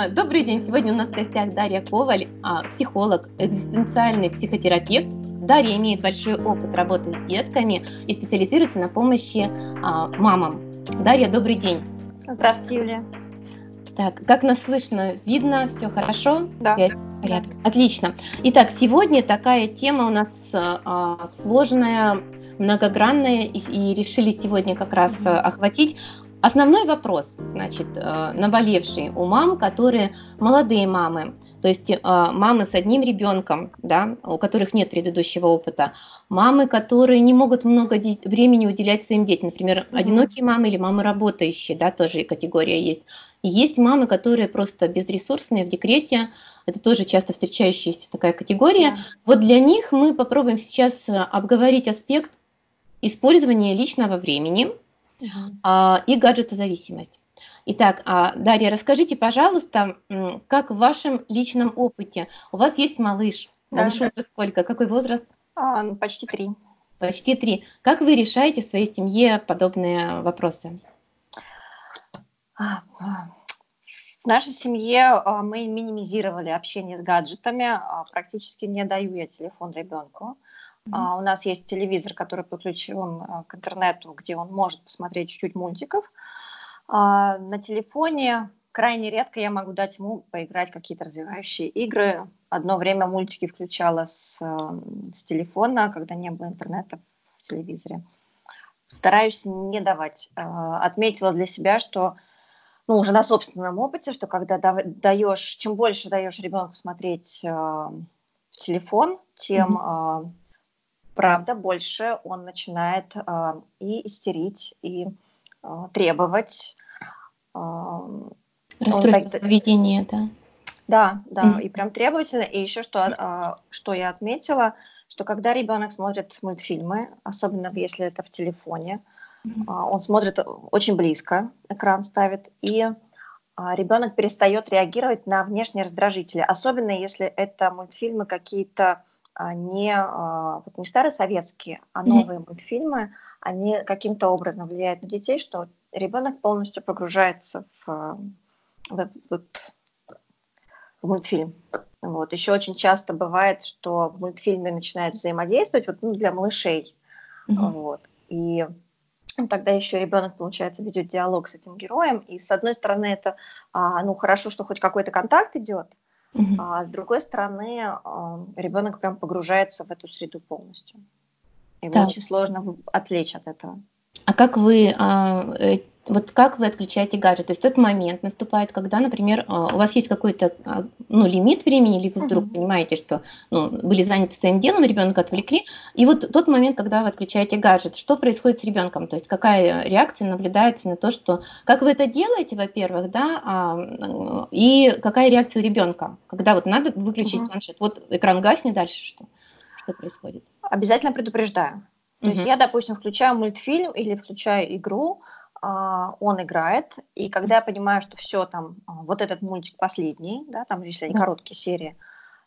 А, добрый день. Сегодня у нас в гостях Дарья Коваль, а, психолог, экзистенциальный психотерапевт. Дарья имеет большой опыт работы с детками и специализируется на помощи а, мамам. Дарья, добрый день. Здравствуйте, Юлия. Так, как нас слышно, видно, все хорошо? Да. Связь в порядке. Отлично. Итак, сегодня такая тема у нас сложная, многогранная, и, и решили сегодня как раз охватить Основной вопрос, значит, э, наболевший у мам, которые молодые мамы, то есть э, мамы с одним ребенком, да, у которых нет предыдущего опыта, мамы, которые не могут много времени уделять своим детям, например, mm-hmm. одинокие мамы или мамы работающие, да, тоже категория есть. И есть мамы, которые просто безресурсные в декрете, это тоже часто встречающаяся такая категория. Yeah. Вот для них мы попробуем сейчас обговорить аспект использования личного времени – uh-huh. и гаджетозависимость. Итак, а, Дарья, расскажите, пожалуйста, как в вашем личном опыте? У вас есть малыш. Да. Малышу сколько? Какой возраст? А, ну, почти три. Почти три. Как вы решаете в своей семье подобные вопросы? А, в нашей семье мы минимизировали общение с гаджетами, практически не даю я телефон ребенку. Uh-huh. у нас есть телевизор, который подключен а, к интернету, где он может посмотреть чуть-чуть мультиков. А, на телефоне крайне редко я могу дать ему поиграть какие-то развивающие игры. Одно время мультики включала с, с телефона, когда не было интернета в телевизоре. Стараюсь не давать. Отметила для себя, что ну, уже на собственном опыте, что когда даешь, чем больше даешь ребенку смотреть в телефон, тем mm-hmm правда, больше он начинает э, и истерить, и э, требовать. Э, Расстройство так, поведения, да? Да, да, mm. и прям требовательно. И еще что, э, что я отметила, что когда ребенок смотрит мультфильмы, особенно если это в телефоне, mm. э, он смотрит очень близко, экран ставит, и ребенок перестает реагировать на внешние раздражители, особенно если это мультфильмы какие-то не, а, вот не старые советские, а новые мультфильмы, они каким-то образом влияют на детей, что ребенок полностью погружается в, в, в, в мультфильм. Вот. Еще очень часто бывает, что в мультфильме начинают взаимодействовать вот, ну, для малышей. Mm-hmm. Вот. И тогда еще ребенок, получается, ведет диалог с этим героем. И с одной стороны, это а, ну, хорошо, что хоть какой-то контакт идет, Угу. А с другой стороны, ребенок прям погружается в эту среду полностью. Его да. очень сложно отвлечь от этого. А как вы а, э, вот как вы отключаете гаджет? То есть тот момент наступает, когда, например, а, у вас есть какой-то а, ну, лимит времени, или вы вдруг uh-huh. понимаете, что ну, были заняты своим делом, ребенка отвлекли, и вот тот момент, когда вы отключаете гаджет, что происходит с ребенком? То есть какая реакция наблюдается на то, что как вы это делаете, во-первых, да, а, и какая реакция у ребенка, когда вот надо выключить uh-huh. планшет, вот экран гаснет, дальше что? Что происходит? Обязательно предупреждаю. То uh-huh. есть я, допустим, включаю мультфильм или включаю игру, он играет, и когда я понимаю, что все там, а, вот этот мультик последний, да, там, если они короткие серии,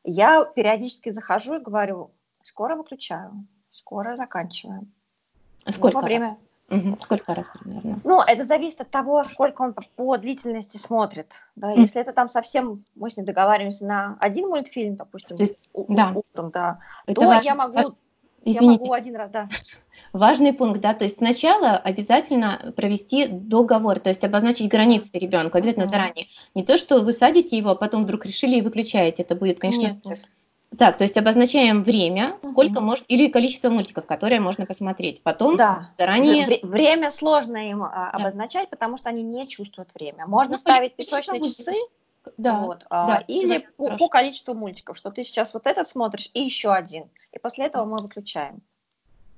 я периодически захожу и говорю, скоро выключаю, скоро заканчиваем. А сколько ну, время... Угу. Сколько раз примерно? Ну, это зависит от того, сколько он по длительности смотрит. Да? Mm. Если это там совсем, мы с ним договариваемся на один мультфильм, допустим, То есть, да. утром, да, это то важно. я могу Извините. Я могу один раз, да. Важный пункт, да, то есть сначала обязательно провести договор, то есть обозначить границы ребенку обязательно uh-huh. заранее. Не то, что вы садите его, а потом вдруг решили и выключаете, это будет, конечно, нет. Так, то есть обозначаем время, сколько uh-huh. может, или количество мультиков, которые можно посмотреть. Потом да. заранее... Вре- время сложно им а, да. обозначать, потому что они не чувствуют время. Можно ну, ставить песочные часы, да, вот. А, да, или по, по количеству мультиков, что ты сейчас вот этот смотришь и еще один. И после этого мы выключаем.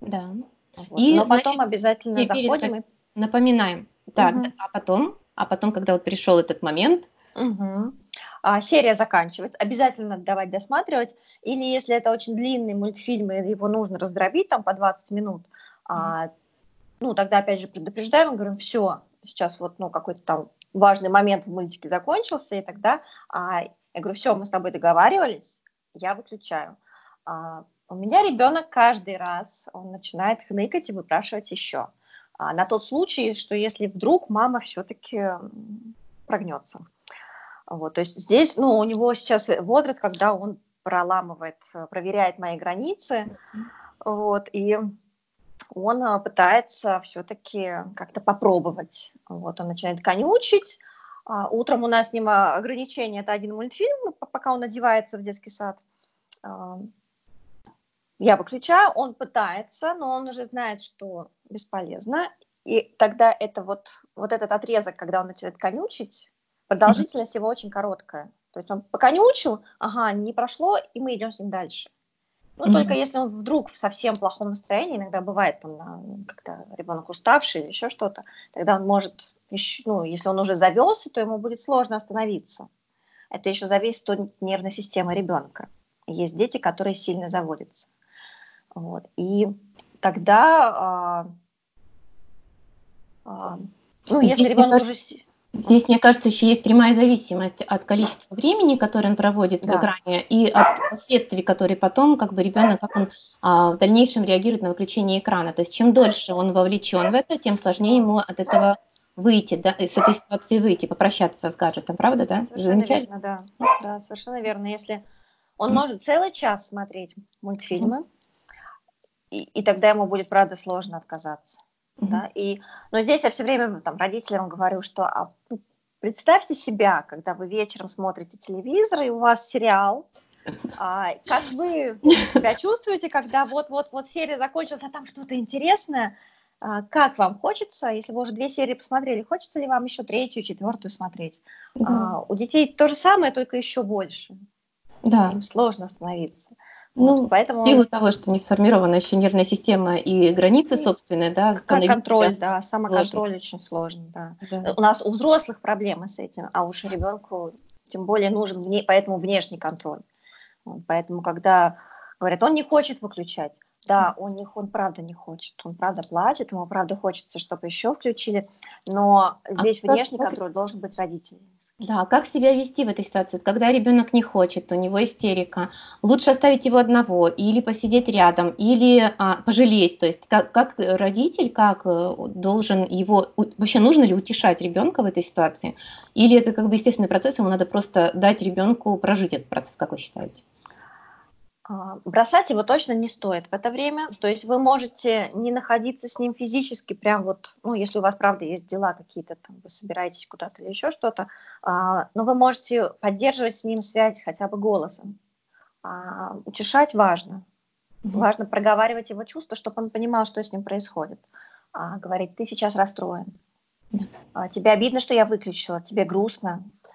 Да. Вот. И, Но значит, потом обязательно заходим и... Напоминаем. Так, угу. а потом, а потом, когда вот пришел этот момент, Угу. А, серия заканчивается, обязательно давать досматривать, или если это очень длинный мультфильм, и его нужно раздробить там по 20 минут, а, ну, тогда опять же предупреждаем, говорим, все, сейчас вот, ну, какой-то там важный момент в мультике закончился, и тогда а, я говорю, все, мы с тобой договаривались, я выключаю. А, у меня ребенок каждый раз, он начинает хныкать и выпрашивать еще. А, на тот случай, что если вдруг мама все-таки прогнется. Вот, то есть здесь, ну, у него сейчас возраст, когда он проламывает, проверяет мои границы, вот, и он а, пытается все-таки как-то попробовать. Вот, он начинает конючить. А, утром у нас с ним ограничение, это один мультфильм, пока он одевается в детский сад. А, я выключаю, он пытается, но он уже знает, что бесполезно. И тогда это вот, вот этот отрезок, когда он начинает конючить, продолжительность его очень короткая. То есть он поконючил, ага, не прошло, и мы идем с ним дальше. Ну, mm-hmm. только если он вдруг в совсем плохом настроении, иногда бывает, там, когда ребенок уставший или еще что-то, тогда он может, еще, ну, если он уже завелся, то ему будет сложно остановиться. Это еще зависит от нервной системы ребенка. Есть дети, которые сильно заводятся. Вот. И тогда, а, а, ну, если ребенок уже Здесь, мне кажется, еще есть прямая зависимость от количества времени, которое он проводит да. в экране, и от последствий, которые потом, как бы ребенок, как он а, в дальнейшем реагирует на выключение экрана. То есть чем дольше он вовлечен в это, тем сложнее ему от этого выйти, да, из этой ситуации выйти, попрощаться с гаджетом, правда, да? Совершенно верно, да. да, совершенно верно. Если он mm. может целый час смотреть мультфильмы, mm. и, и тогда ему будет, правда, сложно отказаться. Mm-hmm. Да? И, но здесь я все время там, родителям говорю, что а, ну, представьте себя, когда вы вечером смотрите телевизор, и у вас сериал, а, как вы себя чувствуете, когда вот-вот-вот серия закончилась, а там что-то интересное, а, как вам хочется, если вы уже две серии посмотрели, хочется ли вам еще третью, четвертую смотреть? Mm-hmm. А, у детей то же самое, только еще больше. Да. Им сложно остановиться. Ну, поэтому... В силу того, что не сформирована еще нервная система и границы собственные, да, контроль, да, самоконтроль сложно. очень сложно, да. да. У нас у взрослых проблемы с этим, а уж ребенку тем более нужен вне, поэтому внешний контроль. Поэтому, когда говорят, он не хочет выключать, да, он, не, он правда не хочет, он правда плачет, ему правда хочется, чтобы еще включили, но здесь а внешний как... контроль должен быть родителей. Да, как себя вести в этой ситуации? Когда ребенок не хочет, у него истерика, лучше оставить его одного или посидеть рядом, или а, пожалеть. То есть как, как родитель, как э, должен его, вообще нужно ли утешать ребенка в этой ситуации? Или это как бы естественный процесс, ему надо просто дать ребенку прожить этот процесс, как вы считаете? А, бросать его точно не стоит в это время. То есть вы можете не находиться с ним физически, прям вот, ну, если у вас, правда, есть дела какие-то, там, вы собираетесь куда-то или еще что-то, а, но вы можете поддерживать с ним связь хотя бы голосом. А, утешать важно. Mm-hmm. Важно проговаривать его чувства, чтобы он понимал, что с ним происходит. Говорить, ты сейчас расстроен. Mm-hmm. Тебе обидно, что я выключила, тебе грустно, а,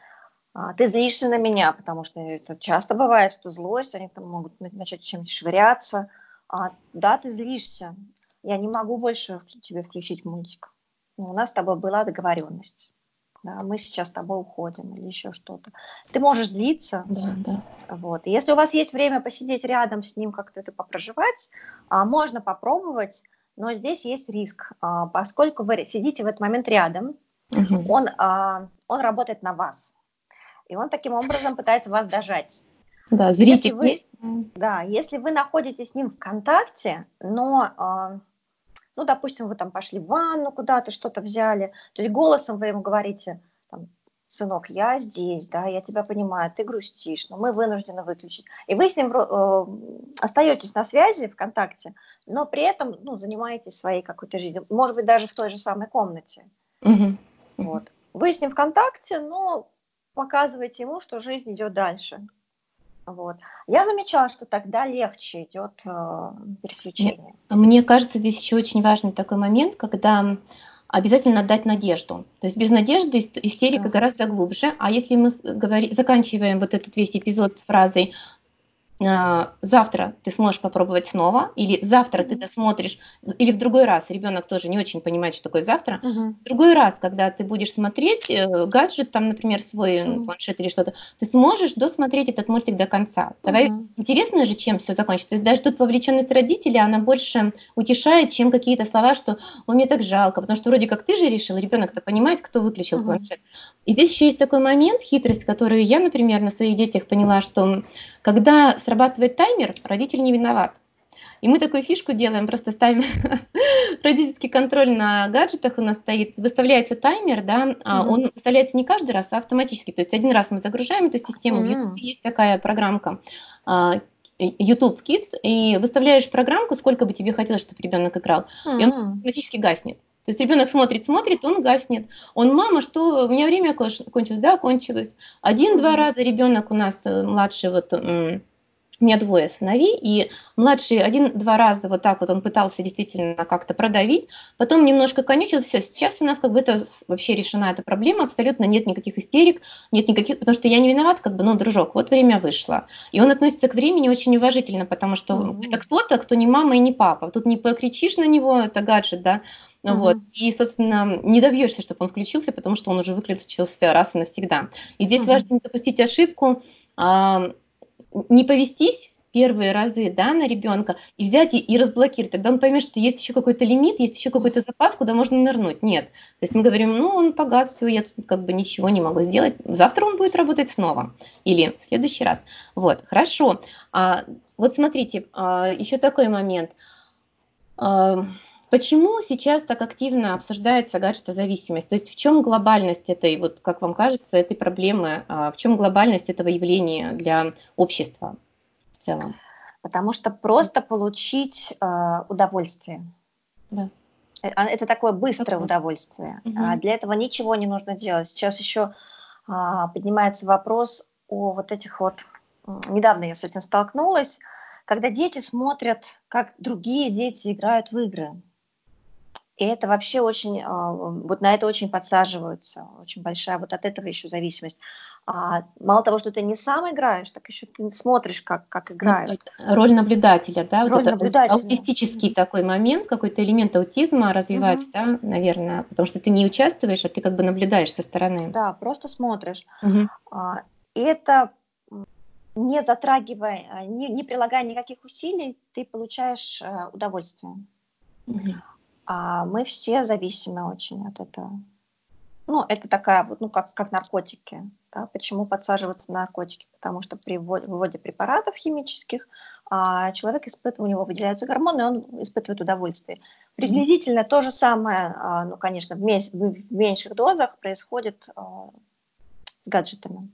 ты злишься на меня, потому что это часто бывает, что злость, они там могут начать чем-то швыряться. А, да, ты злишься, я не могу больше тебе включить мультик. Но у нас с тобой была договоренность. Да, мы сейчас с тобой уходим или еще что-то. Ты можешь злиться. Да, да. Вот. И если у вас есть время посидеть рядом с ним, как-то это попроживать, а, можно попробовать, но здесь есть риск, а, поскольку вы сидите в этот момент рядом, угу. он, а, он работает на вас. И он таким образом пытается вас дожать. Да, зритель. Вы, да, если вы находитесь с ним в контакте, но, э, ну, допустим, вы там пошли в ванну куда-то, что-то взяли, то есть голосом вы ему говорите, там, сынок, я здесь, да, я тебя понимаю, ты грустишь, но мы вынуждены выключить. И вы с ним э, остаетесь на связи, в контакте, но при этом, ну, занимаетесь своей какой-то жизнью, может быть, даже в той же самой комнате. Угу. Вот. Вы с ним в контакте, но показываете ему, что жизнь идет дальше. Вот. Я замечала, что тогда легче идет э, переключение. Мне кажется, здесь еще очень важный такой момент, когда обязательно дать надежду. То есть без надежды истерика да. гораздо глубже. А если мы говори, заканчиваем вот этот весь эпизод с фразой завтра ты сможешь попробовать снова, или завтра ты досмотришь, или в другой раз, ребенок тоже не очень понимает, что такое завтра, uh-huh. в другой раз, когда ты будешь смотреть э, гаджет, там, например, свой uh-huh. планшет или что-то, ты сможешь досмотреть этот мультик до конца. Давай, uh-huh. интересно же, чем все закончится. То есть даже тут вовлеченность родителей, она больше утешает, чем какие-то слова, что «Ой, мне так жалко», потому что вроде как ты же решил, ребенок-то понимает, кто выключил uh-huh. планшет. И здесь еще есть такой момент, хитрость, которую я, например, на своих детях поняла, что когда срабатывает таймер, родитель не виноват. И мы такую фишку делаем, просто ставим родительский контроль на гаджетах у нас стоит, выставляется таймер, да, а mm-hmm. он выставляется не каждый раз, а автоматически. То есть один раз мы загружаем эту систему, mm-hmm. в YouTube есть такая программка а, YouTube Kids, и выставляешь программку, сколько бы тебе хотелось, чтобы ребенок играл, mm-hmm. и он автоматически гаснет. То есть ребенок смотрит, смотрит, он гаснет. Он, мама, что у меня время кончилось? Да, кончилось. Один-два раза ребенок у нас э, младший вот у меня двое сыновей, и младший один-два раза вот так вот он пытался действительно как-то продавить, потом немножко конючил, все, сейчас у нас как бы это вообще решена эта проблема, абсолютно нет никаких истерик, нет никаких, потому что я не виноват, как бы, ну, дружок, вот время вышло. И он относится к времени очень уважительно, потому что mm-hmm. это кто-то, кто не мама и не папа. Тут не покричишь на него, это гаджет, да, Uh-huh. Вот. И, собственно, не добьешься, чтобы он включился, потому что он уже выключился раз и навсегда. И здесь uh-huh. важно не допустить ошибку, не повестись первые разы да, на ребенка и взять и, и разблокировать. Тогда он поймет, что есть еще какой-то лимит, есть еще какой-то запас, куда можно нырнуть. Нет. То есть мы говорим, ну, он погас, все, я тут как бы ничего не могу сделать. Завтра он будет работать снова. Или в следующий раз. Вот, хорошо. А, вот смотрите, а, еще такой момент. А, Почему сейчас так активно обсуждается гаджетозависимость? То есть в чем глобальность этой, вот как вам кажется, этой проблемы, а, в чем глобальность этого явления для общества в целом? Потому что просто получить э, удовольствие. Да. Э, а, это такое быстрое удовольствие. Угу. А для этого ничего не нужно делать. Сейчас еще а, поднимается вопрос о вот этих вот... Недавно я с этим столкнулась, когда дети смотрят, как другие дети играют в игры. И это вообще очень, а, вот на это очень подсаживаются, очень большая вот от этого еще зависимость. А мало того, что ты не сам играешь, так еще ты смотришь, как, как играют. Роль наблюдателя, да, Роль вот это наблюдателя. аутистический такой момент, какой-то элемент аутизма развивать, угу. да, наверное, потому что ты не участвуешь, а ты как бы наблюдаешь со стороны. Да, просто смотришь. Угу. И это не затрагивая, не, не прилагая никаких усилий, ты получаешь э, удовольствие. Угу. А мы все зависимы очень от этого. Ну, это такая вот, ну, как, как наркотики. Да? Почему подсаживаться на наркотики? Потому что при вводе препаратов химических а человек испытывает, у него выделяются гормоны, и он испытывает удовольствие. Приблизительно то же самое, а, ну, конечно, в, мес- в меньших дозах происходит а, с гаджетами.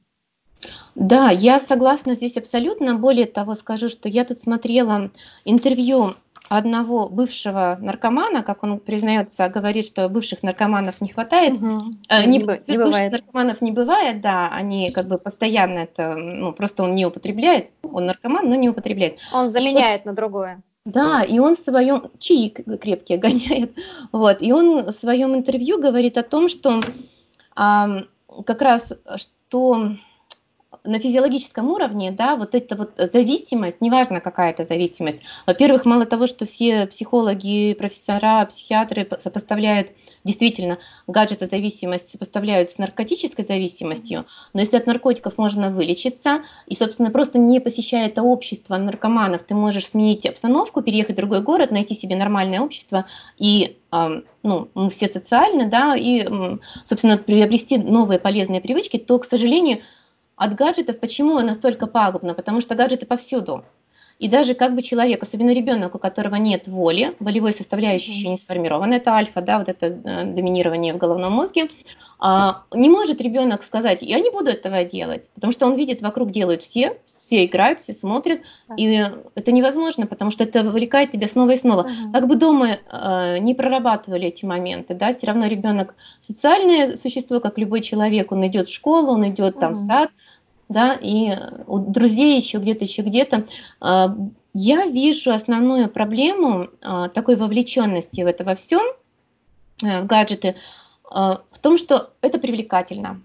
Да, я согласна здесь абсолютно. Более того, скажу, что я тут смотрела интервью одного бывшего наркомана, как он признается, говорит, что бывших наркоманов не хватает. Угу. Не, не, бывших бывает. наркоманов не бывает, да, они как бы постоянно это, ну, просто он не употребляет, он наркоман, но не употребляет. Он заменяет и на другое. Да, и он в своем, чаи крепкие гоняет, вот, и он в своем интервью говорит о том, что а, как раз, что на физиологическом уровне, да, вот эта вот зависимость, неважно какая это зависимость, во-первых, мало того, что все психологи, профессора, психиатры сопоставляют, действительно, гаджетозависимость сопоставляют с наркотической зависимостью, но если от наркотиков можно вылечиться, и, собственно, просто не посещая это общество наркоманов, ты можешь сменить обстановку, переехать в другой город, найти себе нормальное общество и ну, мы все социальны, да, и, собственно, приобрести новые полезные привычки, то, к сожалению, от гаджетов почему настолько пагубно? Потому что гаджеты повсюду. И даже как бы человек, особенно ребенок, у которого нет воли, волевой составляющей еще не сформирована, это альфа, да, вот это э, доминирование в головном мозге, а, не может ребенок сказать, я не буду этого делать, потому что он видит, вокруг делают все, все играют, все смотрят, да. и это невозможно, потому что это вовлекает тебя снова и снова. Угу. Как бы дома э, не прорабатывали эти моменты, да, все равно ребенок социальное существо, как любой человек, он идет в школу, он идет там угу. в сад, да, и у друзей еще где-то, еще где-то. А, я вижу основную проблему а, такой вовлеченности в это во всем, э, в гаджеты, а, в том, что это привлекательно.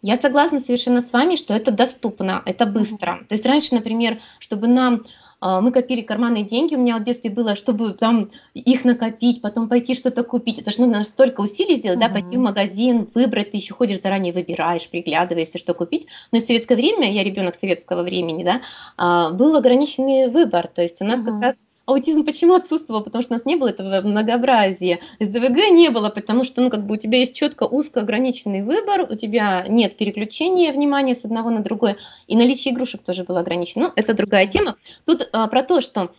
Я согласна совершенно с вами, что это доступно, это быстро. То есть раньше, например, чтобы нам мы копили карманные деньги, у меня в детстве было, чтобы там их накопить, потом пойти что-то купить. Это же нужно столько усилий сделать, uh-huh. да, пойти в магазин, выбрать, ты еще ходишь заранее, выбираешь, приглядываешься, что купить. Но в советское время, я ребенок советского времени, да, а, был ограниченный выбор, то есть у нас uh-huh. как раз аутизм почему отсутствовал? Потому что у нас не было этого многообразия. СДВГ не было, потому что ну, как бы у тебя есть четко узко ограниченный выбор, у тебя нет переключения внимания с одного на другое, и наличие игрушек тоже было ограничено. Ну, это другая тема. Тут а, про то, что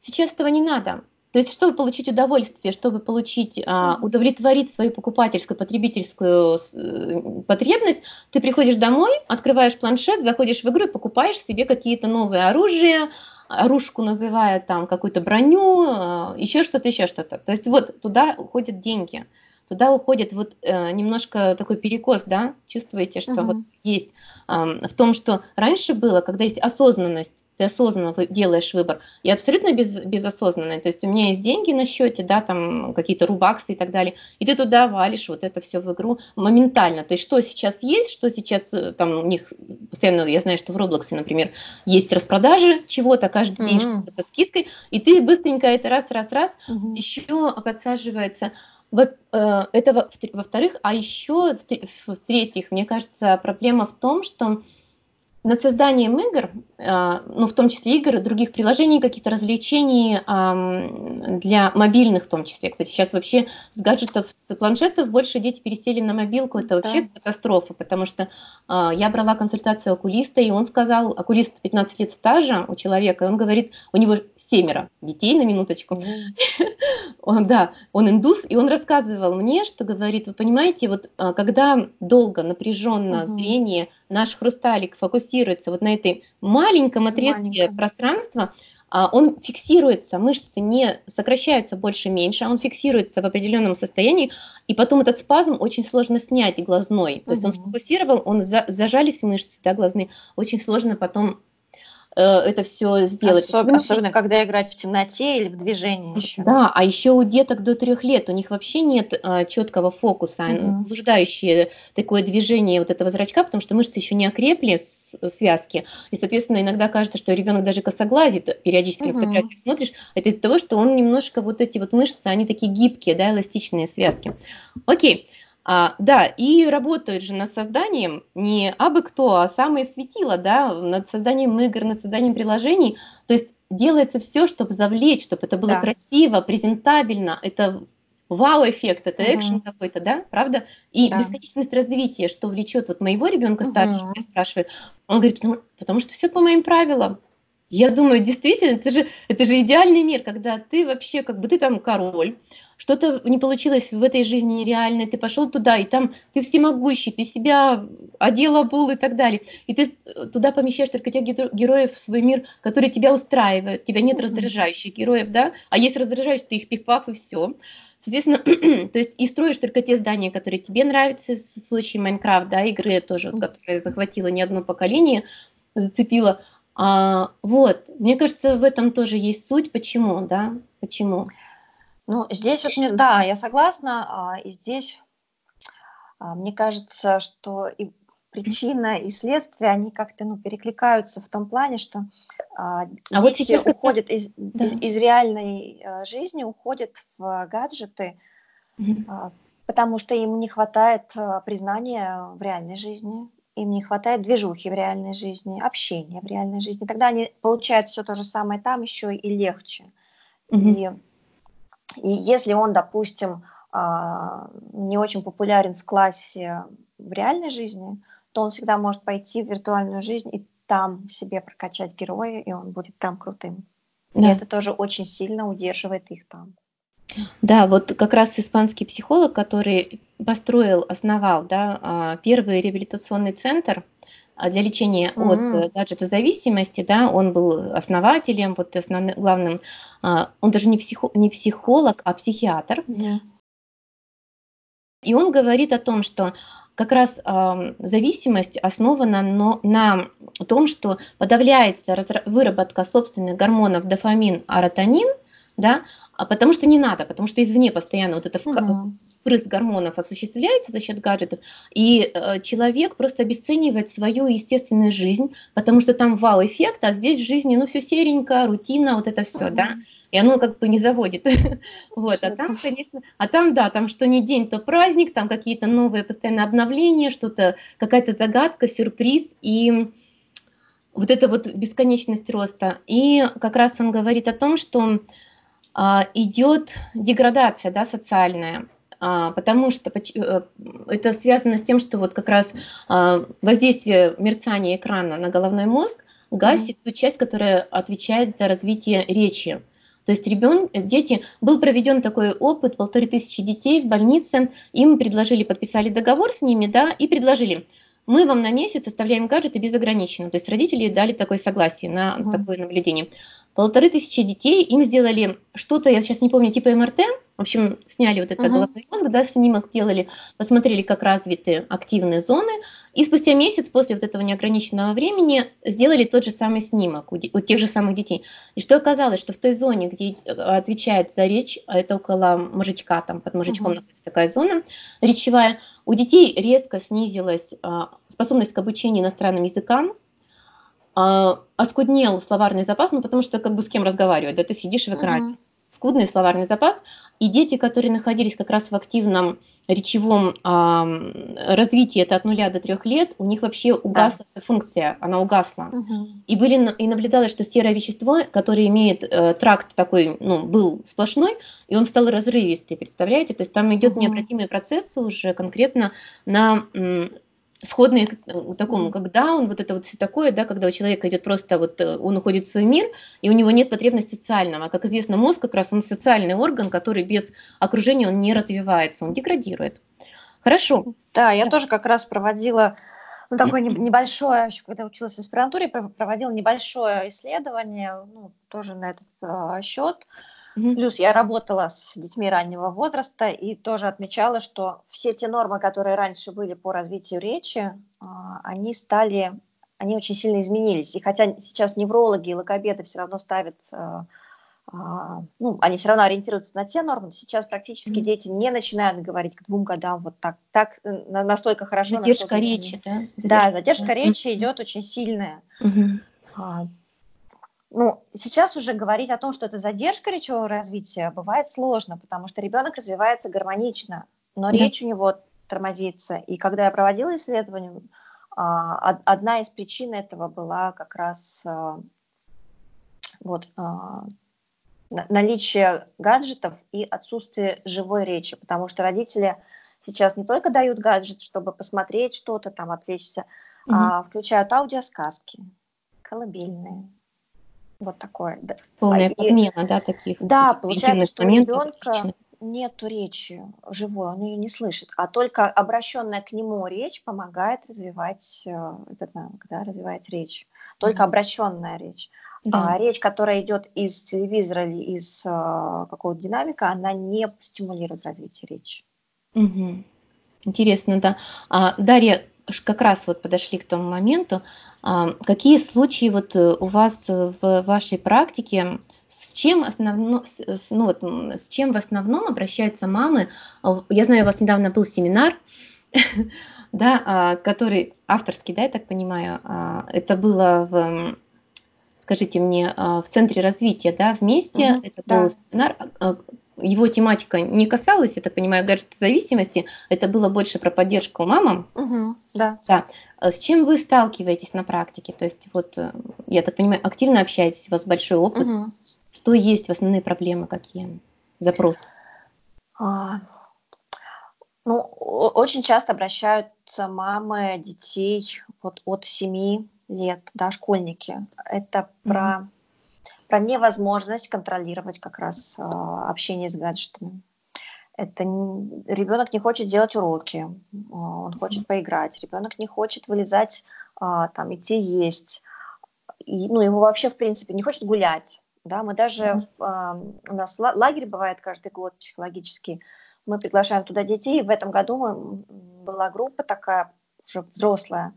сейчас этого не надо. То есть, чтобы получить удовольствие, чтобы получить, а, удовлетворить свою покупательскую, потребительскую э, потребность, ты приходишь домой, открываешь планшет, заходишь в игру и покупаешь себе какие-то новые оружия, оружку называя там какую-то броню, э, еще что-то, еще что-то. То есть вот туда уходят деньги туда уходит вот э, немножко такой перекос, да, чувствуете, что uh-huh. вот есть э, в том, что раньше было, когда есть осознанность, ты осознанно делаешь выбор. И абсолютно без, безосознанно. То есть у меня есть деньги на счете, да, там какие-то рубаксы и так далее, и ты туда валишь вот это все в игру моментально. То есть что сейчас есть, что сейчас э, там у них постоянно, я знаю, что в Роблоксе, например, есть распродажи чего-то каждый mm-hmm. день со скидкой, и ты быстренько это раз, раз, раз, mm-hmm. еще подсаживается Э, это во-вторых, а еще в-третьих, мне кажется, проблема в том, что над созданием игр, а, ну, в том числе игр и других приложений, каких-то развлечений для мобильных в том числе. Кстати, сейчас вообще с гаджетов, с планшетов больше дети пересели на мобилку. Это вообще да. катастрофа, потому что а, я брала консультацию окулиста, и он сказал, окулист 15 лет стажа у человека, он говорит, у него семеро детей, на минуточку. Он, да, он индус, и он рассказывал мне, что говорит, вы понимаете, вот а, когда долго, напряженно зрение, наш хрусталик фокусируется вот на этой маленьком отрезке Маленькая. пространства, а, он фиксируется, мышцы не сокращаются больше-меньше, а он фиксируется в определенном состоянии, и потом этот спазм очень сложно снять глазной. То есть он сфокусировал, он за, зажались мышцы да, глазные, очень сложно потом это все сделать. Особенно, особенно когда играть в темноте или в движении еще. Да, а еще у деток до трех лет у них вообще нет а, четкого фокуса, блуждающее такое движение вот этого зрачка, потому что мышцы еще не окрепли, связки, и, соответственно, иногда кажется, что ребенок даже косоглазит, периодически угу. на фотографии смотришь, это из-за того, что он немножко вот эти вот мышцы, они такие гибкие, да, эластичные связки. Окей. А, да, и работают же над созданием не абы кто, а самые светила, да, над созданием игр, над созданием приложений. То есть делается все, чтобы завлечь, чтобы это было да. красиво, презентабельно, это вау-эффект, это uh экшен какой-то, да, правда? И да. бесконечность развития, что влечет вот моего ребенка старшего, uh я спрашиваю, он говорит, потому, потому что все по моим правилам. Я думаю, действительно, это же, это же идеальный мир, когда ты вообще, как бы ты там король, что-то не получилось в этой жизни нереальной, ты пошел туда, и там ты всемогущий, ты себя одел, обул и так далее. И ты э, туда помещаешь только тех героев в свой мир, которые тебя устраивают. тебя нет раздражающих героев, да? А есть раздражающие, ты их пиф-паф и все. Соответственно, то есть и строишь только те здания, которые тебе нравятся, в случае Майнкрафт, да, игры тоже, которая захватила не одно поколение, зацепила. А, вот, мне кажется, в этом тоже есть суть. Почему, да? Почему? Ну, здесь вот, не, да, я согласна, а, и здесь а, мне кажется, что и причина и следствие, они как-то ну, перекликаются в том плане, что а, а вот сейчас уходят из, да. из, реальной жизни, уходят в гаджеты, угу. потому что им не хватает признания в реальной жизни, им не хватает движухи в реальной жизни, общения в реальной жизни. Тогда они получают все то же самое там еще и легче. Угу. И и если он, допустим, а, не очень популярен в классе в реальной жизни, то он всегда может пойти в виртуальную жизнь и там себе прокачать героя, и он будет там крутым. Да. И это тоже очень сильно удерживает их там. Да, вот как раз испанский психолог, который построил, основал да, а, первый реабилитационный центр для лечения mm-hmm. от гаджета зависимости, да, он был основателем, вот основным, главным, а, он даже не, психо, не психолог, а психиатр. Mm-hmm. И он говорит о том, что как раз э, зависимость основана но, на том, что подавляется разра- выработка собственных гормонов дофамин, аротонин, да, а потому что не надо, потому что извне постоянно вот это угу. впрыск гормонов осуществляется за счет гаджетов, и э, человек просто обесценивает свою естественную жизнь, потому что там вау-эффект, а здесь в жизни, ну, все серенько, рутина, вот это все, угу. да, и оно как бы не заводит. вот, а там, конечно, а там, да, там что не день, то праздник, там какие-то новые постоянно обновления, что-то, какая-то загадка, сюрприз, и вот это вот бесконечность роста. И как раз он говорит о том, что идет деградация да, социальная, а, потому что э, это связано с тем, что вот как раз а, воздействие мерцания экрана на головной мозг гасит ту часть, которая отвечает за развитие речи. То есть ребен, дети, был проведен такой опыт, полторы тысячи детей в больнице, им предложили, подписали договор с ними, да, и предложили, мы вам на месяц оставляем гаджеты безограниченно. То есть родители дали такое согласие на такое наблюдение полторы тысячи детей, им сделали что-то, я сейчас не помню, типа МРТ, в общем, сняли вот это uh-huh. головной мозг, да, снимок сделали, посмотрели, как развиты активные зоны, и спустя месяц после вот этого неограниченного времени сделали тот же самый снимок у, у тех же самых детей. И что оказалось, что в той зоне, где э, отвечает за речь, а это около мозжечка, там под мозжечком uh-huh. находится такая зона речевая, у детей резко снизилась а, способность к обучению иностранным языкам, а, оскуднел словарный запас, ну потому что как бы с кем разговаривать, да, ты сидишь в экране. Uh-huh. Скудный словарный запас, и дети, которые находились как раз в активном речевом а, развитии, это от нуля до трех лет, у них вообще угасла да. функция, она угасла. Угу. И, были, и наблюдалось, что серое вещество, которое имеет э, тракт такой, ну, был сплошной, и он стал разрывистый, представляете? То есть там идет угу. необратимые процессы уже конкретно на сходные к э, такому, когда он вот это вот все такое, да, когда у человека идет просто вот, э, он уходит в свой мир, и у него нет потребности социального. Как известно, мозг как раз он социальный орган, который без окружения он не развивается, он деградирует. Хорошо. Да, я да. тоже как раз проводила ну, такое небольшое, когда училась в аспирантуре, проводила небольшое исследование, ну, тоже на этот э, счет. Mm-hmm. Плюс я работала с детьми раннего возраста и тоже отмечала, что все те нормы, которые раньше были по развитию речи, а, они стали, они очень сильно изменились. И хотя сейчас неврологи и логопеды все равно ставят, а, а, ну, они все равно ориентируются на те нормы, сейчас практически mm-hmm. дети не начинают говорить к двум годам вот так, так э, настолько хорошо. Задержка настолько речи, да? Задержка, да, задержка да. речи mm-hmm. идет очень сильная. Mm-hmm ну, сейчас уже говорить о том, что это задержка речевого развития, бывает сложно, потому что ребенок развивается гармонично, но да. речь у него тормозится. И когда я проводила исследование, а, одна из причин этого была как раз а, вот, а, наличие гаджетов и отсутствие живой речи, потому что родители сейчас не только дают гаджет, чтобы посмотреть что-то там, отвлечься, угу. а включают аудиосказки, колыбельные, вот такое. Полная и, подмена, да, таких Да, получается, что у ребенка нету речи живой, он ее не слышит, а только обращенная к нему речь помогает развивать, э, это, да, развивать речь. Только mm обращенная речь. Да. А речь, которая идет из телевизора или из а, какого-то динамика, она не стимулирует развитие речи. Угу. Интересно, да. А, Дарья, как раз вот подошли к тому моменту, а, какие случаи вот э, у вас в вашей практике, с чем, основно, ну вот, с чем в основном обращаются мамы? Я знаю, у вас недавно был семинар, да, а, который авторский, да, я так понимаю, а, это было в скажите мне, в центре развития, да, вместе, угу, это да. был семинар, его тематика не касалась, я так понимаю, зависимости, это было больше про поддержку мамам. Угу, да. да. А с чем вы сталкиваетесь на практике? То есть вот, э, я так понимаю, активно общаетесь, у вас большой опыт. Угу. Что есть, основные проблемы какие? Запросы? А, ну, очень часто обращаются мамы детей вот от 7 лет, да, школьники. Это про угу про невозможность контролировать как раз а, общение с гаджетами. Это ребенок не хочет делать уроки, а, он хочет поиграть, ребенок не хочет вылезать, а, там идти есть, и, ну его вообще в принципе не хочет гулять. Да, мы даже у нас лагерь бывает каждый год психологический, мы приглашаем туда детей. В этом году мы, была группа такая уже взрослая,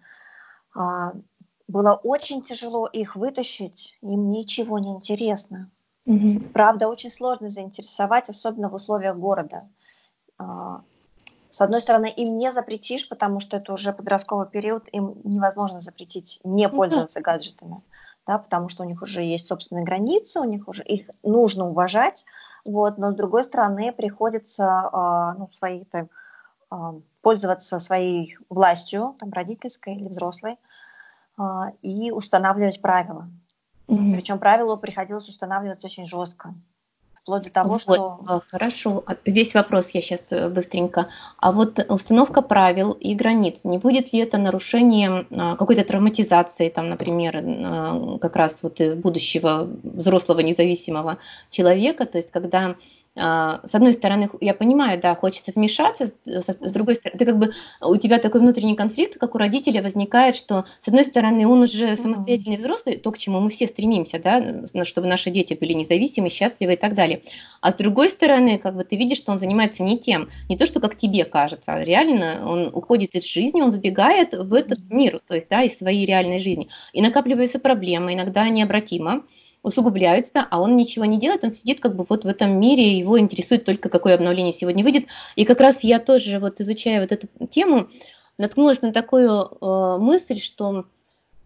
было очень тяжело их вытащить, им ничего не интересно. Угу. Правда, очень сложно заинтересовать, особенно в условиях города. А, с одной стороны, им не запретишь, потому что это уже подростковый период, им невозможно запретить не пользоваться гаджетами, да, потому что у них уже есть собственные границы, у них уже их нужно уважать, вот, но с другой стороны приходится а, ну, свои, там, пользоваться своей властью, там, родительской или взрослой, и устанавливать правила. Mm-hmm. Причем правила приходилось устанавливать очень жестко. вплоть до того, вот, что... А, хорошо, а здесь вопрос я сейчас э, быстренько. А вот установка правил и границ, не будет ли это нарушением а, какой-то травматизации, там, например, как раз вот э, будущего взрослого независимого человека, то есть когда а, с одной стороны, я понимаю, да, хочется вмешаться, с другой стороны, ты как бы, у тебя такой внутренний конфликт, как у родителя возникает, что с одной стороны он уже самостоятельный взрослый, то, к чему мы все стремимся, да, чтобы наши дети были независимы, счастливы и так далее. А с другой стороны, как бы ты видишь, что он занимается не тем, не то, что как тебе кажется, а реально он уходит из жизни, он забегает в этот мир, то есть, да, из своей реальной жизни. И накапливаются проблемы, иногда необратимо усугубляются, а он ничего не делает, он сидит как бы вот в этом мире, его интересует только какое обновление сегодня выйдет. И как раз я тоже вот изучая вот эту тему, наткнулась на такую э, мысль, что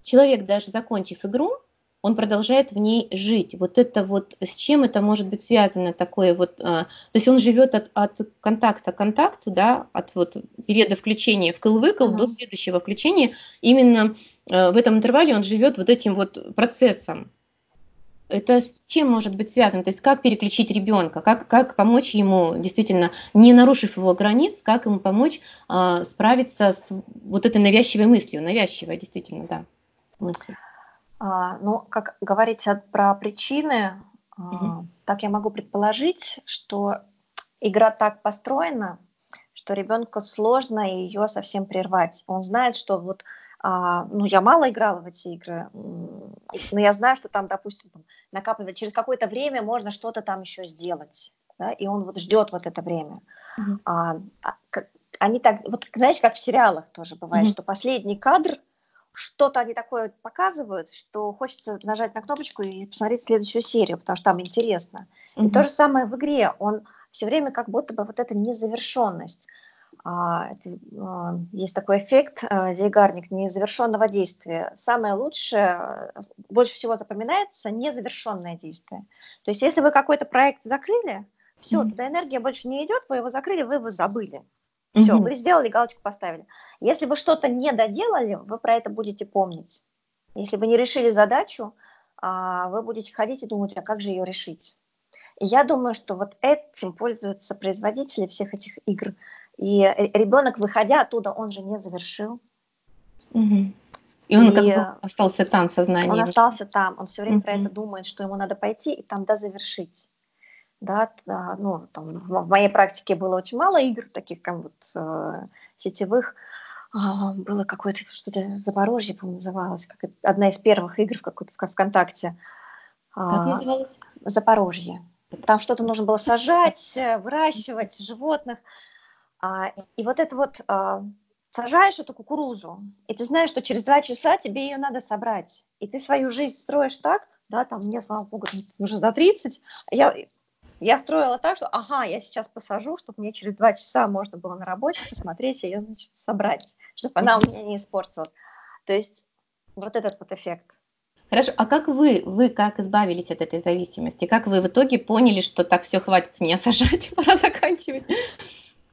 человек даже закончив игру, он продолжает в ней жить. Вот это вот, с чем это может быть связано такое вот, э, то есть он живет от, от контакта к контакту, да, от вот периода включения в кыл-выкл uh-huh. до следующего включения, именно э, в этом интервале он живет вот этим вот процессом это с чем может быть связано? То есть как переключить ребенка, как, как помочь ему, действительно, не нарушив его границ, как ему помочь а, справиться с вот этой навязчивой мыслью, навязчивая действительно, да, мысль. А, ну, как говорить про причины, угу. так я могу предположить, что игра так построена, что ребенку сложно ее совсем прервать. Он знает, что вот а, ну, я мало играла в эти игры, но я знаю, что там, допустим, накапливать через какое-то время можно что-то там еще сделать, да, и он вот ждет вот это время. Mm-hmm. А, они так, вот знаешь, как в сериалах тоже бывает, mm-hmm. что последний кадр что-то они такое показывают, что хочется нажать на кнопочку и посмотреть следующую серию, потому что там интересно. Mm-hmm. И то же самое в игре, он все время как будто бы вот эта незавершенность. А, а, есть такой эффект а, зейгарник незавершенного действия. Самое лучшее, больше всего запоминается незавершенное действие. То есть если вы какой-то проект закрыли, все, mm-hmm. туда энергия больше не идет, вы его закрыли, вы его забыли. Все, mm-hmm. вы сделали, галочку поставили. Если вы что-то не доделали, вы про это будете помнить. Если вы не решили задачу, вы будете ходить и думать, а как же ее решить? И я думаю, что вот этим пользуются производители всех этих игр. И ребенок, выходя оттуда, он же не завершил. Угу. И он и как бы остался там в сознании. Он остался там, он все время угу. про это думает, что ему надо пойти и там дозавершить. Да, да, ну, там, в моей практике было очень мало игр таких, как вот э, сетевых. А, было какое-то что-то Запорожье, по-моему, называлось, как одна из первых игр в какой-то в ВКонтакте. Как а, называлось? Запорожье. Там что-то нужно было сажать, э, выращивать животных. А, и вот это вот а, сажаешь эту кукурузу, и ты знаешь, что через два часа тебе ее надо собрать. И ты свою жизнь строишь так, да, там мне, слава богу, уже за 30, я, я строила так, что, ага, я сейчас посажу, чтобы мне через два часа можно было на работе посмотреть ее, значит, собрать, чтобы она у меня не испортилась. То есть вот этот вот эффект. Хорошо, а как вы, вы как избавились от этой зависимости? Как вы в итоге поняли, что так все, хватит меня сажать, пора заканчивать?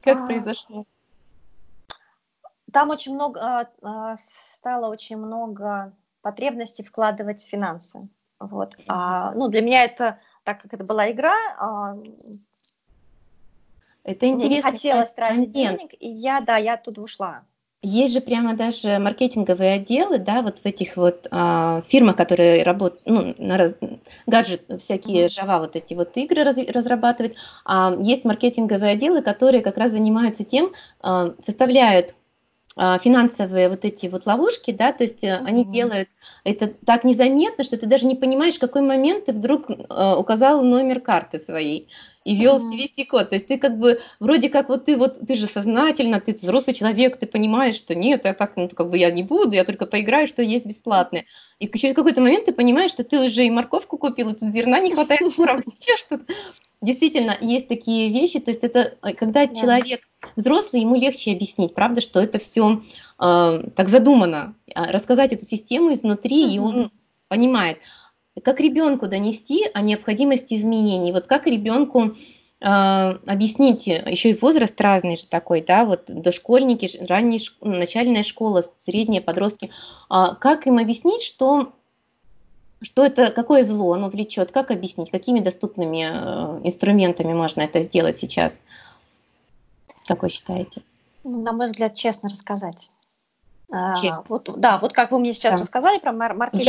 Как а, произошло? Там очень много, а, а, стало очень много потребностей вкладывать в финансы. Вот. А, ну, для меня это, так как это была игра, это интересно. Мне не хотелось тратить денег, и я, да, я оттуда ушла. Есть же прямо даже маркетинговые отделы, да, вот в этих вот а, фирмах, которые работают, ну, на раз, гаджет, всякие Java вот эти вот игры раз, разрабатывают, а, есть маркетинговые отделы, которые как раз занимаются тем, а, составляют а, финансовые вот эти вот ловушки, да, то есть uh-huh. они делают это так незаметно, что ты даже не понимаешь, в какой момент ты вдруг э, указал номер карты своей и вел. CVC-код. То есть ты как бы, вроде как вот ты вот, ты же сознательно, ты взрослый человек, ты понимаешь, что нет, я так, ну, как бы я не буду, я только поиграю, что есть бесплатное. И через какой-то момент ты понимаешь, что ты уже и морковку купил, и тут зерна не хватает, еще что-то. Действительно, есть такие вещи, то есть это э, когда yeah. человек взрослый, ему легче объяснить, правда, что это все э, так задумано, а рассказать эту систему изнутри, mm-hmm. и он понимает, как ребенку донести о необходимости изменений, вот как ребенку э, объяснить, еще и возраст разный же такой, да, вот дошкольники, ранняя начальная школа, средние подростки, э, как им объяснить, что что это, какое зло оно влечет, как объяснить, какими доступными э, инструментами можно это сделать сейчас? Как вы считаете? Ну, на мой взгляд, честно рассказать. А, честно. А, вот, да, вот как вы мне сейчас да. рассказали про мар- маркетинг.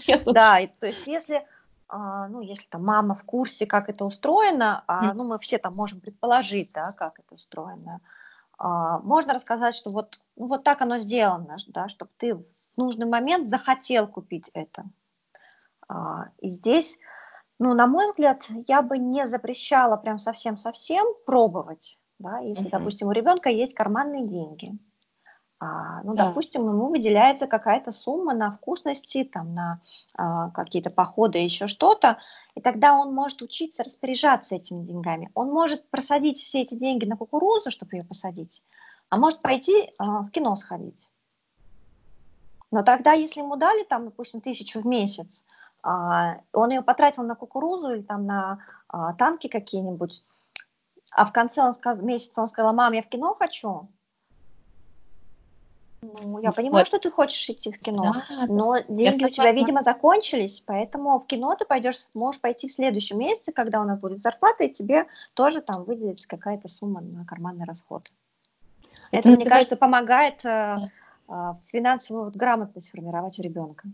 честно. Да, и, то есть если, а, ну, если там мама в курсе, как это устроено, а, ну, мы все там можем предположить, да, как это устроено, а, можно рассказать, что вот, ну, вот так оно сделано, да, чтобы ты в нужный момент захотел купить это. А, и здесь, ну, на мой взгляд, я бы не запрещала прям совсем-совсем пробовать, да, если, mm-hmm. допустим, у ребенка есть карманные деньги. А, ну, да. допустим, ему выделяется какая-то сумма на вкусности, там, на а, какие-то походы, еще что-то, и тогда он может учиться распоряжаться этими деньгами. Он может просадить все эти деньги на кукурузу, чтобы ее посадить, а может пойти а, в кино сходить. Но тогда, если ему дали, там, допустим, тысячу в месяц, а, он ее потратил на кукурузу или там на а, танки какие-нибудь, а в конце он сказ... месяца он сказал, мам, я в кино хочу. Ну, я понимаю, вот. что ты хочешь идти в кино, да, но деньги у тебя, видимо, закончились, поэтому в кино ты пойдешь, можешь пойти в следующем месяце, когда у нас будет зарплата, и тебе тоже там выделится какая-то сумма на карманный расход. Это, Это мне кажется, помогает э, э, финансовую вот, грамотность формировать у ребенка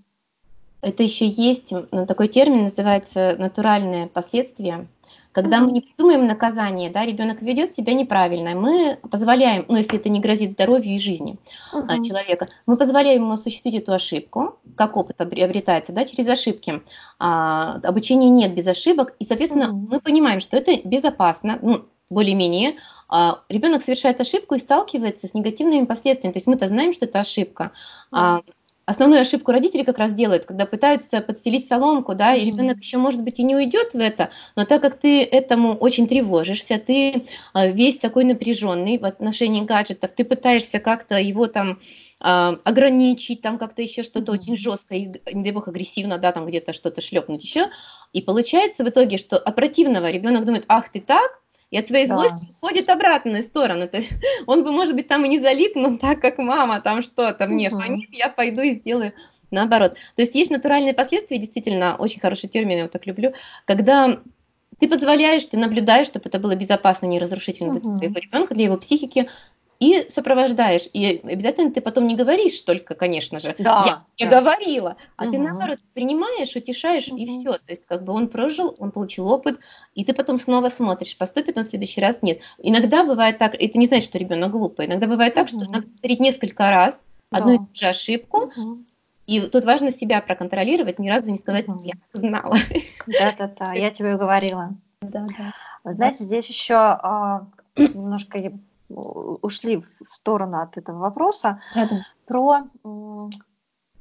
это еще есть такой термин, называется натуральные последствия. Когда мы не придумаем наказание, да, ребенок ведет себя неправильно, мы позволяем, ну если это не грозит здоровью и жизни uh-huh. человека, мы позволяем ему осуществить эту ошибку, как опыт приобретается, да, через ошибки. А, обучения нет без ошибок, и, соответственно, uh-huh. мы понимаем, что это безопасно, ну, более-менее, а, ребенок совершает ошибку и сталкивается с негативными последствиями. То есть мы-то знаем, что это ошибка. Uh-huh основную ошибку родители как раз делают, когда пытаются подстелить соломку, да, и ребенок еще, может быть, и не уйдет в это, но так как ты этому очень тревожишься, ты а, весь такой напряженный в отношении гаджетов, ты пытаешься как-то его там а, ограничить, там как-то еще что-то mm-hmm. очень жестко, и, не дай бог, агрессивно, да, там где-то что-то шлепнуть еще. И получается в итоге, что от противного ребенок думает, ах, ты так, и от своей да. злости уходит обратную сторону. То есть он бы, может быть, там и не залип, но так как мама там что-то мне угу. фонит, я пойду и сделаю наоборот. То есть есть натуральные последствия, действительно, очень хороший термин, я его так люблю, когда ты позволяешь, ты наблюдаешь, чтобы это было безопасно, не разрушительно для твоего ребенка, для его психики, и сопровождаешь. И обязательно ты потом не говоришь только, конечно же, да, я, да. говорила, а угу. ты наоборот принимаешь, утешаешь, угу. и все. То есть как бы он прожил, он получил опыт, и ты потом снова смотришь, поступит он в следующий раз, нет. Иногда бывает так, это не значит, что ребенок глупый, иногда бывает так, угу. что надо повторить несколько раз одну да. и ту же ошибку, угу. И тут важно себя проконтролировать, ни разу не сказать, я знала. Да-да-да, я тебе говорила. Да, да. Вы знаете, здесь еще а, немножко ушли в сторону от этого вопроса, да, про,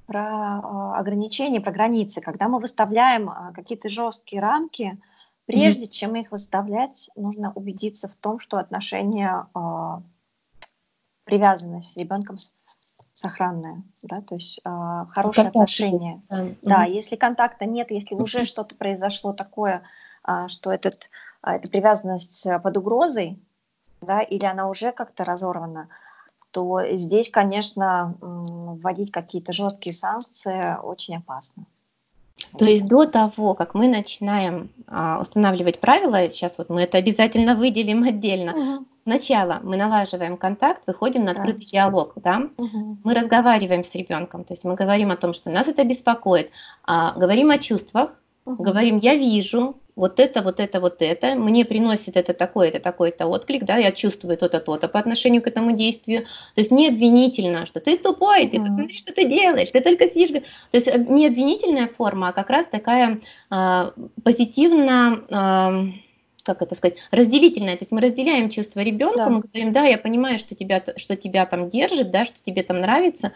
про а, ограничения, про границы. Когда мы выставляем а, какие-то жесткие рамки, прежде mm-hmm. чем их выставлять, нужно убедиться в том, что отношения, а, привязанность с ребенком сохранная, да, то есть э, хорошие Контакт. отношения. Да. да, если контакта нет, если уже что-то произошло такое, э, что этот, э, эта привязанность под угрозой, да, или она уже как-то разорвана, то здесь, конечно, вводить какие-то жесткие санкции очень опасно. То есть до того, как мы начинаем а, устанавливать правила, сейчас вот мы это обязательно выделим отдельно. Угу. Сначала мы налаживаем контакт, выходим на открытый да. диалог, да? Угу. Мы разговариваем с ребенком, то есть мы говорим о том, что нас это беспокоит, а, говорим о чувствах, угу. говорим, я вижу, вот это, вот это, вот это, мне приносит это такой-то, такой-то отклик, да, я чувствую то-то, то-то по отношению к этому действию. То есть не обвинительно, что ты тупой, ты посмотри, что ты делаешь, ты только сидишь. То есть э, не обвинительная форма, а как раз такая э, позитивно... Э, как это сказать, разделительное. То есть мы разделяем чувства ребенка, да. мы говорим, да, я понимаю, что тебя, что тебя там держит, да, что тебе там нравится,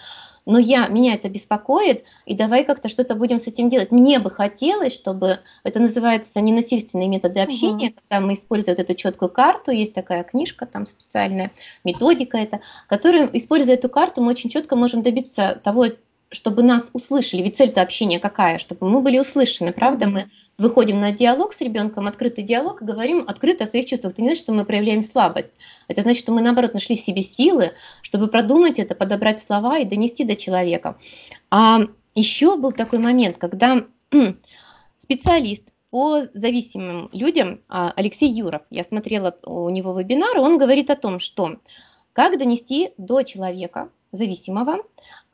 но я, меня это беспокоит, и давай как-то что-то будем с этим делать. Мне бы хотелось, чтобы, это называется ненасильственные методы общения, угу. когда мы используем вот эту четкую карту, есть такая книжка там специальная, методика это, которая, используя эту карту, мы очень четко можем добиться того, чтобы нас услышали. Ведь цель-то общения какая? Чтобы мы были услышаны, правда? Мы выходим на диалог с ребенком, открытый диалог, и говорим открыто о своих чувствах. Это не значит, что мы проявляем слабость. Это значит, что мы, наоборот, нашли в себе силы, чтобы продумать это, подобрать слова и донести до человека. А еще был такой момент, когда специалист по зависимым людям а, Алексей Юров, я смотрела у него вебинар, он говорит о том, что как донести до человека зависимого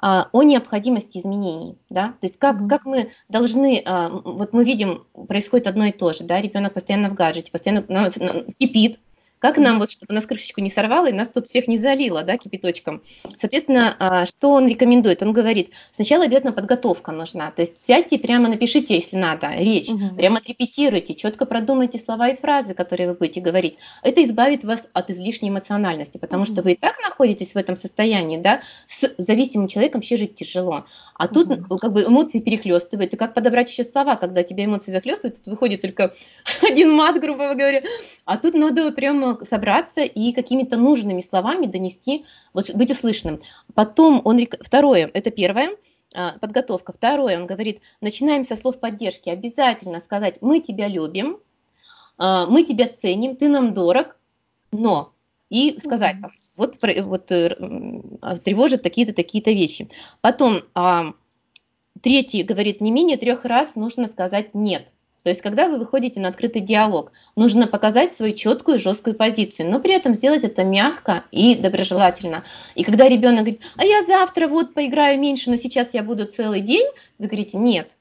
о необходимости изменений, да, то есть как, как мы должны, а, вот мы видим, происходит одно и то же, да, ребенок постоянно в гаджете, постоянно кипит, как нам, вот, чтобы нас крышечку не сорвало и нас тут всех не залило, да, кипяточком. Соответственно, а, что он рекомендует? Он говорит, сначала обязательно подготовка нужна, то есть сядьте прямо напишите, если надо, речь, угу. прямо отрепетируйте, четко продумайте слова и фразы, которые вы будете говорить. Это избавит вас от излишней эмоциональности, потому угу. что вы и так находитесь в этом состоянии, да, с зависимым человеком вообще жить тяжело. А тут угу. как бы эмоции перехлестывают, и как подобрать еще слова, когда тебя эмоции захлестывают, тут выходит только один мат, грубо говоря, а тут надо прямо собраться и какими-то нужными словами донести, вот, быть услышанным. Потом он, второе, это первое, а, подготовка. Второе, он говорит, начинаем со слов поддержки. Обязательно сказать, мы тебя любим, а, мы тебя ценим, ты нам дорог, но и сказать, вот, вот э, а, тревожат такие-то, такие-то вещи. Потом, третий говорит, не менее трех раз нужно сказать нет. То есть, когда вы выходите на открытый диалог, нужно показать свою четкую и жесткую позицию, но при этом сделать это мягко и доброжелательно. И когда ребенок говорит, а я завтра вот поиграю меньше, но сейчас я буду целый день, вы говорите, нет,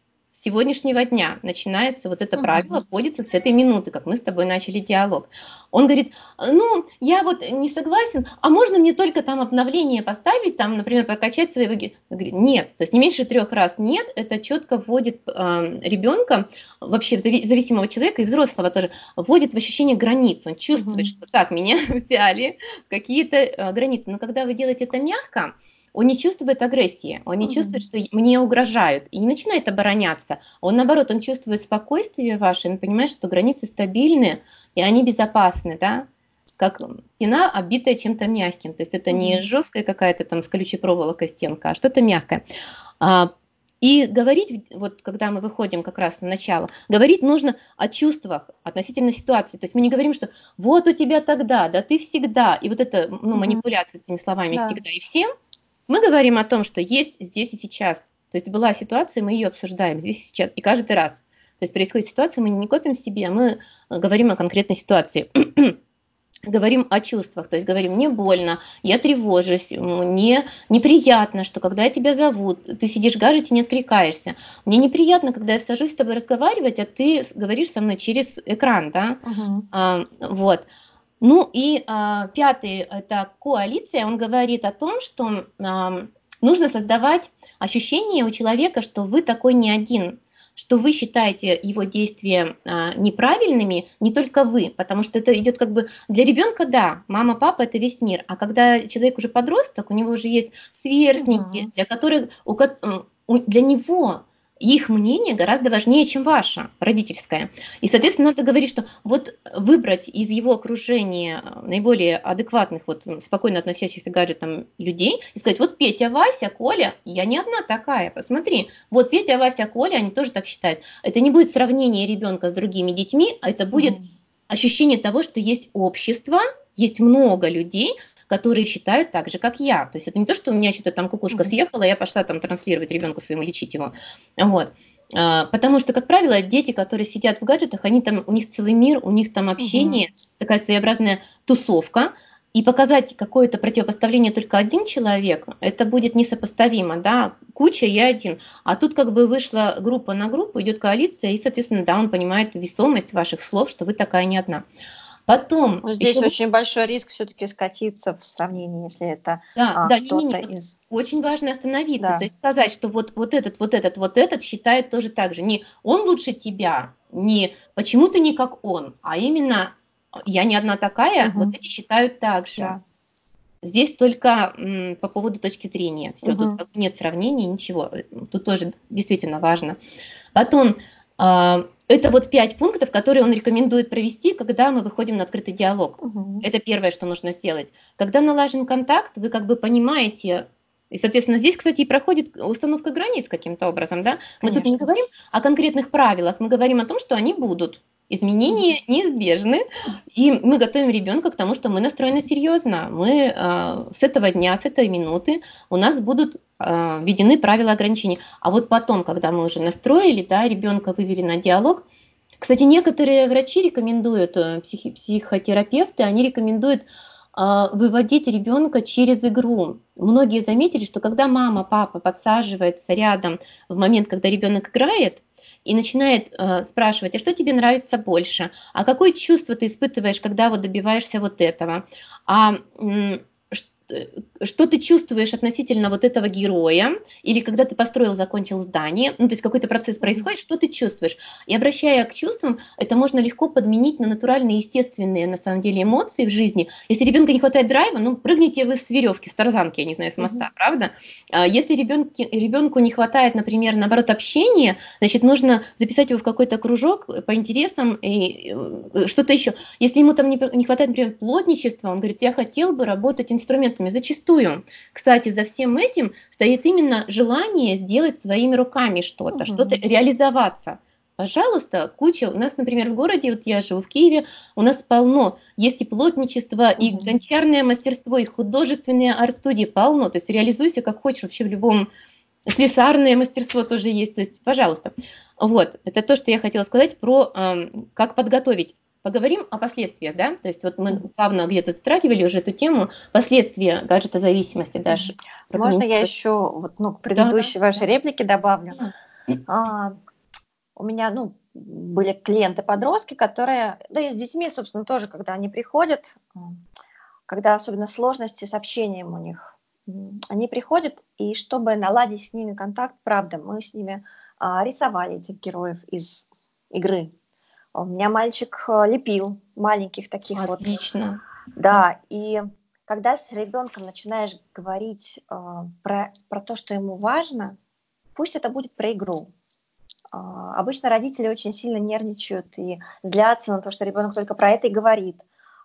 сегодняшнего дня начинается вот это правило, вводится с этой минуты, как мы с тобой начали диалог. Он говорит, ну, я вот не согласен, а можно мне только там обновление поставить, там, например, прокачать свои выги? Говорит, нет, то есть не меньше трех раз нет, это четко вводит э, ребенка, вообще зависимого человека и взрослого тоже, вводит в ощущение границ, он чувствует, что так, меня взяли какие-то э, границы, но когда вы делаете это мягко, он не чувствует агрессии, он не mm-hmm. чувствует, что мне угрожают, и не начинает обороняться. Он, наоборот, он чувствует спокойствие ваше, он понимает, что границы стабильны, и они безопасны, да, как стена, обитая чем-то мягким. То есть это mm-hmm. не жесткая какая-то там с колючей проволокой стенка, а что-то мягкое. А, и говорить, вот когда мы выходим как раз на начало, говорить нужно о чувствах относительно ситуации. То есть мы не говорим, что вот у тебя тогда, да ты всегда. И вот это ну, манипуляция этими словами да. всегда и всем, мы говорим о том, что есть здесь и сейчас. То есть была ситуация, мы ее обсуждаем здесь и сейчас. И каждый раз. То есть происходит ситуация, мы не копим себе, а мы говорим о конкретной ситуации. говорим о чувствах, то есть говорим, мне больно, я тревожусь, мне неприятно, что когда я тебя зовут, ты сидишь в гаджете и не откликаешься. Мне неприятно, когда я сажусь с тобой разговаривать, а ты говоришь со мной через экран, да, uh-huh. а, вот. Ну и а, пятый – это коалиция. Он говорит о том, что а, нужно создавать ощущение у человека, что вы такой не один, что вы считаете его действия а, неправильными, не только вы, потому что это идет как бы для ребенка, да, мама, папа это весь мир, а когда человек уже подросток, у него уже есть сверстники, для которых у, для него их мнение гораздо важнее, чем ваше родительское. И, соответственно, надо говорить, что вот выбрать из его окружения наиболее адекватных, вот спокойно относящихся к гаджетам людей и сказать, вот Петя, Вася, Коля, я не одна такая, посмотри, вот Петя, Вася, Коля, они тоже так считают. Это не будет сравнение ребенка с другими детьми, а это будет ощущение того, что есть общество, есть много людей, которые считают так же, как я. То есть это не то, что у меня что-то там кукушка съехала, я пошла там транслировать ребенку своему, лечить его. Вот. А, потому что, как правило, дети, которые сидят в гаджетах, они там, у них целый мир, у них там общение, угу. такая своеобразная тусовка, и показать какое-то противопоставление только один человек, это будет несопоставимо, да, куча, я один. А тут как бы вышла группа на группу, идет коалиция, и, соответственно, да, он понимает весомость ваших слов, что вы такая не одна. Потом ну, здесь еще... очень большой риск все-таки скатиться в сравнении, если это да, а, да, кто-то не, не, из. Очень важно остановиться, да. то есть сказать, что вот вот этот, вот этот, вот этот считает тоже так же. Не он лучше тебя, не почему ты не как он, а именно я не одна такая, угу. вот эти считают так же. Да. Здесь только м, по поводу точки зрения. Все, угу. тут нет сравнений, ничего. Тут тоже действительно важно. Потом а, это вот пять пунктов, которые он рекомендует провести, когда мы выходим на открытый диалог. Угу. Это первое, что нужно сделать. Когда налажен контакт, вы как бы понимаете, и, соответственно, здесь, кстати, и проходит установка границ каким-то образом, да? Мы Конечно. тут не говорим о конкретных правилах, мы говорим о том, что они будут. Изменения неизбежны, и мы готовим ребенка к тому, что мы настроены серьезно. Мы э, с этого дня, с этой минуты у нас будут э, введены правила ограничений. А вот потом, когда мы уже настроили, да, ребенка вывели на диалог, кстати, некоторые врачи рекомендуют, э, психи, психотерапевты, они рекомендуют э, выводить ребенка через игру. Многие заметили, что когда мама, папа подсаживается рядом в момент, когда ребенок играет, и начинает э, спрашивать, а что тебе нравится больше, а какое чувство ты испытываешь, когда вот добиваешься вот этого, а Э, что ты чувствуешь относительно вот этого героя, или когда ты построил, закончил здание, ну, то есть какой-то процесс происходит, что ты чувствуешь. И обращая к чувствам, это можно легко подменить на натуральные, естественные, на самом деле, эмоции в жизни. Если ребенка не хватает драйва, ну, прыгните вы с веревки, с тарзанки, я не знаю, с моста, mm-hmm. правда? А если ребенку, ребенку не хватает, например, наоборот, общения, значит, нужно записать его в какой-то кружок по интересам и э, что-то еще. Если ему там не, не хватает, например, плотничества, он говорит, я хотел бы работать инструментами, инструментами. Зачастую, кстати, за всем этим стоит именно желание сделать своими руками что-то, угу. что-то реализоваться. Пожалуйста, куча. У нас, например, в городе, вот я живу в Киеве, у нас полно. Есть и плотничество, угу. и гончарное мастерство, и художественные арт-студии полно. То есть реализуйся как хочешь вообще в любом слесарное мастерство тоже есть, то есть, пожалуйста. Вот, это то, что я хотела сказать про э, как подготовить Поговорим о последствиях, да? То есть вот мы плавно где-то затрагивали уже эту тему, последствия гаджетозависимости, даже. Можно я еще вот, ну, к предыдущей да, вашей да. реплике добавлю? А, у меня, ну, были клиенты-подростки, которые, да и с детьми, собственно, тоже, когда они приходят, когда особенно сложности с общением у них, они приходят, и чтобы наладить с ними контакт, правда, мы с ними а, рисовали этих героев из игры, у меня мальчик э, лепил маленьких таких Отлично. вот. Отлично. Да, и когда с ребенком начинаешь говорить э, про, про то, что ему важно, пусть это будет про игру. Э, обычно родители очень сильно нервничают и злятся на то, что ребенок только про это и говорит.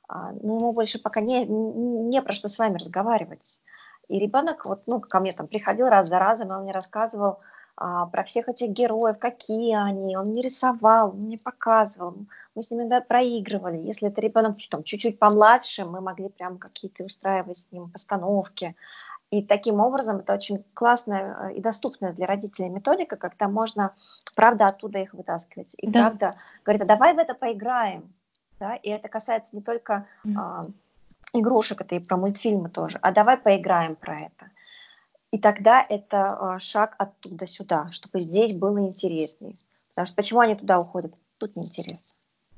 Э, но ему больше пока не, не про что с вами разговаривать. И ребенок вот, ну, ко мне там приходил раз за разом, и он мне рассказывал, а, про всех этих героев, какие они, он мне рисовал, он мне показывал, мы с ним иногда проигрывали. Если это ребенок там, чуть-чуть помладше, мы могли прям какие-то устраивать с ним постановки. И таким образом это очень классная э, и доступная для родителей методика, когда можно, правда, оттуда их вытаскивать. И да. правда говорит, а давай в это поиграем. Да? И это касается не только mm. а, игрушек, это и про мультфильмы тоже. А давай поиграем про это. И тогда это а, шаг оттуда сюда, чтобы здесь было интереснее. Потому что почему они туда уходят? Тут неинтересно.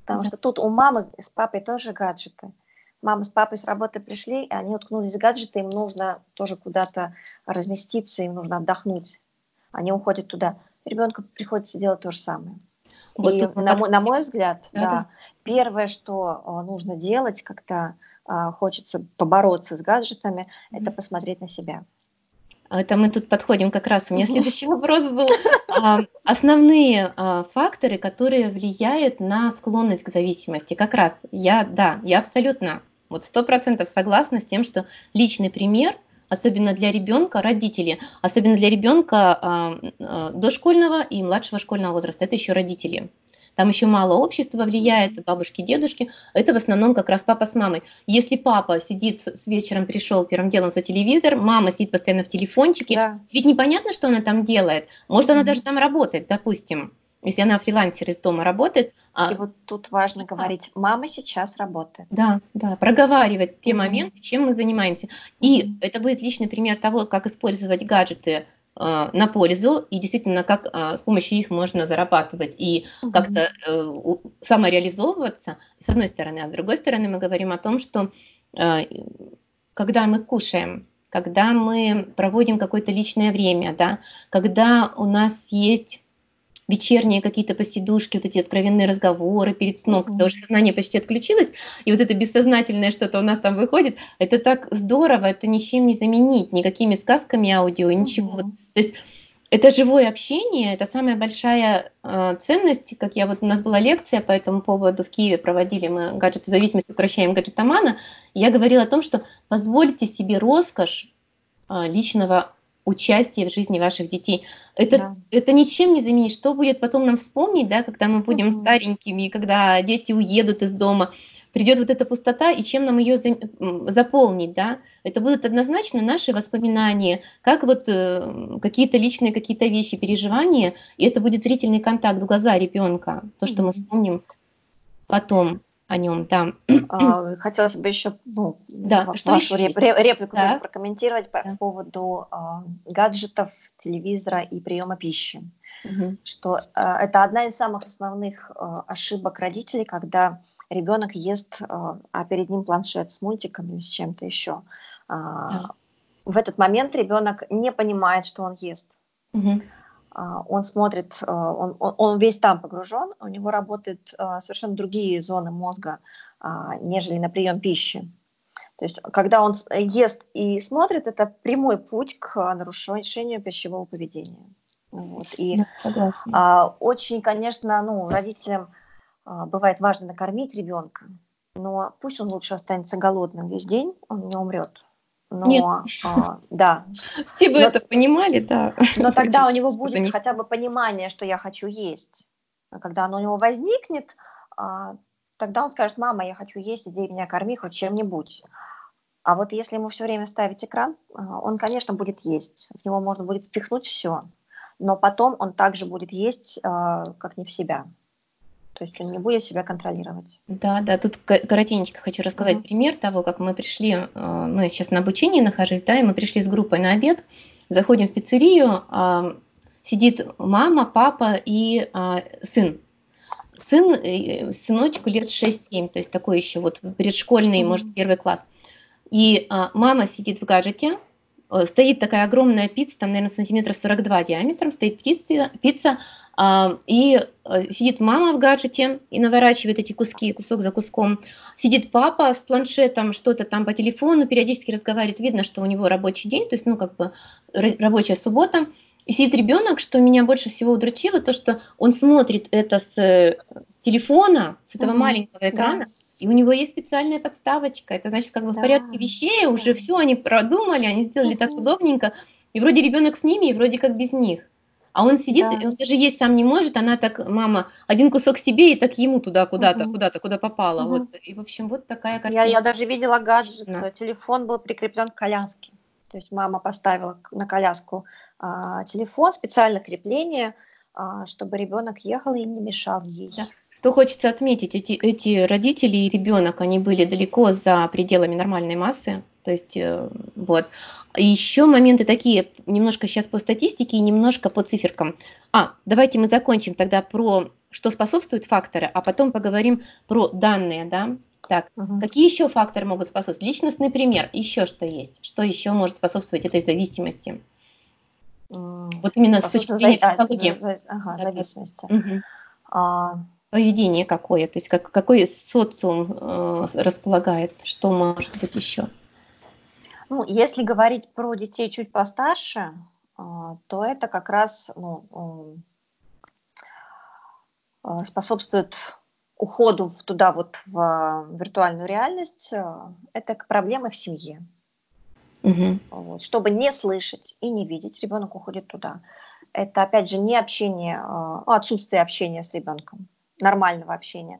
Потому что тут у мамы с папой тоже гаджеты. Мама с папой с работы пришли, и они уткнулись в гаджеты, им нужно тоже куда-то разместиться, им нужно отдохнуть. Они уходят туда. Ребенку приходится делать то же самое. Вот и на, мой, на мой взгляд, да, да, первое, что а, нужно делать, когда а, хочется побороться с гаджетами, mm-hmm. это посмотреть на себя. Это мы тут подходим как раз. У меня следующий вопрос был. А, основные а, факторы, которые влияют на склонность к зависимости. Как раз я, да, я абсолютно, вот сто процентов согласна с тем, что личный пример, особенно для ребенка, родители, особенно для ребенка а, дошкольного и младшего школьного возраста, это еще родители. Там еще мало общества влияет, бабушки, дедушки. Это в основном как раз папа с мамой. Если папа сидит с вечером, пришел первым делом за телевизор, мама сидит постоянно в телефончике, да. ведь непонятно, что она там делает. Может, она даже там работает, допустим. Если она фрилансер из дома работает. А... И вот тут важно говорить, мама сейчас работает. Да, да, проговаривать те моменты, чем мы занимаемся. И это будет личный пример того, как использовать гаджеты на пользу. И действительно как э, с помощью их можно зарабатывать и как-то э, самореализовываться с одной стороны, а с другой стороны мы говорим о том, что когда мы кушаем, когда мы проводим какое-то личное время, да, когда у нас есть вечерние какие-то посидушки, вот эти откровенные разговоры перед сном, когда уже сознание почти отключилось, и вот это бессознательное что-то у нас там выходит, это так здорово, это ничем не заменить, никакими сказками аудио, ничего. То есть это живое общение, это самая большая э, ценность, как я вот у нас была лекция по этому поводу в Киеве проводили мы гаджеты зависимости, укращаем гаджетомана, я говорила о том, что позвольте себе роскошь э, личного участие в жизни ваших детей. Это, да. это ничем не заменить. Что будет потом нам вспомнить, да, когда мы будем угу. старенькими, когда дети уедут из дома, придет вот эта пустота, и чем нам ее заполнить, да? Это будут однозначно наши воспоминания, как вот э, какие-то личные какие-то вещи, переживания, и это будет зрительный контакт в глаза ребенка, то, что мы вспомним потом о нем, да. А, хотелось бы еще ну, да. что вашу еще? реплику да. тоже прокомментировать по да. поводу а, гаджетов, телевизора и приема пищи. Угу. Что а, это одна из самых основных а, ошибок родителей, когда ребенок ест, а, а перед ним планшет с мультиками или с чем-то еще. А, да. В этот момент ребенок не понимает, что он ест. Угу. А, он смотрит, а, он, он весь там погружен, у него работают а, совершенно другие зоны мозга, нежели на прием пищи. То есть, когда он ест и смотрит, это прямой путь к нарушению пищевого поведения. Вот. И Согласна. очень, конечно, ну, родителям бывает важно накормить ребенка, но пусть он лучше останется голодным весь день, он не умрет. Но, Нет. А, да. Все бы но, это понимали, да. Но тогда у него будет не... хотя бы понимание, что я хочу есть. А когда оно у него возникнет, а, тогда он скажет, мама, я хочу есть, иди меня корми хоть чем-нибудь. А вот если ему все время ставить экран, а, он, конечно, будет есть. В него можно будет впихнуть все. Но потом он также будет есть, а, как не в себя. То есть он не будет себя контролировать. Да, да, тут коротенько хочу рассказать uh-huh. пример того, как мы пришли, э, ну, сейчас на обучении нахожусь, да, и мы пришли с группой на обед, заходим в пиццерию, а, сидит мама, папа и а, сын. Сын, э, сыночку лет 6-7, то есть такой еще вот предшкольный, uh-huh. может, первый класс. И а, мама сидит в гаджете, стоит такая огромная пицца, там, наверное, сантиметра 42 диаметром, стоит пицца, пицца и э, сидит мама в гаджете и наворачивает эти куски, кусок за куском. Сидит папа с планшетом, что-то там по телефону, периодически разговаривает. Видно, что у него рабочий день, то есть, ну, как бы рабочая суббота. И сидит ребенок, что меня больше всего удручило, то, что он смотрит это с э, телефона, с этого mm-hmm. маленького экрана, да. И у него есть специальная подставочка. Это значит, как бы да. в порядке вещей уже все они продумали, они сделали так удобненько. И вроде ребенок с ними, и вроде как без них. А он сидит, да. он даже есть сам не может, она так, мама, один кусок себе и так ему туда, куда-то, угу. куда-то, куда попало. Угу. Вот. И, в общем, вот такая картина. Я, я даже видела гаджет, да. телефон был прикреплен к коляске. То есть мама поставила на коляску а, телефон, специально крепление, а, чтобы ребенок ехал и не мешал ей. Да. Что хочется отметить, эти, эти родители и ребенок, они были далеко за пределами нормальной массы. То есть, э, вот. Еще моменты такие, немножко сейчас по статистике и немножко по циферкам. А, давайте мы закончим тогда про что способствует факторы, а потом поговорим про данные, да? Так, угу. какие еще факторы могут способствовать? Личностный пример, еще что есть? Что еще может способствовать этой зависимости? Вот именно с точки зрения психологии. Ага, да, зависимости. Угу. А, поведение какое, то есть как, какой социум э, располагает, что может быть еще? Ну, если говорить про детей чуть постарше, э, то это как раз ну, э, способствует уходу в, туда вот в виртуальную реальность. Это проблемы в семье. Угу. Вот. Чтобы не слышать и не видеть, ребенок уходит туда. Это опять же не общение, отсутствие общения с ребенком нормального общения.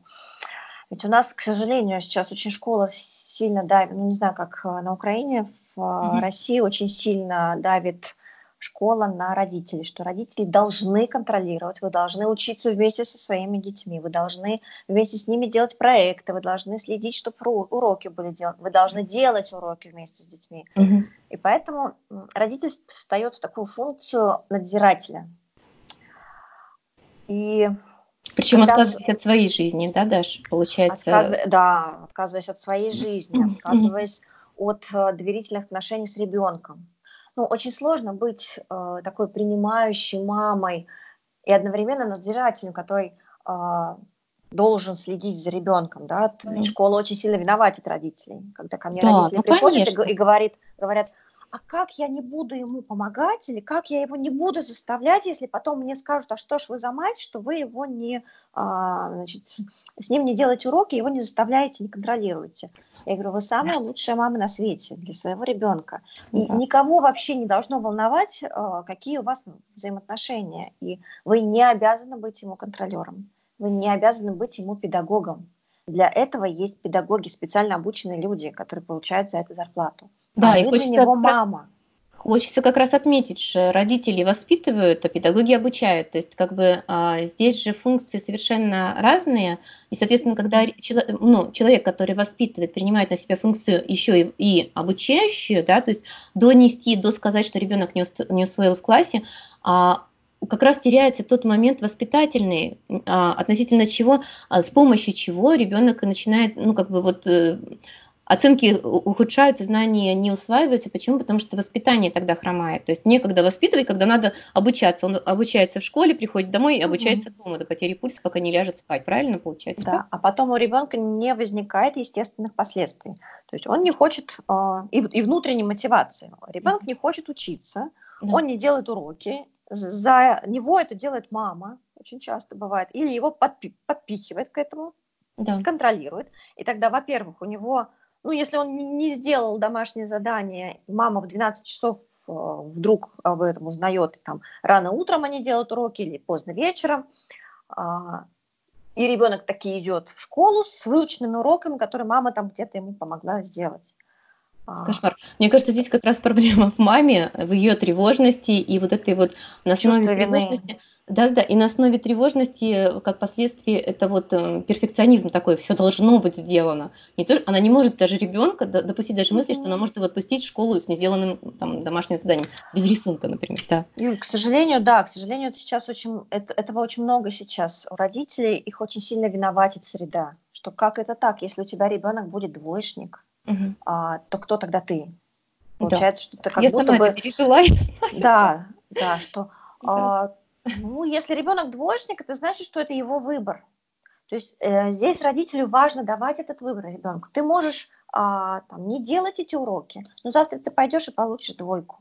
Ведь у нас, к сожалению, сейчас очень школа сильно давит, ну не знаю, как э, на Украине, в mm-hmm. России очень сильно давит школа на родителей, что родители должны контролировать, вы должны учиться вместе со своими детьми, вы должны вместе с ними делать проекты, вы должны следить, чтобы уроки были делать, вы должны делать уроки вместе с детьми. Mm-hmm. И поэтому родитель встает в такую функцию надзирателя. И причем Когда... отказываясь от своей жизни, да, Даш, получается? Отказв... Да, отказываясь от своей жизни, отказываясь от э, доверительных отношений с ребенком. Ну, очень сложно быть э, такой принимающей мамой и одновременно надзирателем, который э, должен следить за ребенком, да, mm-hmm. школа очень сильно виноватит родителей, когда ко мне да, родители ну, приходят конечно. и, и говорит, говорят, а как я не буду ему помогать, или как я его не буду заставлять, если потом мне скажут, а что ж вы за мать, что вы его не, а, значит, с ним не делаете уроки, его не заставляете, не контролируете. Я говорю, вы самая лучшая мама на свете для своего ребенка. И да. никого вообще не должно волновать, а, какие у вас взаимоотношения. И вы не обязаны быть ему контролером, вы не обязаны быть ему педагогом. Для этого есть педагоги, специально обученные люди, которые получают за это зарплату. Да, а и хочется него мама. Хочется как раз отметить, что родители воспитывают, а педагоги обучают. То есть как бы а, здесь же функции совершенно разные. И, соответственно, когда ну, человек, который воспитывает, принимает на себя функцию еще и, и обучающую, да, то есть донести, досказать, что ребенок не, не усвоил в классе, а, как раз теряется тот момент воспитательный, а, относительно чего, а, с помощью чего ребенок начинает, ну, как бы вот э, оценки ухудшаются, знания не усваиваются. Почему? Потому что воспитание тогда хромает. То есть некогда воспитывать, когда надо обучаться. Он обучается в школе, приходит домой и обучается угу. дома до потери пульса, пока не ляжет спать. Правильно получается? Да, а потом у ребенка не возникает естественных последствий. То есть он не хочет э, и, и внутренней мотивации. Ребенок не хочет учиться, да. он не делает уроки. За него это делает мама, очень часто бывает, или его подпи- подпихивает к этому, да. контролирует. И тогда, во-первых, у него ну, если он не сделал домашнее задание, мама в 12 часов э, вдруг об этом узнает, там, рано утром они делают уроки или поздно вечером, а, и ребенок таки идет в школу с выученными уроками, которые мама там где-то ему помогла сделать. А. Кошмар. Мне кажется, здесь как раз проблема в маме, в ее тревожности и вот этой вот на основе тревожности. Вины да, да, и на основе тревожности, как последствие, это вот э, перфекционизм такой, все должно быть сделано. Не то, она не может даже ребенка допустить даже мысли, что она может его отпустить в школу с несделанным там, домашним заданием, без рисунка, например. Да. Юль, к сожалению, да, к сожалению, сейчас очень, это, этого очень много сейчас у родителей, их очень сильно виноватит среда, что как это так, если у тебя ребенок будет двоечник, угу. а, то кто тогда ты? Получается, да. что ты как я будто сама бы... Это пережила. Да, да, что а, ну, если ребенок двоечник, это значит, что это его выбор. То есть э, здесь родителю важно давать этот выбор ребенку. Ты можешь а, там, не делать эти уроки, но завтра ты пойдешь и получишь двойку.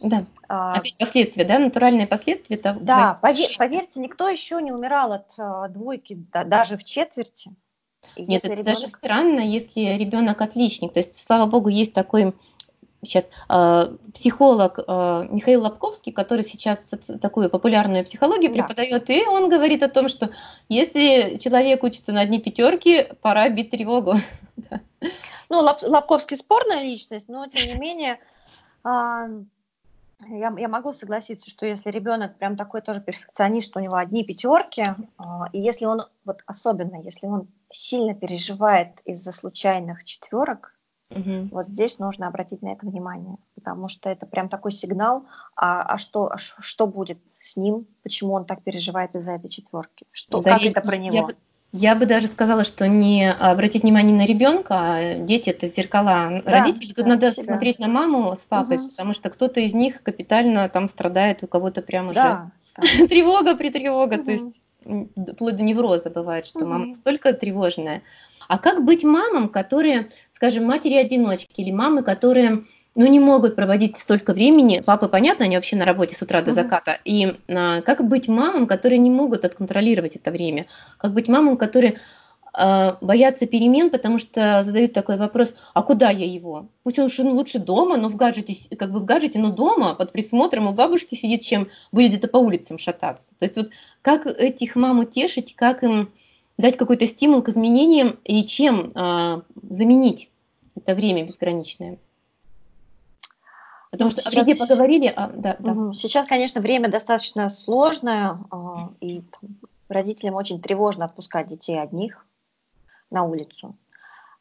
Да. А, Опять последствия, да, натуральные последствия того. Да, повер, поверьте, никто еще не умирал от а, двойки да, даже в четверти. Нет, это ребенок... даже странно, если ребенок отличник. То есть, слава богу, есть такой сейчас э, психолог э, Михаил Лобковский, который сейчас такую популярную психологию да. преподает, и он говорит о том, что если человек учится на одни пятерки, пора бить тревогу. Ну, Лобковский спорная личность, но тем не менее я, я могу согласиться, что если ребенок прям такой тоже перфекционист, что у него одни пятерки, и если он, вот особенно, если он сильно переживает из-за случайных четверок, Угу. Вот здесь нужно обратить на это внимание, потому что это прям такой сигнал, а, а что, а что будет с ним, почему он так переживает из-за этой четверки, что, да, как я, это про него. Я бы, я бы даже сказала, что не обратить внимание на ребенка, а дети это зеркала да, родителей. Тут да, надо себя. смотреть на маму с папой, угу. потому что кто-то из них капитально там страдает, у кого-то прям да, уже да. тревога при тревога, угу. то есть вплоть до невроза бывает, что угу. мама настолько тревожная. А как быть мамам, которые скажем, матери-одиночки или мамы, которые ну, не могут проводить столько времени. Папы, понятно, они вообще на работе с утра до заката. И а, как быть мамам, которые не могут отконтролировать это время? Как быть мамам, которые а, боятся перемен, потому что задают такой вопрос, а куда я его? Пусть он ну, лучше дома, но в гаджете, как бы в гаджете, но дома, под присмотром у бабушки сидит, чем будет где-то по улицам шататься. То есть вот как этих мам утешить, как им дать какой-то стимул к изменениям и чем а, заменить это время безграничное. Потому что сейчас, о вреде поговорили, а, да, да. Сейчас, конечно, время достаточно сложное, а, и родителям очень тревожно отпускать детей одних на улицу.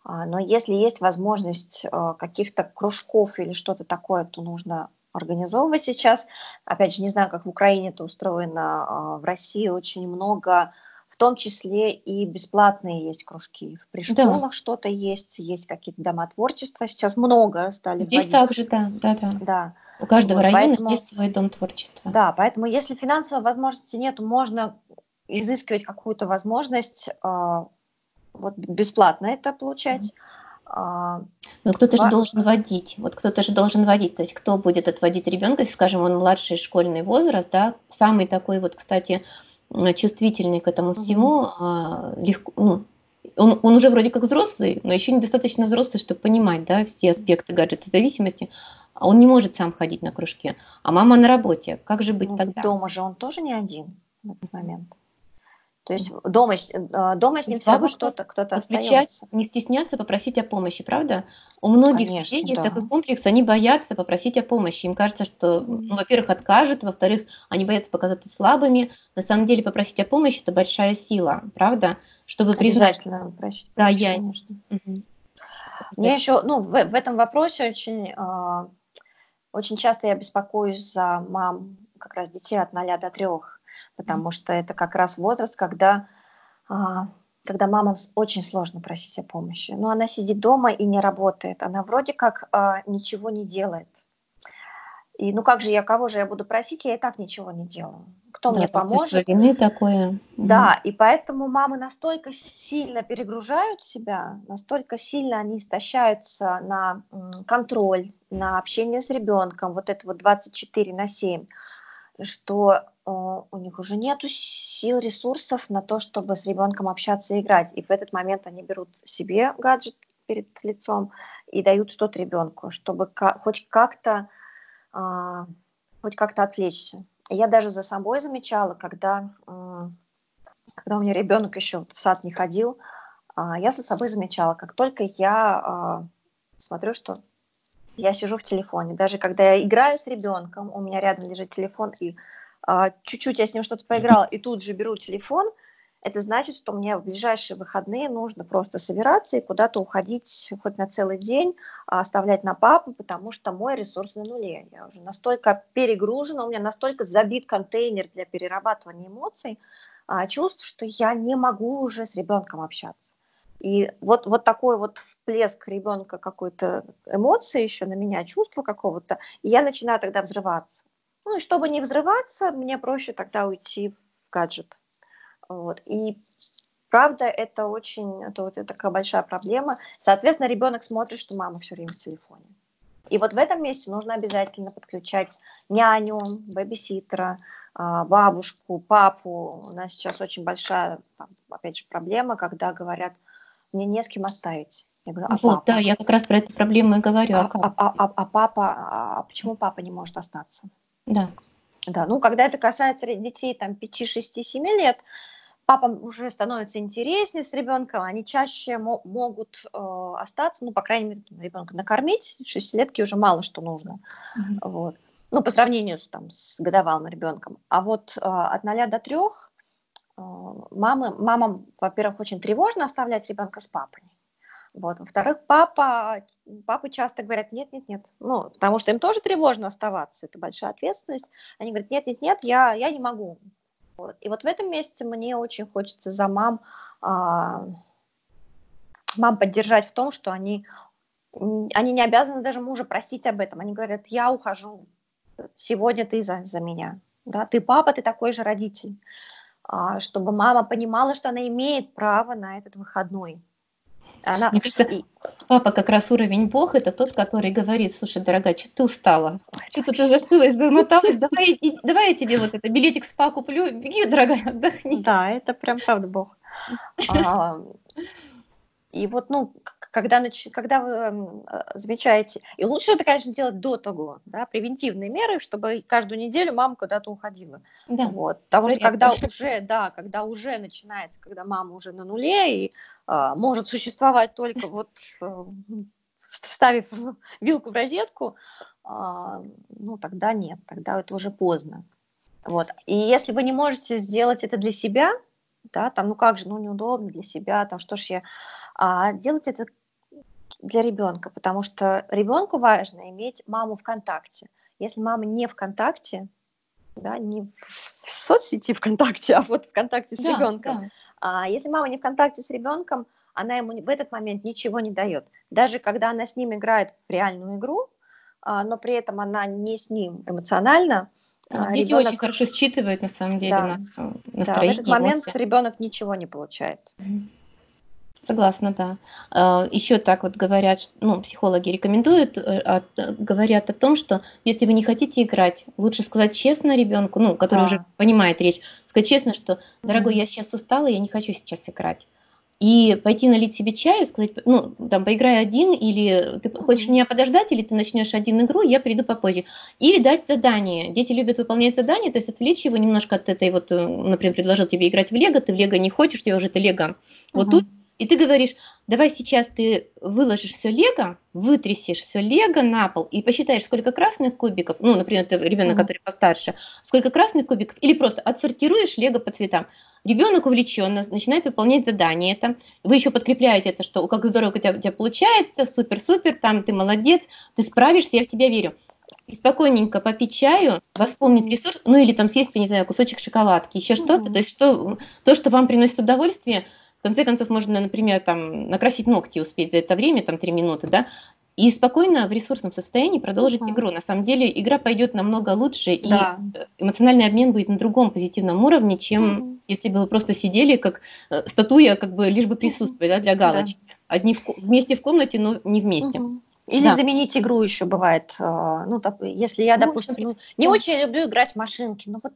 А, но если есть возможность каких-то кружков или что-то такое, то нужно организовывать сейчас. Опять же, не знаю, как в Украине это устроено. В России очень много том числе и бесплатные есть кружки. При школах да. что-то есть, есть какие-то дома творчества. Сейчас много стали Здесь вводить. также, да, да, да. да. У каждого вот, района поэтому, есть свой дом творчества. Да, поэтому если финансовой возможности нет, можно изыскивать какую-то возможность э, вот бесплатно это получать. А, Но кто-то же должен водить. Вот кто-то же должен водить. То есть кто будет отводить ребенка, скажем, он младший школьный возраст, да, самый такой вот, кстати, чувствительный к этому всему, mm-hmm. легко, ну, он, он уже вроде как взрослый, но еще недостаточно взрослый, чтобы понимать, да, все аспекты гаджета зависимости. А он не может сам ходить на кружке, а мама на работе. Как же быть ну, тогда? Дома же он тоже не один в этот момент. То есть дома, э, дома с ним все равно что-то, кто-то остается. Не стесняться попросить о помощи, правда? У многих Конечно, людей да. такой комплекс, они боятся попросить о помощи. Им кажется, что, ну, во-первых, откажут, во-вторых, они боятся показаться слабыми. На самом деле попросить о помощи – это большая сила, правда? Чтобы признать. просить да, я... конечно. Угу. Мне еще, ну, в, в этом вопросе очень, э, очень часто я беспокоюсь за мам как раз детей от 0 до 3 потому что это как раз возраст, когда, а, когда мамам очень сложно просить о помощи. Но она сидит дома и не работает, она вроде как а, ничего не делает. И ну как же я, кого же я буду просить, я и так ничего не делаю. Кто да, мне поможет? Вины такое. Да, и поэтому мамы настолько сильно перегружают себя, настолько сильно они истощаются на контроль, на общение с ребенком, вот это вот 24 на 7, что у них уже нет сил, ресурсов на то, чтобы с ребенком общаться и играть. И в этот момент они берут себе гаджет перед лицом и дают что-то ребенку, чтобы хоть как-то а, хоть как-то отвлечься. Я даже за собой замечала, когда, когда у меня ребенок еще в сад не ходил, а, я за собой замечала, как только я а, смотрю, что я сижу в телефоне, даже когда я играю с ребенком, у меня рядом лежит телефон, и а, чуть-чуть я с ним что-то поиграла и тут же беру телефон, это значит, что мне в ближайшие выходные нужно просто собираться и куда-то уходить хоть на целый день, а оставлять на папу, потому что мой ресурс на нуле. Я уже настолько перегружена, у меня настолько забит контейнер для перерабатывания эмоций, а, чувств, что я не могу уже с ребенком общаться. И вот, вот такой вот всплеск ребенка какой-то эмоции еще на меня, чувства какого-то, и я начинаю тогда взрываться. Ну и чтобы не взрываться, мне проще тогда уйти в гаджет. Вот. И правда, это очень, это вот такая большая проблема. Соответственно, ребенок смотрит, что мама все время в телефоне. И вот в этом месте нужно обязательно подключать няню, бэбиситера, а, бабушку, папу. У нас сейчас очень большая, там, опять же, проблема, когда говорят, мне не с кем оставить. Я говорю, а вот, папа? да, я как раз про эту проблему и говорю. А, а, а, а, а папа, а почему папа не может остаться? Да. Да, ну, когда это касается детей там 5, 6, 7 лет, папам уже становится интереснее с ребенком, они чаще могут э, остаться, ну, по крайней мере, ребенка накормить, шестилетки уже мало что нужно, mm-hmm. вот. Ну, по сравнению с, там, с годовалым ребенком. А вот э, от 0 до 3 э, мамы, мамам, во-первых, очень тревожно оставлять ребенка с папой, вот. Во-вторых, папа, папы часто говорят, нет, нет, нет, ну, потому что им тоже тревожно оставаться, это большая ответственность. Они говорят, нет, нет, нет, я, я не могу. Вот. И вот в этом месте мне очень хочется за мам, а, мам поддержать в том, что они, они не обязаны даже мужа просить об этом. Они говорят, я ухожу, сегодня ты за, за меня. Да? Ты папа, ты такой же родитель. А, чтобы мама понимала, что она имеет право на этот выходной она... Мне кажется, папа как раз уровень Бог, это тот, который говорит, слушай, дорогая, что ты устала? Что-то ты зашилась, замоталась, давай, давай я тебе вот это билетик спа куплю, беги, дорогая, отдохни. Да, это прям правда Бог. А, и вот, ну, когда, нач... когда вы э, замечаете, и лучше это, конечно, делать до того, да, превентивные меры, чтобы каждую неделю мама куда-то уходила. Да. Вот. Потому Зарядка. что когда уже, да, когда уже начинается, когда мама уже на нуле и а, может существовать только вот э, вставив вилку в розетку, а, ну тогда нет, тогда это уже поздно. Вот. И если вы не можете сделать это для себя, да, там, ну как же, ну неудобно для себя, там, что ж я, а делать это для ребенка, потому что ребенку важно иметь маму ВКонтакте. Если мама не ВКонтакте, да, не в соцсети ВКонтакте, а вот ВКонтакте с да, ребенком. Да. А если мама не ВКонтакте с ребенком, она ему в этот момент ничего не дает. Даже когда она с ним играет в реальную игру, а, но при этом она не с ним эмоционально. Да, а, дети ребенок... очень хорошо считывают на самом деле да. нас настроение. Да, в этот момент эмоции. ребенок ничего не получает. Mm-hmm. Согласна, да. А, Еще так вот говорят, ну, психологи рекомендуют, э, говорят о том, что если вы не хотите играть, лучше сказать честно ребенку, ну, который да. уже понимает речь, сказать честно, что, дорогой, я сейчас устала, я не хочу сейчас играть и пойти налить себе чаю, сказать, ну, там, поиграй один, или ты хочешь меня подождать, или ты начнешь один игру, я приду попозже. Или дать задание. Дети любят выполнять задания, то есть отвлечь его немножко от этой вот, э, например, предложил тебе играть в лего, ты в лего не хочешь, тебе уже это лего. Вот uh-huh. тут и ты говоришь, давай сейчас ты выложишь все лего, вытрясешь все лего на пол и посчитаешь, сколько красных кубиков, ну, например, это ребенок, который постарше, сколько красных кубиков, или просто отсортируешь лего по цветам. Ребенок увлеченно начинает выполнять задание это. Вы еще подкрепляете это, что как здорово у тебя, у тебя получается, супер-супер, там ты молодец, ты справишься, я в тебя верю. И спокойненько попить чаю, восполнить ресурс, ну или там съесть, я не знаю, кусочек шоколадки, еще что-то. То есть что, то, что вам приносит удовольствие – в конце концов, можно, например, там, накрасить ногти успеть за это время, там, три минуты, да, и спокойно в ресурсном состоянии продолжить uh-huh. игру. На самом деле игра пойдет намного лучше, да. и эмоциональный обмен будет на другом позитивном уровне, чем uh-huh. если бы вы просто сидели как э, статуя, как бы лишь бы присутствовать, uh-huh. да, для галочки. Да. Одни в, вместе в комнате, но не вместе. Uh-huh. Или да. заменить игру еще бывает. Э, ну, если я, допустим, ну, не очень люблю играть в машинки, но вот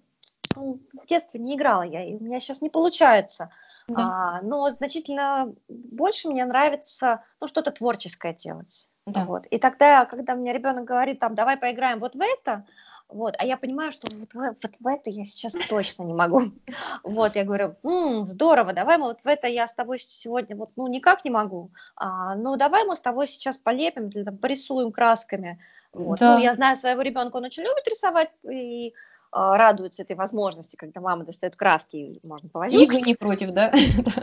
ну, в детстве не играла я, и у меня сейчас не получается. Да. А, но значительно больше мне нравится ну, что-то творческое делать. Да. Вот. И тогда, когда мне ребенок говорит, там, давай поиграем вот в это, вот, а я понимаю, что вот, в, вот в это я сейчас точно не могу. Вот, я говорю, м-м, здорово, давай мы вот в это я с тобой сегодня вот, ну, никак не могу. А, ну, давай мы с тобой сейчас полепим, порисуем красками. Вот. Да. Ну, я знаю своего ребенка, он очень любит рисовать, и радуются этой возможности, когда мама достает краски, и можно повозить. И вы не против, да?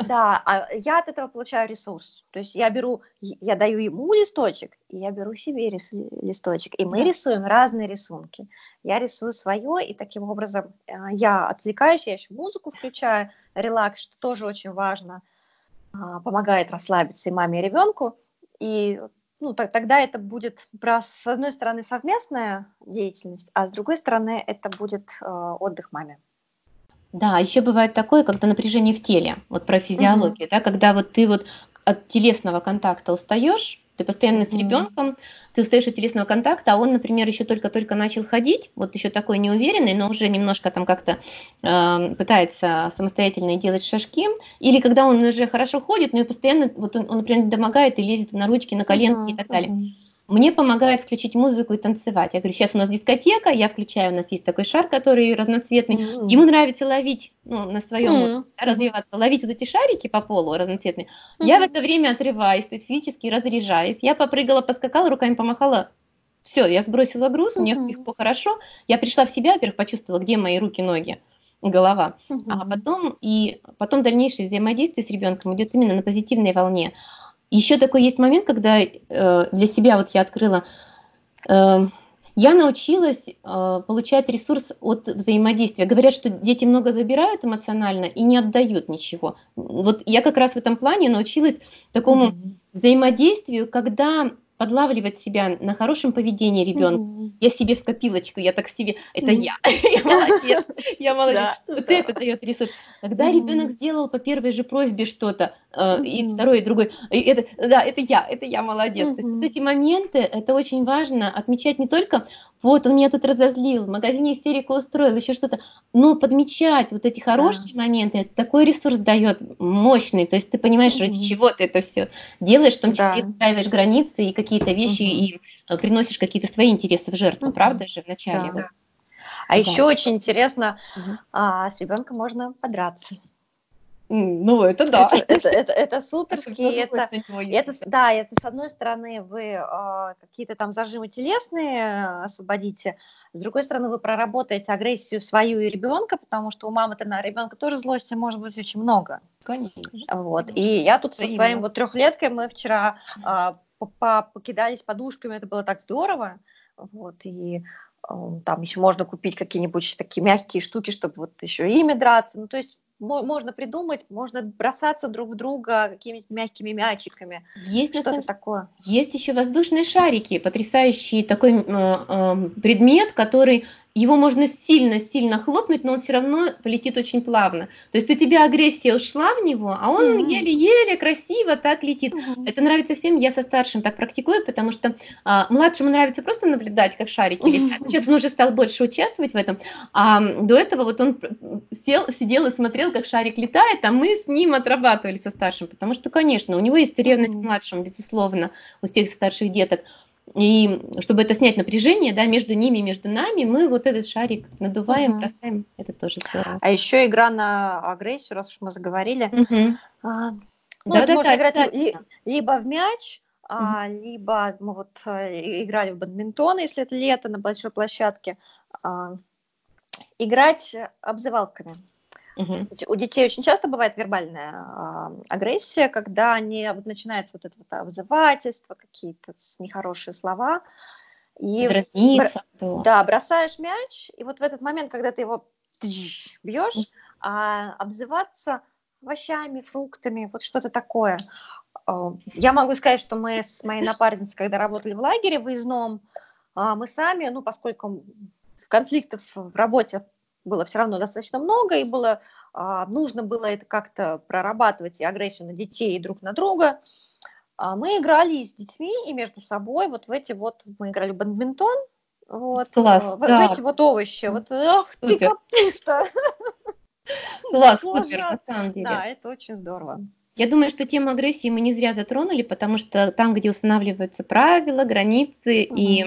Да, а я от этого получаю ресурс. То есть я беру, я даю ему листочек, и я беру себе листочек, и мы да. рисуем разные рисунки. Я рисую свое, и таким образом а, я отвлекаюсь, я еще музыку включаю, релакс, что тоже очень важно, а, помогает расслабиться и маме, и ребенку. И ну, так, тогда это будет, с одной стороны, совместная деятельность, а с другой стороны, это будет э, отдых маме. Да, еще бывает такое, когда напряжение в теле, вот про физиологию, угу. да, когда вот ты вот от телесного контакта устаешь, ты постоянно с ребенком, ты устаешь от телесного контакта, а он, например, еще только-только начал ходить, вот еще такой неуверенный, но уже немножко там как-то э, пытается самостоятельно делать шажки, или когда он уже хорошо ходит, но и постоянно, вот он, он например, домогает и лезет на ручки, на коленки и так далее. Мне помогает включить музыку и танцевать. Я говорю, сейчас у нас дискотека, я включаю, у нас есть такой шар, который разноцветный. Mm-hmm. Ему нравится ловить ну, на своем, mm-hmm. развиваться, ловить вот эти шарики по полу разноцветные. Mm-hmm. Я в это время отрываюсь, то есть физически разряжаюсь. Я попрыгала, поскакала, руками помахала. Все, я сбросила груз, mm-hmm. мне легко, хорошо. Я пришла в себя, во-первых, почувствовала, где мои руки, ноги голова, угу. а потом и потом дальнейшее взаимодействие с ребенком идет именно на позитивной волне. Еще такой есть момент, когда э, для себя вот я открыла, э, я научилась э, получать ресурс от взаимодействия. Говорят, что дети много забирают эмоционально и не отдают ничего. Вот я как раз в этом плане научилась такому mm-hmm. взаимодействию, когда подлавливать себя на хорошем поведении ребенка. Я себе в скопилочку, я так себе, это я, я молодец, я молодец. Вот это дает ресурс. Когда ребенок сделал по первой же просьбе что-то, э, и второй, и другой, это, да, это я, это я молодец. То есть вот эти моменты, это очень важно отмечать не только, вот он меня тут разозлил, в магазине истерику устроил, еще что-то, но подмечать вот эти хорошие моменты, это такой ресурс дает мощный, то есть ты понимаешь, ради чего ты это все делаешь, в том числе устраиваешь границы и какие-то вещи, и э, приносишь какие-то свои интересы в жертву, правда же, вначале? Да. А да. еще очень интересно, угу. а, с ребенком можно подраться. Ну, это да. Это, это, это, это суперски. Это, это, да, это с одной стороны вы э, какие-то там зажимы телесные освободите, с другой стороны вы проработаете агрессию свою и ребенка, потому что у мамы-то на ребенка тоже злости может быть очень много. Конечно. Вот. И я тут со своим вот трехлеткой мы вчера э, покидались подушками, это было так здорово. Вот. И там еще можно купить какие-нибудь такие мягкие штуки, чтобы вот еще ими драться. Ну, то есть можно придумать, можно бросаться друг в друга какими-нибудь мягкими мячиками. Есть что-то самом... такое. Есть еще воздушные шарики, потрясающий такой э, э, предмет, который его можно сильно-сильно хлопнуть, но он все равно полетит очень плавно. То есть у тебя агрессия ушла в него, а он mm-hmm. еле-еле красиво так летит. Mm-hmm. Это нравится всем, я со старшим так практикую, потому что а, младшему нравится просто наблюдать, как шарики mm-hmm. летят. Сейчас он уже стал больше участвовать в этом, а до этого вот он сел, сидел и смотрел, как шарик летает, а мы с ним отрабатывали со старшим, потому что, конечно, у него есть ревность mm-hmm. к младшему, безусловно, у всех старших деток. И чтобы это снять напряжение, да, между ними, между нами, мы вот этот шарик надуваем, угу. бросаем. Это тоже здорово. А еще игра на агрессию, раз уж мы заговорили. Угу. А, ну, да, да, можно да, играть да, ли, либо в мяч, угу. а, либо мы вот а, играли в бадминтон, если это лето на большой площадке. А, играть обзывалками. Угу. У детей очень часто бывает вербальная а, агрессия, когда они вот начинается вот это вот обзывательство, какие-то нехорошие слова. И Дразниться. Бр- да, бросаешь мяч, и вот в этот момент, когда ты его бьешь, а обзываться овощами, фруктами, вот что-то такое. А, я могу сказать, что мы с моей напарницей, когда работали в лагере выездном, а, мы сами, ну, поскольку конфликтов в работе было все равно достаточно много, и было, а, нужно было это как-то прорабатывать, и агрессию на детей, и друг на друга. А мы играли с детьми, и между собой, вот в эти вот, мы играли в бадминтон, вот, Класс, в, да. в эти вот овощи, вот, ах ты капуста! Класс, супер, на самом деле. Да, это очень здорово. Я думаю, что тему агрессии мы не зря затронули, потому что там, где устанавливаются правила, границы угу. и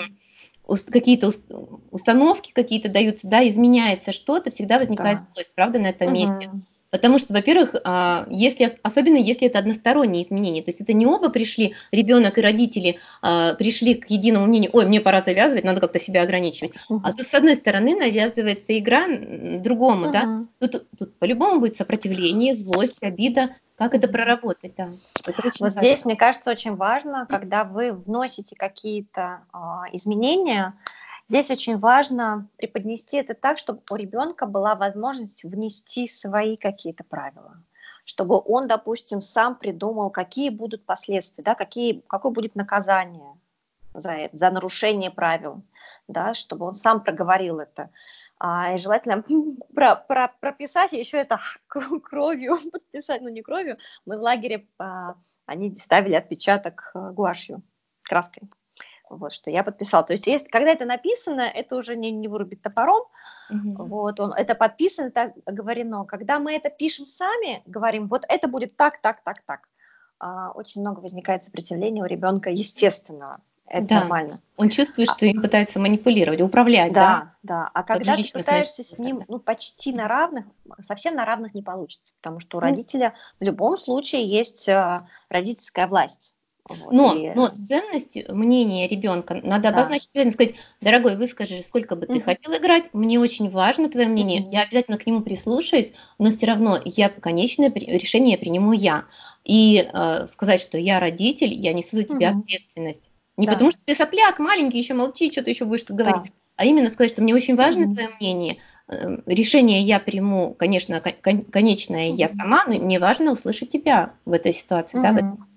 какие-то установки какие-то даются, да, изменяется что-то, всегда возникает да. злость, правда, на этом угу. месте. Потому что, во-первых, а, если, особенно если это односторонние изменения, то есть это не оба пришли, ребенок и родители а, пришли к единому мнению, ой, мне пора завязывать, надо как-то себя ограничивать. Uh-huh. А тут, с одной стороны, навязывается игра другому, uh-huh. да, тут, тут по-любому будет сопротивление, злость, обида, как это проработать, да. Это вот важно. здесь, мне кажется, очень важно, когда вы вносите какие-то э, изменения, здесь очень важно преподнести это так, чтобы у ребенка была возможность внести свои какие-то правила чтобы он, допустим, сам придумал, какие будут последствия, да, какие, какое будет наказание за это, за нарушение правил, да, чтобы он сам проговорил это а, и желательно про, про, прописать еще это кровью, подписать, ну не кровью, мы в лагере, а, они ставили отпечаток а, гуашью, краской, вот, что я подписала. То есть, если, когда это написано, это уже не, не вырубит топором, угу. вот, он, это подписано, так говорено. Когда мы это пишем сами, говорим, вот это будет так, так, так, так, а, очень много возникает сопротивления у ребенка естественного. Это да. нормально. Он чувствует, что им пытаются манипулировать, управлять, да? Да, да. А когда ты пытаешься с ним ну, почти на равных, совсем на равных не получится, потому что у ну, родителя в любом случае есть э, родительская власть. Вот, но, и... но ценность мнения ребенка надо да. обозначить, сказать, дорогой, выскажи, сколько бы ты mm хотел играть, мне очень важно твое мнение, mm я обязательно к нему прислушаюсь, но все равно я конечное решение приниму я. И э, сказать, что я родитель, я несу за тебя mm ответственность. Не да. потому что ты сопляк, маленький, еще молчи, что-то еще будешь тут говорить. Да. А именно сказать, что мне очень важно mm-hmm. твое мнение. Эм, решение я приму, конечно, кон- конечное mm-hmm. я сама, но мне важно услышать тебя в этой ситуации. Mm-hmm. Да, в этом,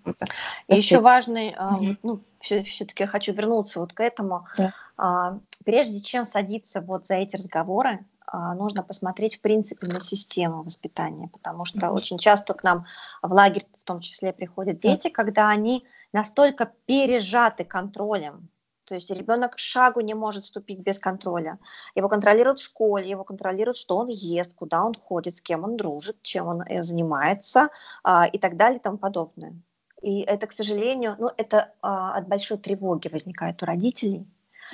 И еще ты... важный, mm-hmm. ну, все, все-таки я хочу вернуться вот к этому. Да. А, прежде чем садиться вот за эти разговоры, нужно посмотреть, в принципе, на систему воспитания, потому что mm-hmm. очень часто к нам в лагерь в том числе приходят дети, когда они настолько пережаты контролем, то есть ребенок шагу не может ступить без контроля. Его контролируют в школе, его контролируют, что он ест, куда он ходит, с кем он дружит, чем он э, занимается а, и так далее и тому подобное. И это, к сожалению, ну, это а, от большой тревоги возникает у родителей.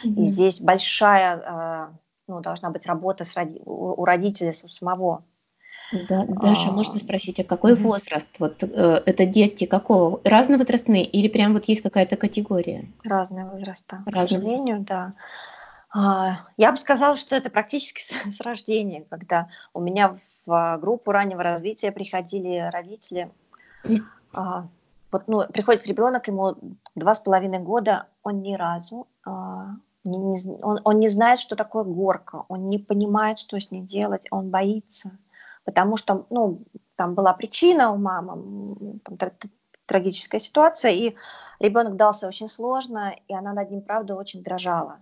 Mm-hmm. И здесь большая а, ну, должна быть работа с роди- у родителя у самого. Да, Даша, а... можно спросить, а какой угу. возраст? Вот э, это дети какого? Разновозрастные или прям вот есть какая-то категория? Разные возраста. Разные. К сожалению, да. А, я бы сказала, что это практически с, с рождения, когда у меня в группу раннего развития приходили родители. А, вот, ну, приходит ребенок, ему два с половиной года, он ни разу а, не, не, он, он не знает, что такое горка, он не понимает, что с ней делать, он боится потому что, ну, там была причина у мамы, там, трагическая ситуация, и ребенок дался очень сложно, и она над ним, правда, очень дрожала.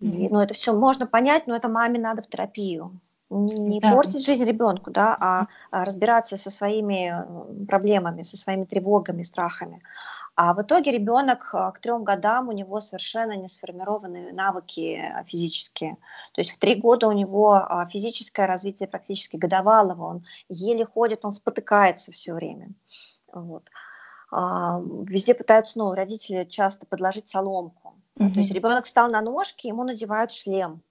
И, ну, это все можно понять, но это маме надо в терапию. Не да. портить жизнь ребенку, да, а, а разбираться со своими проблемами, со своими тревогами, страхами. А в итоге ребенок а, к трем годам у него совершенно не сформированы навыки а, физические. То есть в три года у него а, физическое развитие практически годовалого, он еле ходит, он спотыкается все время. Вот. Везде пытаются, ну, родители часто подложить соломку. Mm-hmm. То есть ребенок встал на ножки, ему надевают шлем,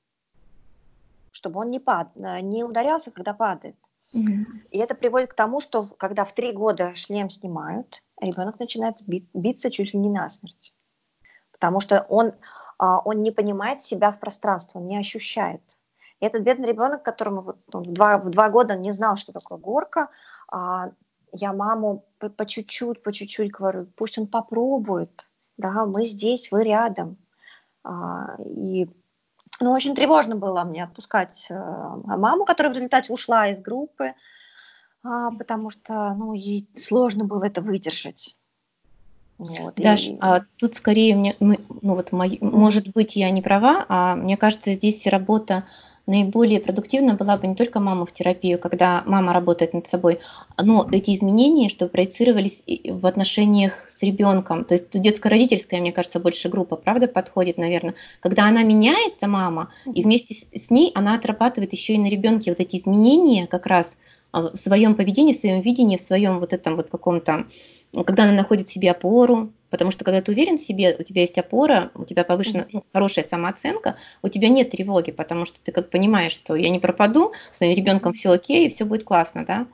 чтобы он не, пад, не ударялся, когда падает. И это приводит к тому, что когда в три года шлем снимают, ребенок начинает биться чуть ли не насмерть. Потому что он, а, он не понимает себя в пространстве, он не ощущает. И этот бедный ребенок, которому вот, он в, два, в два года не знал, что такое горка, а, я маму по чуть-чуть, по чуть-чуть говорю, пусть он попробует, да, мы здесь, вы рядом. А, и ну, очень тревожно было мне отпускать э, маму, которая в результате ушла из группы, а, потому что ну, ей сложно было это выдержать. Вот, Даш, и... а тут скорее мне, ну вот, мой, может быть, я не права, а мне кажется, здесь работа наиболее продуктивна была бы не только мама в терапию, когда мама работает над собой, но эти изменения, чтобы проецировались в отношениях с ребенком. То есть детско-родительская, мне кажется, больше группа, правда, подходит, наверное. Когда она меняется, мама, и вместе с ней она отрабатывает еще и на ребенке вот эти изменения как раз а, в своем поведении, в своем видении, в своем вот этом вот каком-то, когда она находит себе опору, потому что когда ты уверен в себе, у тебя есть опора, у тебя повышена ну, хорошая самооценка, у тебя нет тревоги, потому что ты как понимаешь, что я не пропаду, с моим ребенком все окей, и все будет классно, да,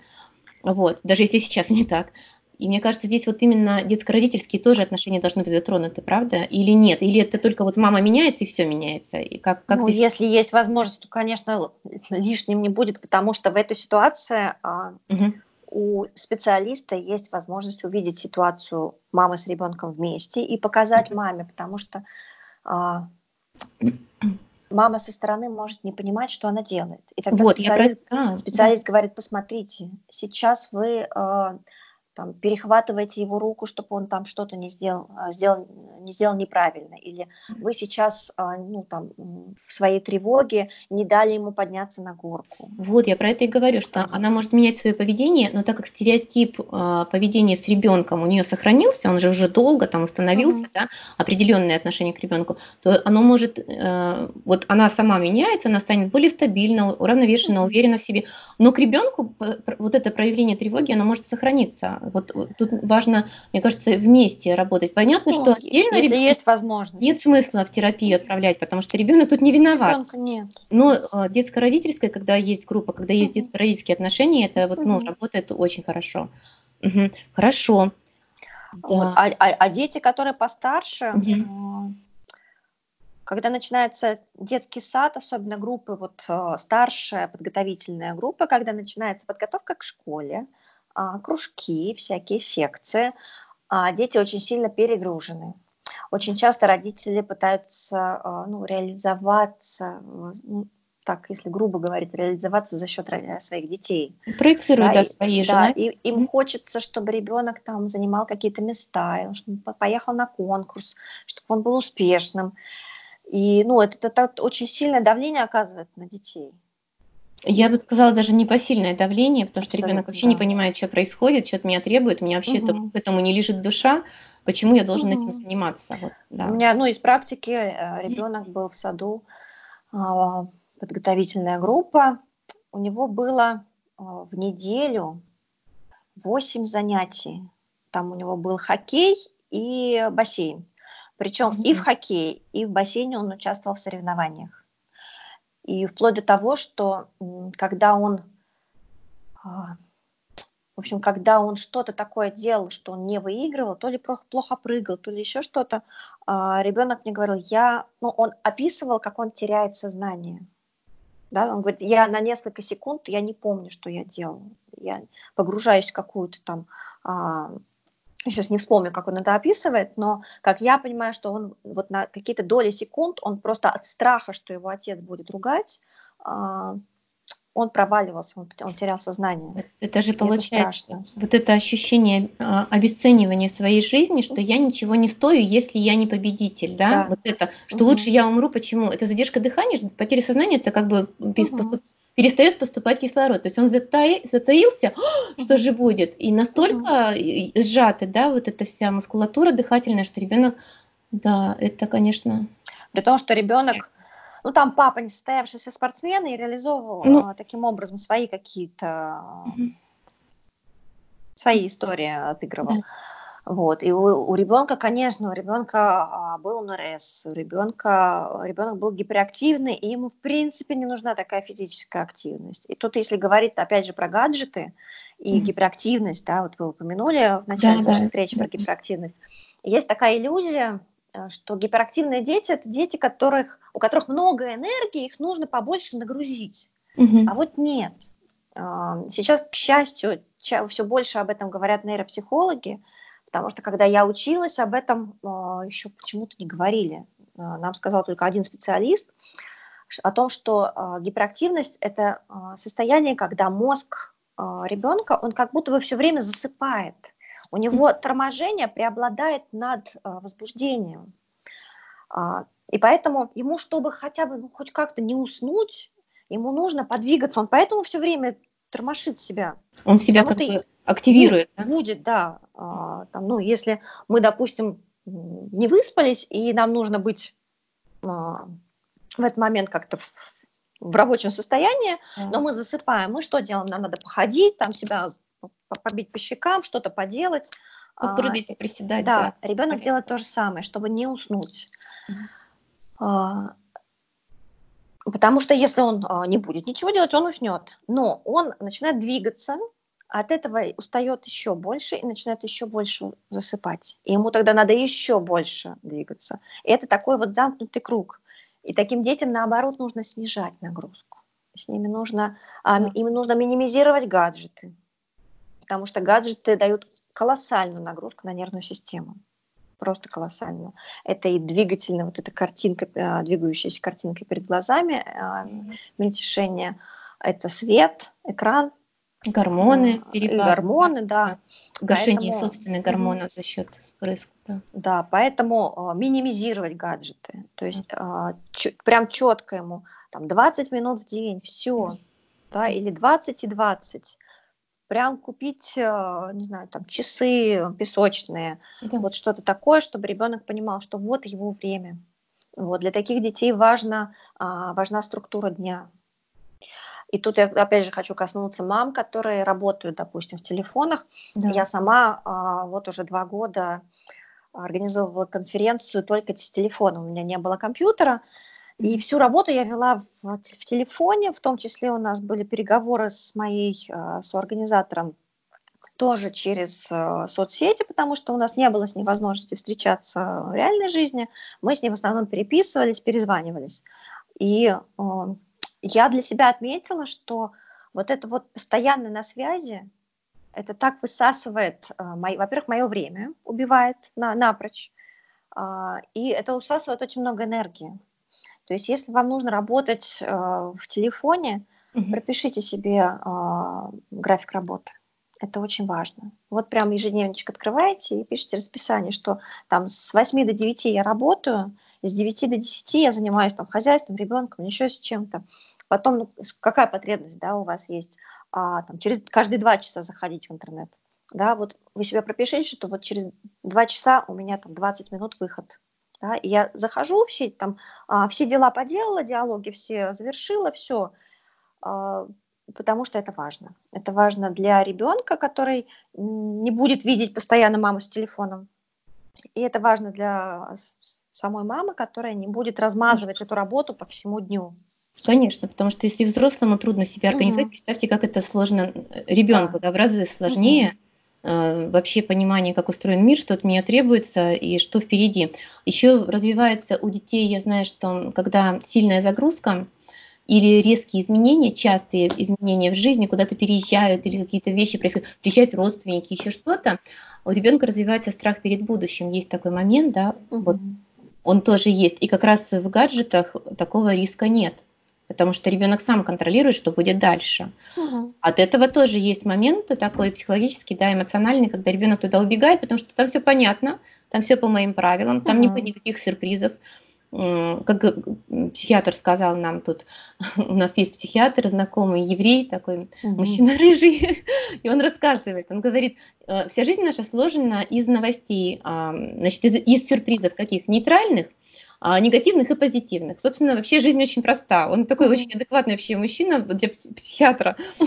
вот, даже если сейчас не так. И мне кажется, здесь вот именно детско-родительские тоже отношения должны быть затронуты, правда? Или нет? Или это только вот мама меняется и все меняется? И как, как ну, здесь... Если есть возможность, то, конечно, лишним не будет, потому что в этой ситуации угу. У специалиста есть возможность увидеть ситуацию мамы с ребенком вместе и показать маме, потому что а, мама со стороны может не понимать, что она делает. И тогда вот, специалист, про... специалист говорит, посмотрите, сейчас вы... А, там, перехватываете его руку, чтобы он там что-то не сделал, а, сделал, не сделал неправильно, или вы сейчас а, ну, там, в своей тревоге не дали ему подняться на горку. Вот, я про это и говорю, что она может менять свое поведение, но так как стереотип э, поведения с ребенком у нее сохранился, он же уже долго там установился, mm-hmm. да, определенное отношение к ребенку, то оно может, э, вот она сама меняется, она станет более стабильна, уравновешена, уверена в себе, но к ребенку вот это проявление тревоги, оно может сохраниться вот тут важно, мне кажется, вместе работать. Понятно, ну, что отдельно если есть возможность. Нет смысла в терапию отправлять, потому что ребенок тут не виноват. нет. Но э, детско-родительская, когда есть группа, когда есть угу. детско-родительские отношения, это вот, угу. ну, работает очень хорошо. Угу. Хорошо. Да. Вот. А, а, а дети, которые постарше, угу. Когда начинается детский сад, особенно группы вот э, старшая подготовительная группа, когда начинается подготовка к школе, а, кружки, всякие секции. А дети очень сильно перегружены. Очень часто родители пытаются а, ну, реализоваться, ну, так, если грубо говорить, реализоваться за счет своих детей. Проецируют, да, да свои. Да, и им хочется, чтобы ребенок там занимал какие-то места, чтобы поехал на конкурс, чтобы он был успешным. И ну, это, это очень сильное давление оказывает на детей. Я бы сказала, даже не посильное давление, потому что ребенок вообще да. не понимает, что происходит, что от меня требует, у меня вообще угу. к этому не лежит душа, почему я должен угу. этим заниматься. Вот, да. У меня, ну, из практики э, ребенок был в саду, а, подготовительная группа, у него было а, в неделю 8 занятий. Там у него был хоккей и бассейн. Причем mm и в хоккее, и в бассейне он участвовал в соревнованиях. И вплоть до того, что когда он, а, в общем, когда он что-то такое делал, что он не выигрывал, то ли плохо прыгал, то ли еще что-то, а, ребенок мне говорил, я, ну, он описывал, как он теряет сознание. Да, он говорит, я на несколько секунд, я не помню, что я делал. Я погружаюсь в какую-то там а, я сейчас не вспомню, как он это описывает, но как я понимаю, что он вот на какие-то доли секунд, он просто от страха, что его отец будет ругать, а, он проваливался, он, он терял сознание. Это же получается это вот это ощущение а, обесценивания своей жизни, что я ничего не стою, если я не победитель, да? да. Вот это, что угу. лучше я умру, почему? Это задержка дыхания, потеря сознания, это как бы угу. перестает поступать кислород. То есть он затаи, затаился, что же будет? И настолько угу. сжата, да, вот эта вся мускулатура дыхательная, что ребенок, да, это, конечно. При том, что ребенок ну там папа не состоявшийся спортсмен и реализовывал ну, а, таким образом свои какие-то угу. свои истории отыгрывал. Да. Вот. И у, у ребенка, конечно, у ребенка а, был МРС, у ребенка, ребенок был гиперактивный, и ему, в принципе, не нужна такая физическая активность. И тут, если говорить, опять же, про гаджеты и mm-hmm. гиперактивность, да, вот вы упомянули в начале да, нашей да, встречи да. про гиперактивность, есть такая иллюзия, что гиперактивные дети это дети, которых, у которых много энергии, их нужно побольше нагрузить. Угу. А вот нет. Э, сейчас, к счастью, все больше об этом говорят нейропсихологи, потому что когда я училась, об этом э, еще почему-то не говорили. Нам сказал только один специалист о том, что гиперактивность – это состояние, когда мозг ребенка, он как будто бы все время засыпает – у него торможение преобладает над а, возбуждением. А, и поэтому ему, чтобы хотя бы ну, хоть как-то не уснуть, ему нужно подвигаться. Он поэтому все время тормошит себя. Он себя как бы активирует. Будет, да? будет, да. А, там, ну, если мы, допустим, не выспались, и нам нужно быть в этот момент как-то в, в рабочем состоянии, mm-hmm. но мы засыпаем, мы что делаем? Нам надо походить, там себя побить по щекам, что-то поделать. Попрыгать, поприседать. Да, да. ребенок делает то же самое, чтобы не уснуть. Mm-hmm. Потому что если он а, не будет ничего делать, он уснет. Но он начинает двигаться, от этого устает еще больше и начинает еще больше засыпать. И ему тогда надо еще больше двигаться. И это такой вот замкнутый круг. И таким детям, наоборот, нужно снижать нагрузку. С ними нужно, им нужно минимизировать гаджеты потому что гаджеты дают колоссальную нагрузку на нервную систему. Просто колоссальную. Это и двигательная вот эта картинка, э, двигающаяся картинка перед глазами, э, мельтешение. Это свет, экран. Гормоны, э, перепад. Гормоны, да. Гашение поэтому, собственных гормонов за счет спрыска. Да. да, поэтому минимизировать гаджеты. То есть прям четко ему там 20 минут в день, все. Да, или 20 и 20 прям купить, э, не знаю, там часы песочные, да. вот что-то такое, чтобы ребенок понимал, что вот его время. Вот для таких детей важна, важна структура дня. И тут я опять же хочу коснуться мам, которые работают, допустим, в телефонах. Да. Я сама а, вот уже два года организовывала конференцию только с телефоном. У меня не было компьютера, и всю работу я вела в, в телефоне, в том числе у нас были переговоры с моей э, соорганизатором тоже через э, соцсети, потому что у нас не было с ней возможности встречаться в реальной жизни. Мы с ней в основном переписывались, перезванивались. И э, я для себя отметила, что вот это вот постоянно на связи, это так высасывает, э, во-первых, мое время убивает на, напрочь, э, и это усасывает очень много энергии. То есть, если вам нужно работать э, в телефоне, угу. пропишите себе э, график работы. Это очень важно. Вот прям ежедневничек открываете и пишите расписание, что там с 8 до 9 я работаю, с 9 до 10 я занимаюсь там хозяйством, ребенком, еще с чем-то. Потом, ну, какая потребность да, у вас есть? А, там, через каждые два часа заходить в интернет. Да, вот вы себе пропишите, что вот через два часа у меня там 20 минут выход да, и я захожу, все, там, а, все дела поделала, диалоги все завершила, все, а, потому что это важно. Это важно для ребенка, который не будет видеть постоянно маму с телефоном. И это важно для самой мамы, которая не будет размазывать эту работу по всему дню. Конечно, потому что если взрослому трудно себя организовать, угу. представьте, как это сложно э, ребенку, да, в разы сложнее. Угу вообще понимание, как устроен мир, что от меня требуется и что впереди. Еще развивается у детей, я знаю, что когда сильная загрузка или резкие изменения, частые изменения в жизни, куда-то переезжают или какие-то вещи происходят, приезжают родственники, еще что-то, у ребенка развивается страх перед будущим. Есть такой момент, да, вот он тоже есть. И как раз в гаджетах такого риска нет потому что ребенок сам контролирует, что будет дальше. Угу. От этого тоже есть моменты такой психологический, да, эмоциональный, когда ребенок туда убегает, потому что там все понятно, там все по моим правилам, там угу. не будет никаких сюрпризов как психиатр сказал нам тут, у нас есть психиатр, знакомый еврей, такой угу. мужчина рыжий, и он рассказывает, он говорит, «Э, вся жизнь наша сложена из новостей, значит, из, из сюрпризов каких нейтральных, негативных и позитивных. Собственно, вообще жизнь очень проста. Он такой очень адекватный вообще мужчина для психиатра,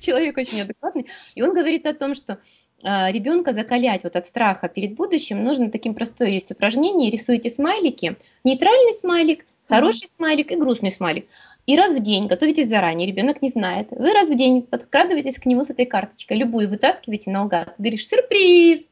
человек очень адекватный, и он говорит о том, что а, ребенка закалять вот от страха перед будущим, нужно таким простое есть упражнение, рисуйте смайлики, нейтральный смайлик, хороший mm-hmm. смайлик и грустный смайлик. И раз в день, готовитесь заранее, ребенок не знает, вы раз в день подкрадываетесь к нему с этой карточкой, любую вытаскиваете наугад, говоришь сюрприз,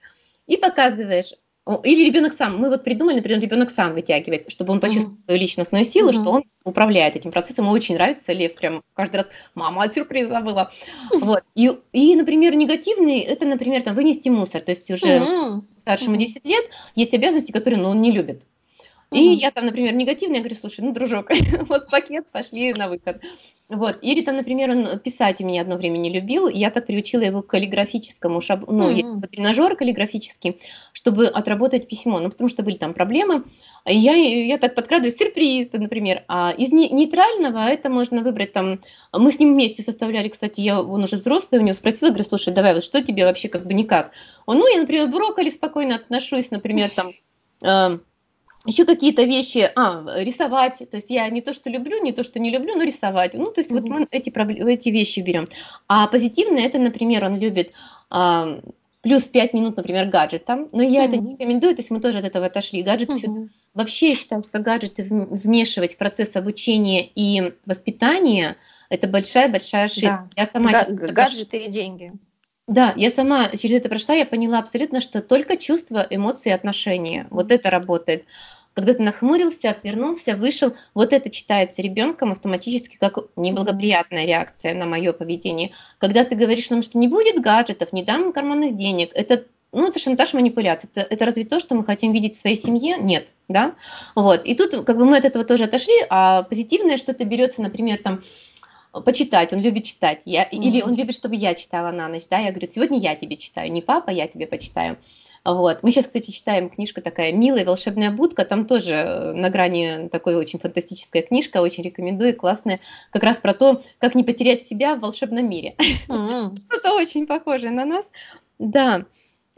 и показываешь или ребенок сам, мы вот придумали, например, ребенок сам вытягивает, чтобы он почувствовал mm-hmm. свою личностную силу, mm-hmm. что он управляет этим процессом. Ему очень нравится Лев, прям каждый раз, мама, от сюрприз забыла. Вот. И, и, например, негативный, это, например, там, вынести мусор, то есть уже mm-hmm. старшему 10 лет есть обязанности, которые ну, он не любит. И mm-hmm. я там, например, негативный, я говорю, слушай, ну, дружок, вот пакет, пошли на выход. Вот. Или там, например, он писать у меня одно время не любил, и я так приучила его к каллиграфическому шаблону, ну, mm-hmm. есть тренажер каллиграфический, чтобы отработать письмо, ну, потому что были там проблемы. И я, я так подкрадываюсь, сюрприз, например. А из нейтрального это можно выбрать там, мы с ним вместе составляли, кстати, я, он уже взрослый, у него спросила, говорю, слушай, давай, вот что тебе вообще как бы никак? Он, ну, я, например, брокколи спокойно отношусь, например, там, э, еще какие-то вещи, а, рисовать, то есть я не то, что люблю, не то, что не люблю, но рисовать, ну, то есть mm-hmm. вот мы эти, эти вещи берем. А позитивное, это, например, он любит а, плюс 5 минут, например, гаджетом, но я mm-hmm. это не рекомендую, то есть мы тоже от этого отошли. Гаджеты mm-hmm. вообще я считаю, что гаджеты вмешивать в процесс обучения и воспитания, это большая-большая ошибка. Да. Я сама Га- гаджеты и деньги. Да, я сама через это прошла, я поняла абсолютно, что только чувства, эмоции, отношения, вот это работает когда ты нахмурился, отвернулся, вышел, вот это читается ребенком автоматически как неблагоприятная реакция на мое поведение. Когда ты говоришь нам, что не будет гаджетов, не дам карманных денег, это ну, это шантаж, манипуляция. Это, это разве то, что мы хотим видеть в своей семье? Нет, да? Вот. И тут как бы мы от этого тоже отошли, а позитивное что-то берется, например, там, почитать, он любит читать, я, mm-hmm. или он любит, чтобы я читала на ночь, да, я говорю, сегодня я тебе читаю, не папа, я тебе почитаю. Вот. Мы сейчас, кстати, читаем книжку такая «Милая волшебная будка», там тоже э, на грани такой очень фантастическая книжка, очень рекомендую, классная, как раз про то, как не потерять себя в волшебном мире. Mm-hmm. Что-то очень похожее на нас. Да.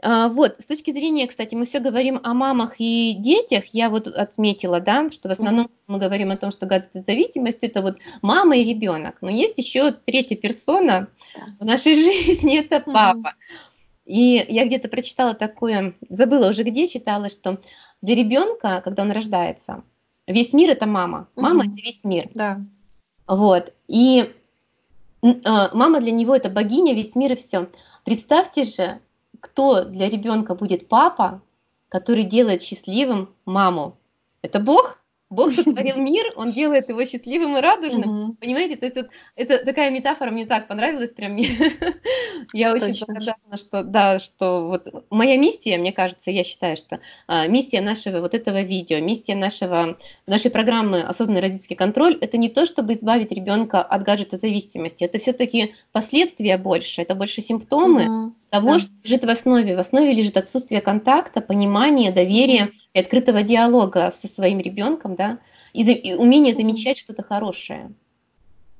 А, вот, с точки зрения, кстати, мы все говорим о мамах и детях, я вот отметила, да, что в основном мы говорим о том, что зависимость это вот мама и ребенок, но есть еще третья персона в нашей жизни, это папа. И я где-то прочитала такое, забыла уже где, читала, что для ребенка, когда он рождается, весь мир это мама. Мама угу. это весь мир. Да. Вот. И э, мама для него это богиня, весь мир и все. Представьте же, кто для ребенка будет папа, который делает счастливым маму. Это Бог? Бог сотворил мир, он делает его счастливым и радужным. Угу. Понимаете, то есть вот, это такая метафора мне так понравилась, прям я очень благодарна, что да, что вот моя миссия, мне кажется, я считаю, что а, миссия нашего вот этого видео, миссия нашего нашей программы осознанный родительский контроль, это не то, чтобы избавить ребенка от гаджета зависимости, это все-таки последствия больше, это больше симптомы угу. Того, да. что лежит в основе. В основе лежит отсутствие контакта, понимания, доверия и открытого диалога со своим ребенком, да, и, за, и умение замечать что-то хорошее.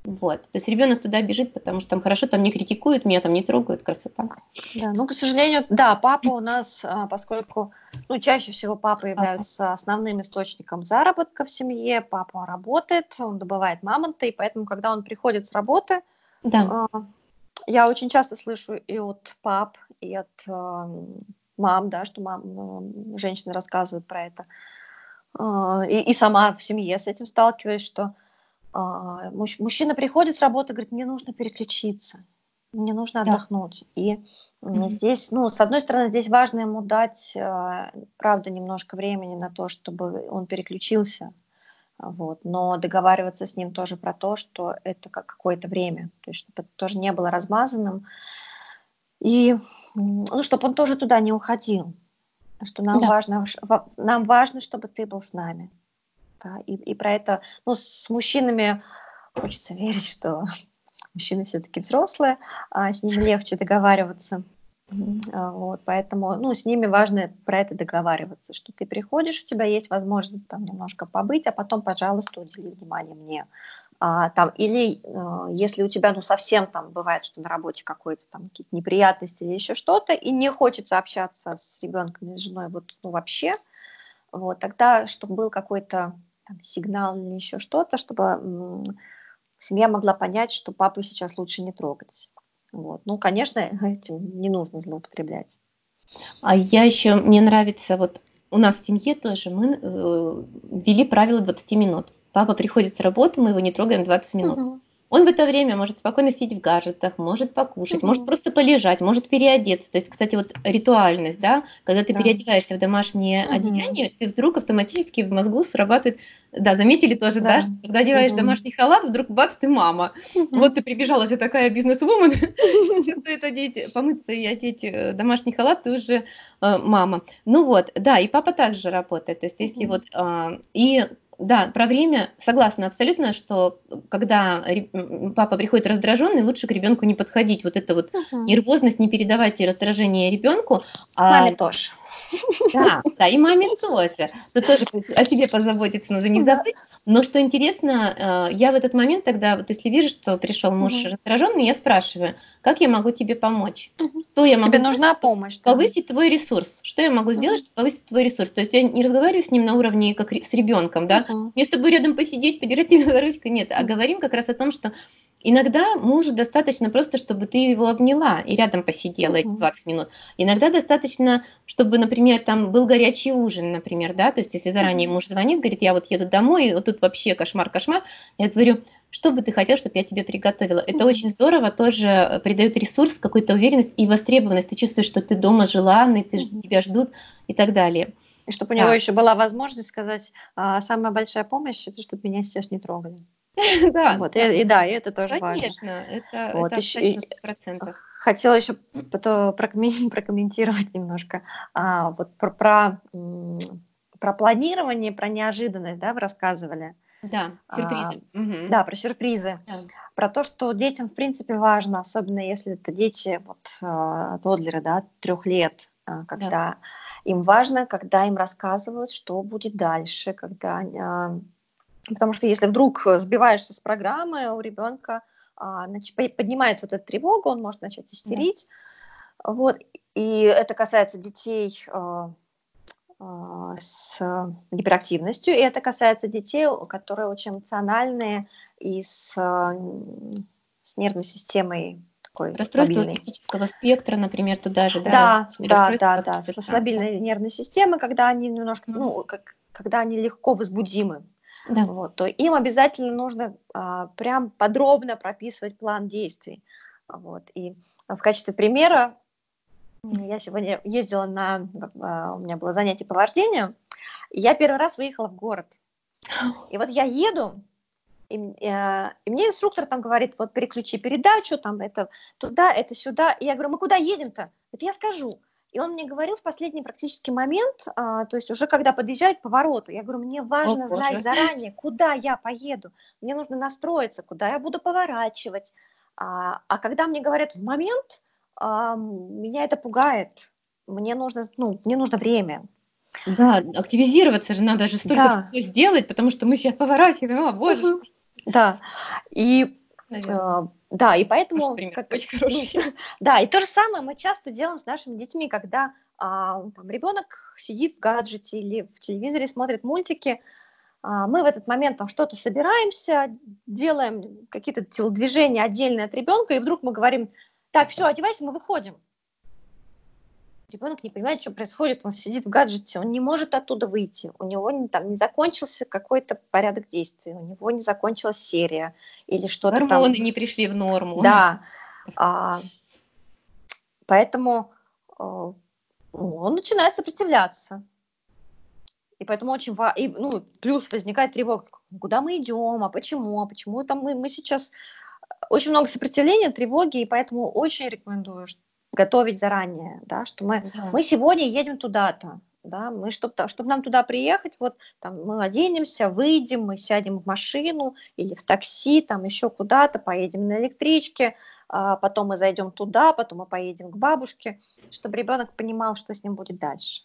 Вот. То есть ребенок туда бежит, потому что там хорошо, там не критикуют, меня там не трогают, красота. Да, ну, к сожалению, да, папа у нас, а, поскольку, ну, чаще всего папа является основным источником заработка в семье, папа работает, он добывает мамонты, и поэтому, когда он приходит с работы, да. Я очень часто слышу и от пап, и от мам, да, что мам, женщины рассказывают про это. А, и, и сама в семье с этим сталкиваюсь, что а, мужчина приходит с работы, говорит, мне нужно переключиться, мне нужно отдохнуть. Да. И mm-hmm. здесь, ну, с одной стороны, здесь важно ему дать, а, правда, немножко времени на то, чтобы он переключился, вот, но договариваться с ним тоже про то, что это как какое-то время, то есть чтобы это тоже не было размазанным. И ну, чтобы он тоже туда не уходил. Что нам да. важно, нам важно, чтобы ты был с нами. Да, и, и про это, ну, с мужчинами хочется верить, что мужчины все-таки взрослые, а с ними легче договариваться. А, вот, поэтому, ну, с ними важно про это договариваться, что ты приходишь, у тебя есть возможность там немножко побыть, а потом, пожалуйста, удели внимание мне. А, там, или э, если у тебя, ну, совсем там бывает, что на работе какой-то там какие-то неприятности или еще что-то, и не хочется общаться с ребенком или с женой вот ну, вообще, вот, тогда, чтобы был какой-то там, сигнал или еще что-то, чтобы м- семья могла понять, что папу сейчас лучше не трогать. Вот. Ну, конечно, этим не нужно злоупотреблять. А я еще, мне нравится, вот у нас в семье тоже мы э, ввели правило 20 минут. Папа приходит с работы, мы его не трогаем 20 минут. Угу. Он в это время может спокойно сидеть в гаджетах, может покушать, mm-hmm. может просто полежать, может переодеться. То есть, кстати, вот ритуальность, да, когда ты да. переодеваешься в домашнее mm-hmm. одеяние, ты вдруг автоматически в мозгу срабатывает, да, заметили тоже, да, да что когда одеваешь mm-hmm. домашний халат, вдруг бац, ты мама. Mm-hmm. Вот ты прибежала, вся такая бизнес-вумен, стоит одеть, помыться и одеть э, домашний халат, ты уже э, мама. Ну вот, да, и папа также работает. То есть, если вот, а, и да, про время согласна абсолютно, что когда папа приходит раздраженный, лучше к ребенку не подходить. Вот эта вот uh-huh. нервозность не передавать раздражение ребенку. А... Маме тоже. Да, да, и маме тоже. Тут тоже о себе позаботиться нужно не забыть. Но что интересно, э, я в этот момент тогда, вот если вижу, что пришел муж угу. раздраженный, я спрашиваю, как я могу тебе помочь? Что я могу Тебе нужна помощь. Повысить твой ресурс. Что я могу сделать, чтобы повысить твой ресурс? То есть я не разговариваю с ним на уровне как с ребенком, да? Мне с тобой рядом посидеть, подержать тебя за ручку, нет. А говорим как раз о том, что Иногда мужу достаточно просто, чтобы ты его обняла и рядом посидела эти 20 минут. Иногда достаточно, чтобы, например, там был горячий ужин, например, да, то есть если заранее муж звонит, говорит, я вот еду домой, и вот тут вообще кошмар-кошмар, я говорю, что бы ты хотел, чтобы я тебе приготовила. Это очень здорово, тоже придает ресурс, какую-то уверенность и востребованность. Ты чувствуешь, что ты дома желанный, ты, тебя ждут и так далее. И чтобы у него да. еще была возможность сказать, а, самая большая помощь, это чтобы меня сейчас не трогали. Да. Вот, и, и да, и это тоже Конечно, важно. это, вот, это еще. Хотела еще прокомментировать немножко а, вот про, про, про планирование, про неожиданность, да, вы рассказывали. Да, сюрпризы. А, угу. Да, про сюрпризы. Да. Про то, что детям, в принципе, важно, особенно если это дети, вот, а, тодлеры, да, трех лет, а, когда да. им важно, когда им рассказывают, что будет дальше, когда а, Потому что если вдруг сбиваешься с программы, у ребенка а, поднимается вот эта тревога, он может начать истерить. Да. Вот. И это касается детей а, а, с гиперактивностью, и это касается детей, которые очень эмоциональные и с, с нервной системой такой Расстройство аутистического спектра, например, туда же, да? Да, да, да, да, с слабильной нервной системой, когда они немножко, ну, как, когда они легко возбудимы да. вот, то им обязательно нужно а, прям подробно прописывать план действий. Вот, и в качестве примера я сегодня ездила на, а, у меня было занятие по вождению, и я первый раз выехала в город. И вот я еду, и, э, и мне инструктор там говорит, вот переключи передачу, там это туда, это сюда. И я говорю, мы куда едем-то? Это я скажу. И он мне говорил в последний практически момент, а, то есть уже когда подъезжают к повороту, я говорю, мне важно О, знать заранее, куда я поеду, мне нужно настроиться, куда я буду поворачивать. А, а когда мне говорят в момент, а, меня это пугает. Мне нужно, ну, мне нужно время. Да, активизироваться же надо же столько да. сделать, потому что мы сейчас поворачиваем, о боже. Да, и Наверное. Да, и поэтому... Как, очень хороший. Ну, да, и то же самое мы часто делаем с нашими детьми, когда а, там, ребенок сидит в гаджете или в телевизоре смотрит мультики, а, мы в этот момент там что-то собираемся, делаем какие-то телодвижения отдельные от ребенка, и вдруг мы говорим, так, все, одевайся, мы выходим ребенок не понимает, что происходит, он сидит в гаджете, он не может оттуда выйти, у него не, там не закончился какой-то порядок действий, у него не закончилась серия или что-то Гормоны там. не пришли в норму. Да, а, поэтому а, он начинает сопротивляться. И поэтому очень важно, ну, плюс возникает тревога, куда мы идем, а почему, а почему там мы, мы сейчас... Очень много сопротивления, тревоги, и поэтому очень рекомендую, готовить заранее, да, что мы, да. мы сегодня едем туда-то, да, мы, чтобы, чтобы нам туда приехать, вот там мы оденемся, выйдем, мы сядем в машину или в такси, там еще куда-то, поедем на электричке, а потом мы зайдем туда, потом мы поедем к бабушке, чтобы ребенок понимал, что с ним будет дальше.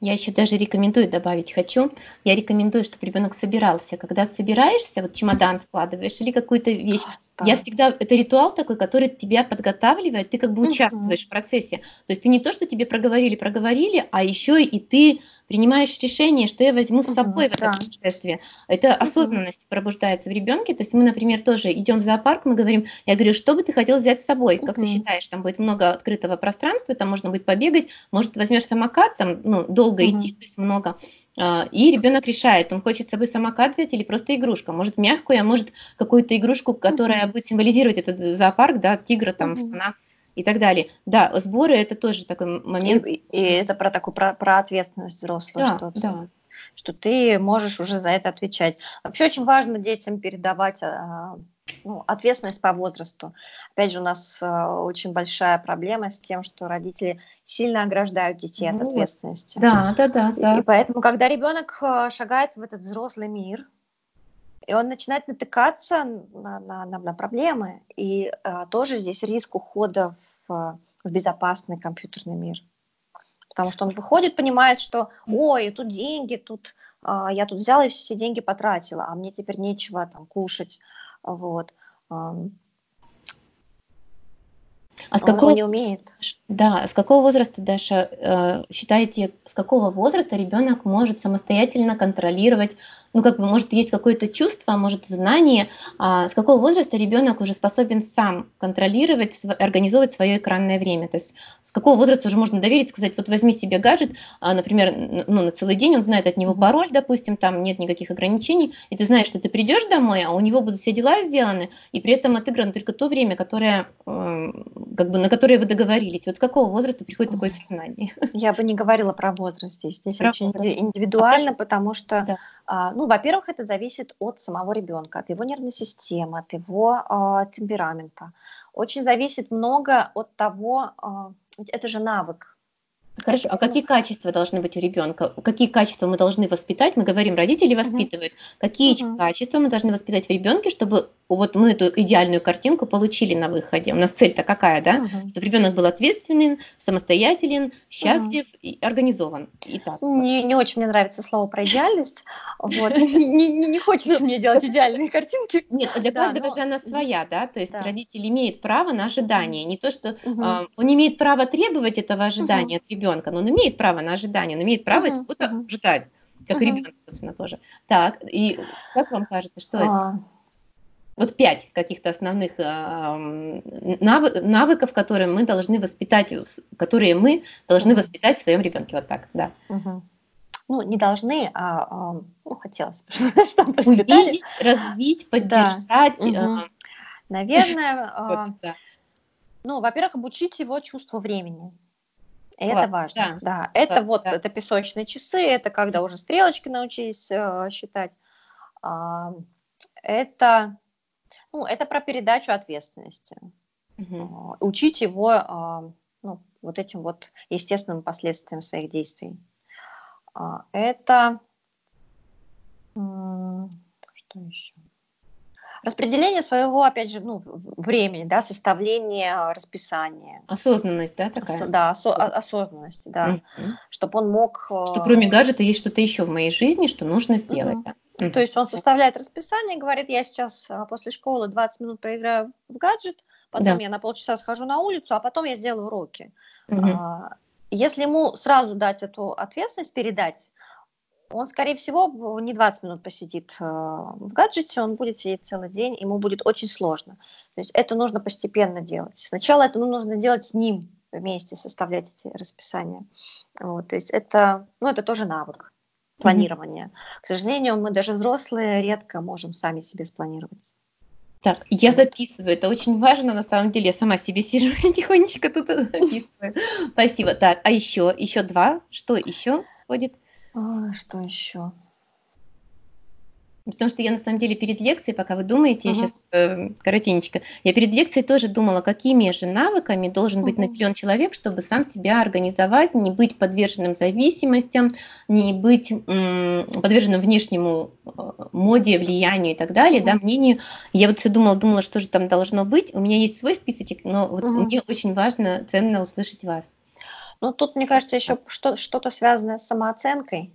Я еще даже рекомендую добавить хочу. Я рекомендую, чтобы ребенок собирался. Когда собираешься, вот чемодан складываешь или какую-то вещь, да. я всегда это ритуал такой, который тебя подготавливает, ты как бы участвуешь угу. в процессе. То есть ты не то, что тебе проговорили, проговорили, а еще и ты принимаешь решение, что я возьму с собой угу, в это да. путешествие. Это угу. осознанность пробуждается в ребенке. То есть мы, например, тоже идем в зоопарк, мы говорим, я говорю, что бы ты хотел взять с собой? Как угу. ты считаешь, там будет много открытого пространства, там можно будет побегать, может, возьмешь самокат, там, ну, долго угу. идти, то есть много. А, и ребенок решает, он хочет с собой самокат взять или просто игрушку. Может мягкую, а может какую-то игрушку, которая угу. будет символизировать этот зоопарк, да, тигра, там, слона и так далее. Да, сборы это тоже такой момент. И, и это про такую про, про ответственность взрослого, да, что, да. Что ты можешь уже за это отвечать. Вообще очень важно детям передавать а, ну, ответственность по возрасту. Опять же, у нас а, очень большая проблема с тем, что родители сильно ограждают детей вот. от ответственности. Да, да, да, да. И поэтому, когда ребенок а, шагает в этот взрослый мир, и он начинает натыкаться на, на, на, на проблемы, и а, тоже здесь риск ухода в, в безопасный компьютерный мир. Потому что он выходит, понимает, что, ой, тут деньги, тут а, я тут взяла и все деньги потратила, а мне теперь нечего там кушать, вот. А с какого, не умеет. Да, с какого возраста, Даша, э, считаете, с какого возраста ребенок может самостоятельно контролировать ну, как бы, может, есть какое-то чувство, может, знание, а с какого возраста ребенок уже способен сам контролировать, организовывать свое экранное время. То есть с какого возраста уже можно доверить, сказать, вот возьми себе гаджет, а, например, ну, на целый день, он знает от него пароль, допустим, там нет никаких ограничений, и ты знаешь, что ты придешь домой, а у него будут все дела сделаны, и при этом отыграно только то время, которое, эм, как бы, на которое вы договорились. Вот с какого возраста приходит такое сознание? Я бы не говорила про возраст здесь. Здесь про очень возраст. индивидуально, потому что да а, ну, во-первых, это зависит от самого ребенка, от его нервной системы, от его э, темперамента. Очень зависит много от того, э, это же навык, Хорошо, а какие качества должны быть у ребенка? Какие качества мы должны воспитать? Мы говорим, родители воспитывают. Какие угу. качества мы должны воспитать в ребенке, чтобы вот мы эту идеальную картинку получили на выходе? У нас цель-то какая, да? Угу. Чтобы ребенок был ответственен, самостоятелен, счастлив угу. и организован. Итак. Не, не очень мне нравится слово про идеальность. Вот. Не, хочется мне делать идеальные картинки. Нет, для каждого же она своя, да? То есть родитель имеет право на ожидание. Не то, что он имеет право требовать этого ожидания от ребенка, но он имеет право на ожидание, он имеет право чего-то ждать, как ребенок, собственно, тоже. Так, и как вам кажется, что это? А. Вот пять каких-то основных э, навыков, которые мы должны воспитать, которые мы должны воспитать в своем ребенке. Вот так, да. Ну, не должны, а, ну, хотелось бы, чтобы Увидеть, развить, поддержать. Да. Э, Наверное, вот, да. ну, во-первых, обучить его чувству времени. Это Класс, важно. Да, да. это да, вот да. это песочные часы, это когда уже стрелочки научились э, считать. Э, это, ну, это про передачу ответственности. Угу. Учить его э, ну, вот этим вот естественным последствиям своих действий. Э, это что еще? распределение своего, опять же, ну, времени, да, составление а, расписания. Осознанность, да, такая? Осо- да, осо- осознанность, да. Угу. Чтобы он мог... Что кроме гаджета есть что-то еще в моей жизни, что нужно сделать. Да? То есть он составляет расписание, говорит, я сейчас а, после школы 20 минут поиграю в гаджет, потом да. я на полчаса схожу на улицу, а потом я сделаю уроки. Угу. Если ему сразу дать эту ответственность, передать, он, скорее всего, не 20 минут посидит э, в гаджете, он будет сидеть целый день, ему будет очень сложно. То есть это нужно постепенно делать. Сначала это ну, нужно делать с ним вместе, составлять эти расписания. Вот, то есть это, ну, это тоже навык планирования. Mm-hmm. К сожалению, мы даже взрослые редко можем сами себе спланировать. Так, я записываю, это очень важно на самом деле. Я сама себе сижу и тихонечко тут записываю. Спасибо. Так, а еще, еще два, что еще входит? А, что еще? Потому что я на самом деле перед лекцией, пока вы думаете, uh-huh. я сейчас э, коротенечко, я перед лекцией тоже думала, какими же навыками должен быть uh-huh. наделен человек, чтобы сам себя организовать, не быть подверженным зависимостям, не быть м, подверженным внешнему э, моде, влиянию и так далее, uh-huh. да, мнению. Я вот все думала, думала, что же там должно быть. У меня есть свой списочек, но вот uh-huh. мне очень важно, ценно услышать вас. Ну, тут, мне кажется, еще что- что-то связанное с самооценкой.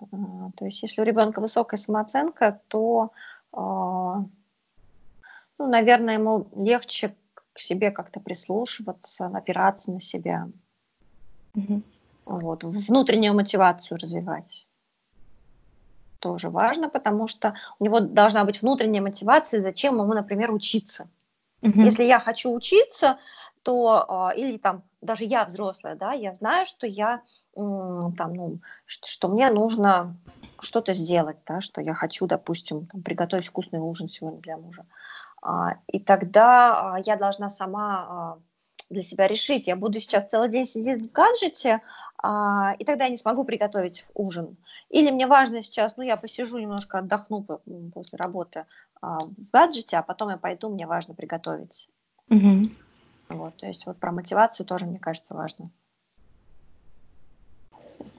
А, то есть если у ребенка высокая самооценка, то, а, ну, наверное, ему легче к себе как-то прислушиваться, опираться на себя. Угу. Вот, внутреннюю мотивацию развивать. Тоже важно, потому что у него должна быть внутренняя мотивация, зачем ему, например, учиться. Угу. Если я хочу учиться, то а, или там даже я взрослая, да, я знаю, что я там, ну, что мне нужно что-то сделать, да, что я хочу, допустим, там, приготовить вкусный ужин сегодня для мужа. А, и тогда а, я должна сама для себя решить, я буду сейчас целый день сидеть в гаджете, и тогда я не смогу приготовить ужин. Или мне важно сейчас, ну, я посижу немножко, отдохну после работы в гаджете, а потом я пойду, мне важно приготовить. Угу. Вот, то есть вот про мотивацию тоже, мне кажется, важно.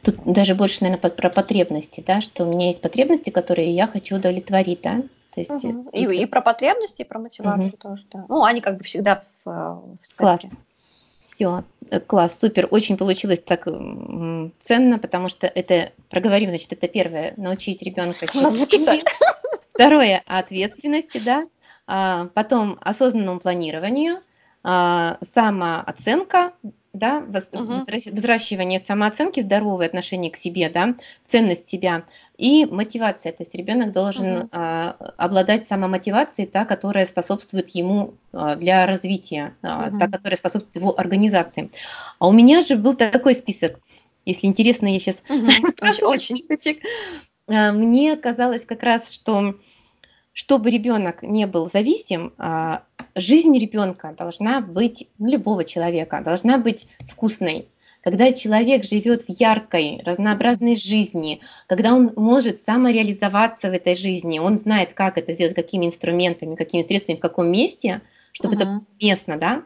Тут даже больше, наверное, про потребности, да, что у меня есть потребности, которые я хочу удовлетворить, да. То есть, угу. и, и про потребности, и про мотивацию угу. тоже, да. Ну, они как бы всегда в, в Класс. Все, э, класс, супер, очень получилось так ценно, потому что это, проговорим, значит, это первое, научить ребенка. Записать. Второе, ответственности, да. А, потом осознанному планированию, самооценка, да, взращивание самооценки, здоровое отношение к себе, да, ценность себя и мотивация. То есть ребенок должен угу. а, обладать самомотивацией, та, которая способствует ему а, для развития, а, та, которая способствует его организации. А у меня же был такой список, если интересно, я сейчас угу. очень. А, мне казалось как раз, что чтобы ребенок не был зависим, а, жизнь ребенка должна быть, ну, любого человека, должна быть вкусной. Когда человек живет в яркой, разнообразной жизни, когда он может самореализоваться в этой жизни, он знает, как это сделать, какими инструментами, какими средствами, в каком месте, чтобы uh-huh. это было уместно, да,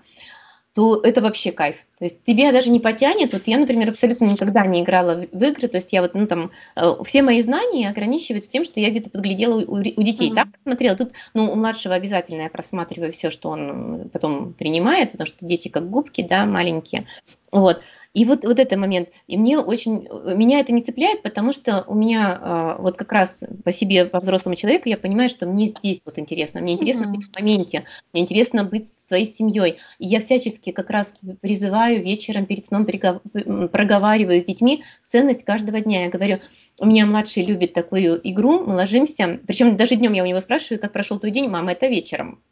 то это вообще кайф. То есть тебя даже не потянет. Вот я, например, абсолютно никогда не играла в игры. То есть я вот, ну там, э, все мои знания ограничиваются тем, что я где-то подглядела у, у детей. Mm-hmm. Так смотрела. Тут, ну, у младшего обязательно я просматриваю все, что он потом принимает, потому что дети как губки, да, маленькие. Вот. И вот, вот этот момент, и мне очень, меня это не цепляет, потому что у меня а, вот как раз по себе, по взрослому человеку, я понимаю, что мне здесь вот интересно, мне интересно mm-hmm. быть в моменте, мне интересно быть с своей семьей. И я всячески как раз призываю вечером перед сном проговариваю с детьми ценность каждого дня. Я говорю, у меня младший любит такую игру, мы ложимся, причем даже днем я у него спрашиваю, как прошел твой день, мама, это вечером.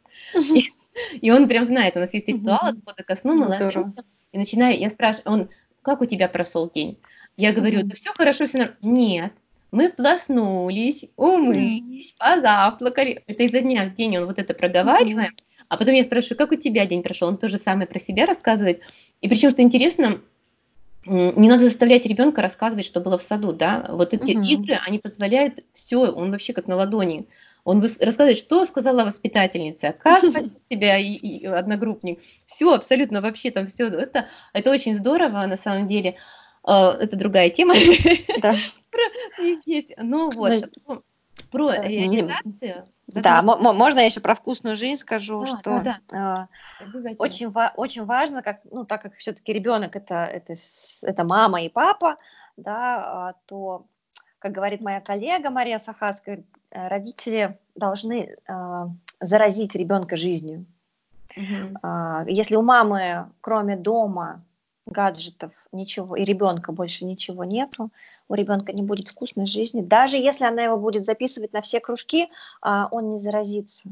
И, он прям знает, у нас есть ритуал отхода ко сну, мы ложимся и начинаю, я спрашиваю, он, как у тебя прошел день? Я говорю, да все хорошо, все нормально. Нет, мы проснулись, умылись, позавтракали. Это изо дня в день он вот это проговариваем. А потом я спрашиваю, как у тебя день прошел? Он тоже самое про себя рассказывает. И причем, что интересно, не надо заставлять ребенка рассказывать, что было в саду, да. Вот эти угу. игры, они позволяют все, он вообще как на ладони. Он рассказывает, что сказала воспитательница, как себя и, и одногруппник. Все, абсолютно вообще там все. Это, это очень здорово на самом деле. А, это другая тема. Да. Есть. Ну вот, про реализацию. Да, можно я еще про вкусную жизнь скажу, да, что да, да. Э, очень, ва- очень важно, как, ну, так как все-таки ребенок это, это, это мама и папа, да, а, то, как говорит моя коллега Мария Сахаская, Э, родители должны э, заразить ребенка жизнью. Угу. Э, если у мамы, кроме дома, гаджетов, ничего, и ребенка больше ничего нету, у ребенка не будет вкусной жизни. Даже если она его будет записывать на все кружки, э, он не заразится.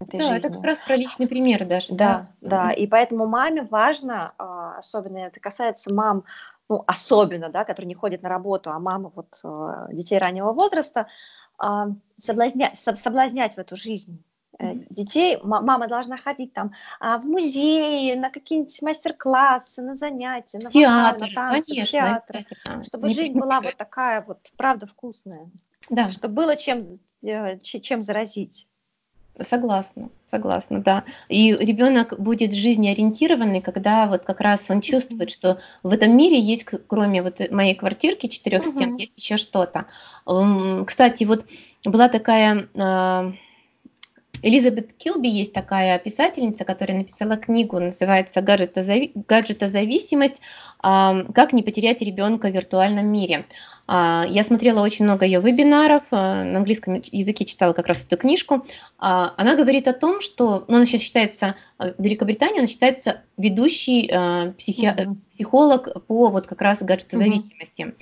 Этой да, жизнью. это как раз про личный пример даже. Да, да, да. И поэтому маме важно, э, особенно это касается мам, ну, особенно, да, которые не ходят на работу, а мамы вот э, детей раннего возраста, а, соблазнять, соблазнять в эту жизнь э, детей. Мама должна ходить там а, в музей, на какие-нибудь мастер-классы, на занятия, на театр, вокал, на танцы, конечно, театр, кстати, чтобы жизнь была вот такая вот, правда, вкусная. Да. Чтобы было чем, э, чем заразить. Согласна, согласна, да. И ребенок будет жизнеориентированный, когда вот как раз он чувствует, что в этом мире есть, кроме вот моей квартирки четырех стен, есть еще что-то. Кстати, вот была такая а, Элизабет Килби есть такая писательница, которая написала книгу, называется «Гаджетозависимость. Как не потерять ребенка в виртуальном мире». А, я смотрела очень много ее вебинаров, а, на английском языке читала как раз эту книжку. А, она говорит о том, что ну, она сейчас считается, в Великобритании она считается ведущий психи... mm-hmm. психолог по вот как раз гаджетозависимости. Mm-hmm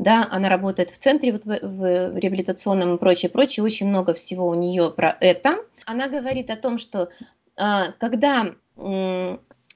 да, она работает в центре вот в, в реабилитационном и прочее, прочее, очень много всего у нее про это. Она говорит о том, что а, когда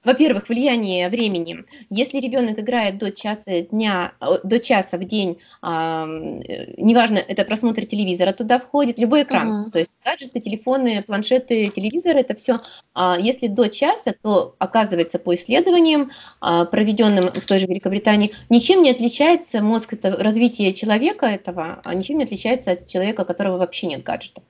во-первых, влияние времени. Если ребенок играет до часа дня, до часа в день, а, неважно, это просмотр телевизора, туда входит любой экран. Uh-huh. То есть гаджеты, телефоны, планшеты, телевизоры, это все. А если до часа, то оказывается по исследованиям, а, проведенным в той же Великобритании, ничем не отличается мозг, это развитие человека этого, а ничем не отличается от человека, у которого вообще нет гаджетов.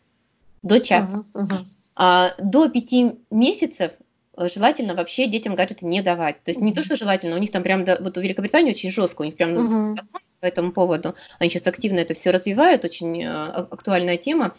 До часа. Uh-huh, uh-huh. А до пяти месяцев Э, желательно вообще детям гаджеты не давать. То есть не то, что желательно, у них там прям, вот у Великобритании очень жестко, у них прям uh-huh. по этому поводу. Они сейчас активно это все развивают, очень э, актуальная тема.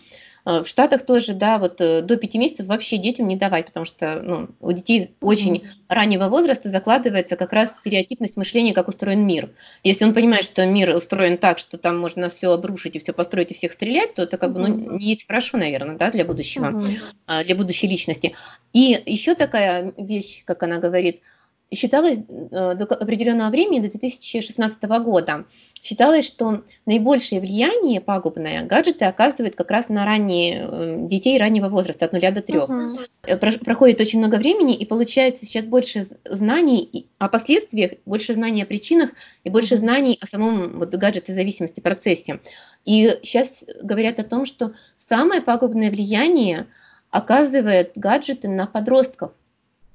Э, в Штатах тоже, да, вот э, до 5 месяцев вообще детям не давать, потому что ну, у детей очень mm-hmm. раннего возраста закладывается как раз стереотипность мышления, как устроен мир. Если он понимает, что мир устроен так, что там можно все обрушить и все построить и всех стрелять, то это как бы ну, не есть хорошо, наверное, да, для будущего, mm-hmm. для будущей личности. И еще такая вещь, как она говорит – считалось э, до определенного времени, до 2016 года, считалось, что наибольшее влияние пагубное гаджеты оказывают как раз на ранние э, детей раннего возраста, от 0 до 3. Uh-huh. Проходит очень много времени, и получается сейчас больше знаний о последствиях, больше знаний о причинах и больше знаний о самом вот, гаджете-зависимости процессе. И сейчас говорят о том, что самое пагубное влияние оказывает гаджеты на подростков.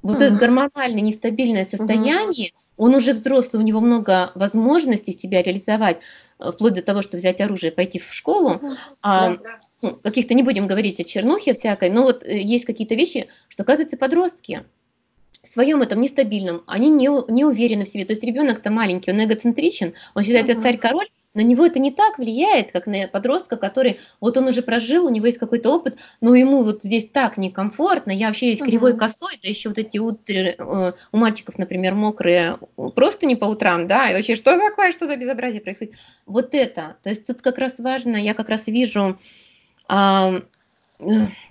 Вот mm-hmm. это гормонально нестабильное состояние, mm-hmm. он уже взрослый, у него много возможностей себя реализовать, э, вплоть до того, что взять оружие и пойти в школу. Mm-hmm. А, ну, каких-то не будем говорить о чернухе всякой, но вот э, есть какие-то вещи, что, оказывается, подростки в своем этом нестабильном, они не, не уверены в себе. То есть ребенок-то маленький, он эгоцентричен, он считает, uh-huh. я царь-король, на него это не так влияет, как на подростка, который вот он уже прожил, у него есть какой-то опыт, но ему вот здесь так некомфортно, я вообще есть кривой косой, да еще вот эти утро, э, у мальчиков, например, мокрые просто не по утрам, да, и вообще что такое, что за безобразие происходит. Вот это, то есть тут как раз важно, я как раз вижу, а,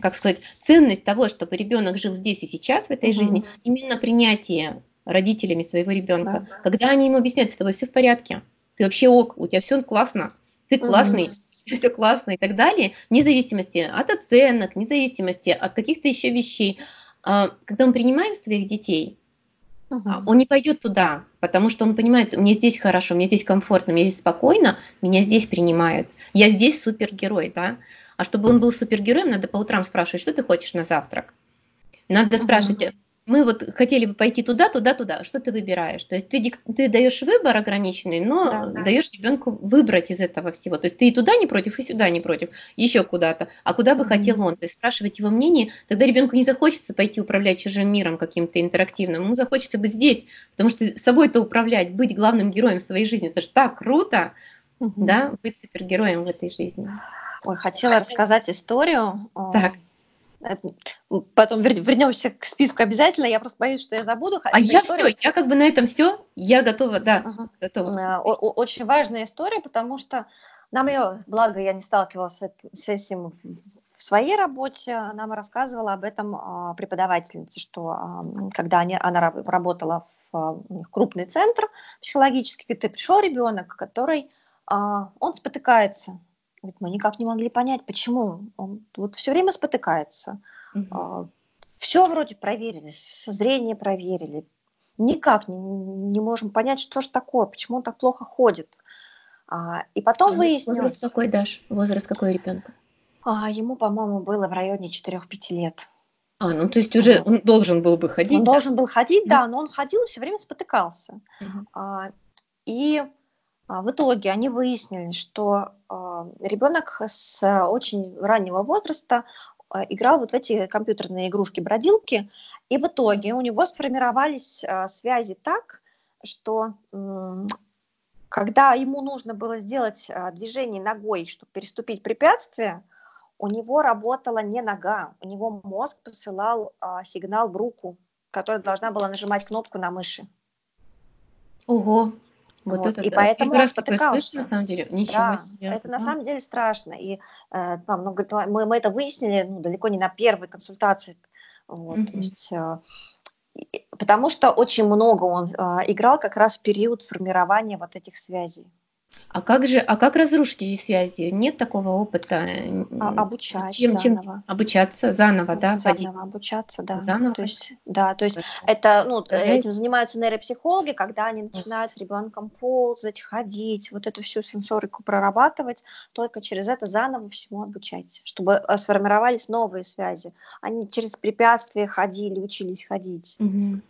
как сказать, ценность того, чтобы ребенок жил здесь и сейчас в этой угу. жизни, именно принятие родителями своего ребенка, да. когда они ему объясняют, с тобой все в порядке, ты вообще ок, у тебя все классно, ты классный, mm-hmm. все классно и так далее, вне зависимости от оценок, вне зависимости от каких-то еще вещей. А, когда мы принимаем своих детей, uh-huh. он не пойдет туда, потому что он понимает, мне здесь хорошо, мне здесь комфортно, мне здесь спокойно, меня здесь принимают. Я здесь супергерой, да. А чтобы он был супергероем, надо по утрам спрашивать, что ты хочешь на завтрак. Надо uh-huh. спрашивать, мы вот хотели бы пойти туда, туда, туда. Что ты выбираешь? То есть ты, ты даешь выбор ограниченный, но да, да. даешь ребенку выбрать из этого всего. То есть ты и туда не против, и сюда не против, еще куда-то. А куда бы mm-hmm. хотел он? То есть спрашивать его мнение, тогда ребенку не захочется пойти управлять чужим миром каким-то интерактивным. Ему захочется быть здесь, потому что собой-то управлять, быть главным героем в своей жизни, это же так круто, mm-hmm. да, быть супергероем в этой жизни. Ой, хотела рассказать историю. Так Потом вернемся к списку обязательно. Я просто боюсь, что я забуду. А я историю... все, я как бы на этом все. Я готова, да, ага. готова. Э, очень важная история, потому что нам ее, благо, я не сталкивалась с этим в своей работе. Нам рассказывала об этом а, преподавательница, что а, когда она работала в а, крупный центр психологический, ты пришел ребенок, который он спотыкается вот мы никак не могли понять, почему он вот все время спотыкается. Угу. А, все вроде проверили, со зрения проверили. Никак не, не можем понять, что же такое, почему он так плохо ходит. А, и потом а выяснилось... Возраст какой, Даш? Возраст какой ребенка? А, ему, по-моему, было в районе 4-5 лет. А, ну то есть уже он должен был бы ходить? Он да? должен был ходить, да, но он ходил и все время спотыкался. Угу. А, и в итоге они выяснили, что а, ребенок с очень раннего возраста а, играл вот в эти компьютерные игрушки-бродилки, и в итоге у него сформировались связи так, что когда ему нужно было сделать движение ногой, чтобы переступить препятствие, у него работала не нога, у него мозг посылал сигнал в руку, которая должна была нажимать кнопку на мыши. Ого, вот, вот это, и да. поэтому он спотыкался. Слышно, на самом деле, ничего да, себе. Это на самом деле страшно. И э, там, ну, говорит, мы, мы это выяснили ну, далеко не на первой консультации. Вот, mm-hmm. то есть, э, потому что очень много он э, играл как раз в период формирования вот этих связей. А как же, а как разрушить эти связи? Нет такого опыта? А, обучать чем, заново. Чем обучаться заново, да? Заново обучаться, да. Заново? То есть, да, то есть это, ну, этим занимаются нейропсихологи, когда они начинают с ребенком ползать, ходить, вот эту всю сенсорику прорабатывать, только через это заново всему обучать, чтобы э, сформировались новые связи. Они через препятствия ходили, учились ходить. Угу.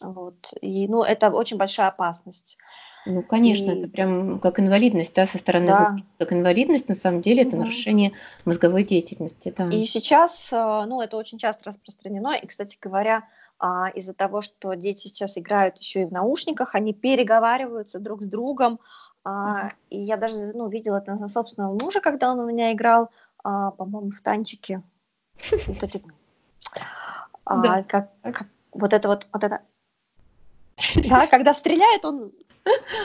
Вот. И, ну, это очень большая опасность. Ну, конечно, и... это прям как инвалидность, да, со стороны да. как инвалидность, на самом деле, это угу. нарушение мозговой деятельности, да. И сейчас, э, ну, это очень часто распространено, и, кстати говоря, а, из-за того, что дети сейчас играют еще и в наушниках, они переговариваются друг с другом, mm и я даже, ну, видела это на собственного мужа, когда он у меня играл, а, по-моему, в танчике, вот эти, как, вот это вот, вот это, да, когда стреляет, он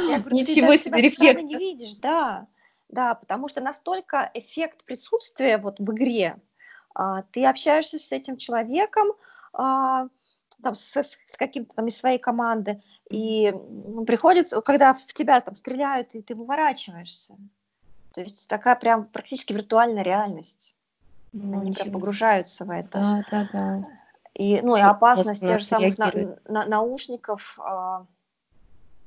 говорю, Ничего себе рефлекс. не видишь, да, да, потому что настолько эффект присутствия вот в игре, а, ты общаешься с этим человеком, а, там, с, с каким-то там из своей команды, и ну, приходится, когда в тебя там стреляют, и ты выворачиваешься. То есть такая прям практически виртуальная реальность. Ну, Они прям погружаются в это. Да, да, да. И, ну, и опасность тех же самых на, на, наушников, а,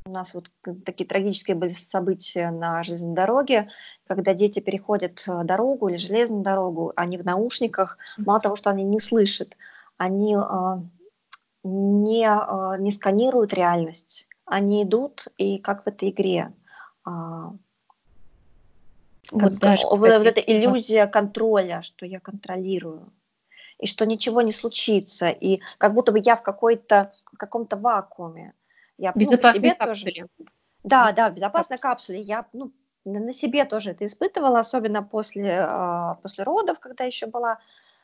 у нас вот такие трагические были события на железной дороге, когда дети переходят э, дорогу или железную дорогу, они в наушниках, мало того, что они не слышат, они э, не, э, не сканируют реальность, они идут и как в этой игре. Э, вот, даже, вот, вот эта иллюзия контроля, что я контролирую, и что ничего не случится, и как будто бы я в какой-то в каком-то вакууме. Я безопасной ну, себе капсуле. Тоже, да, да, в безопасной капсуле. Я ну, на себе тоже это испытывала, особенно после, э, после родов, когда еще была,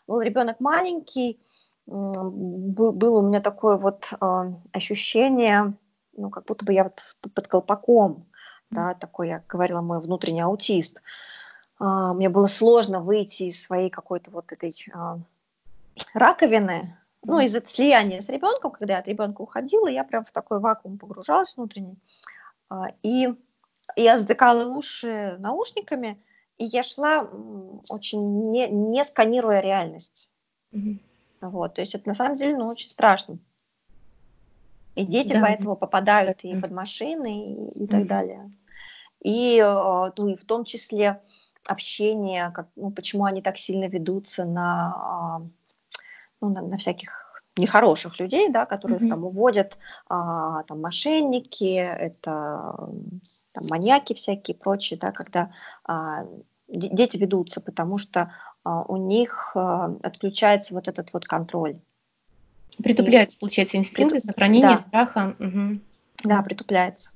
был ребенок маленький. Был, было у меня такое вот э, ощущение, ну, как будто бы я вот под колпаком, да, такой, я говорила, мой внутренний аутист. Э, мне было сложно выйти из своей какой-то вот этой раковины, ну, из-за слияния с ребенком, когда я от ребенка уходила, я прям в такой вакуум погружалась внутренний. А, и я затыкала уши наушниками, и я шла очень не, не сканируя реальность. Mm-hmm. Вот, то есть это на самом деле ну, очень страшно. И дети да. поэтому попадают и под машины, и, и так mm-hmm. далее. И, а, ну, и в том числе общение, как, ну, почему они так сильно ведутся на а, ну, на, на всяких нехороших людей, да, которых mm-hmm. там уводят а, там мошенники, это там, маньяки всякие прочие, да, когда а, дети ведутся, потому что а, у них а, отключается вот этот вот контроль. Притупляется, И, получается, инстинкты притуп... сохранения да. страха. Угу. Да, притупляется.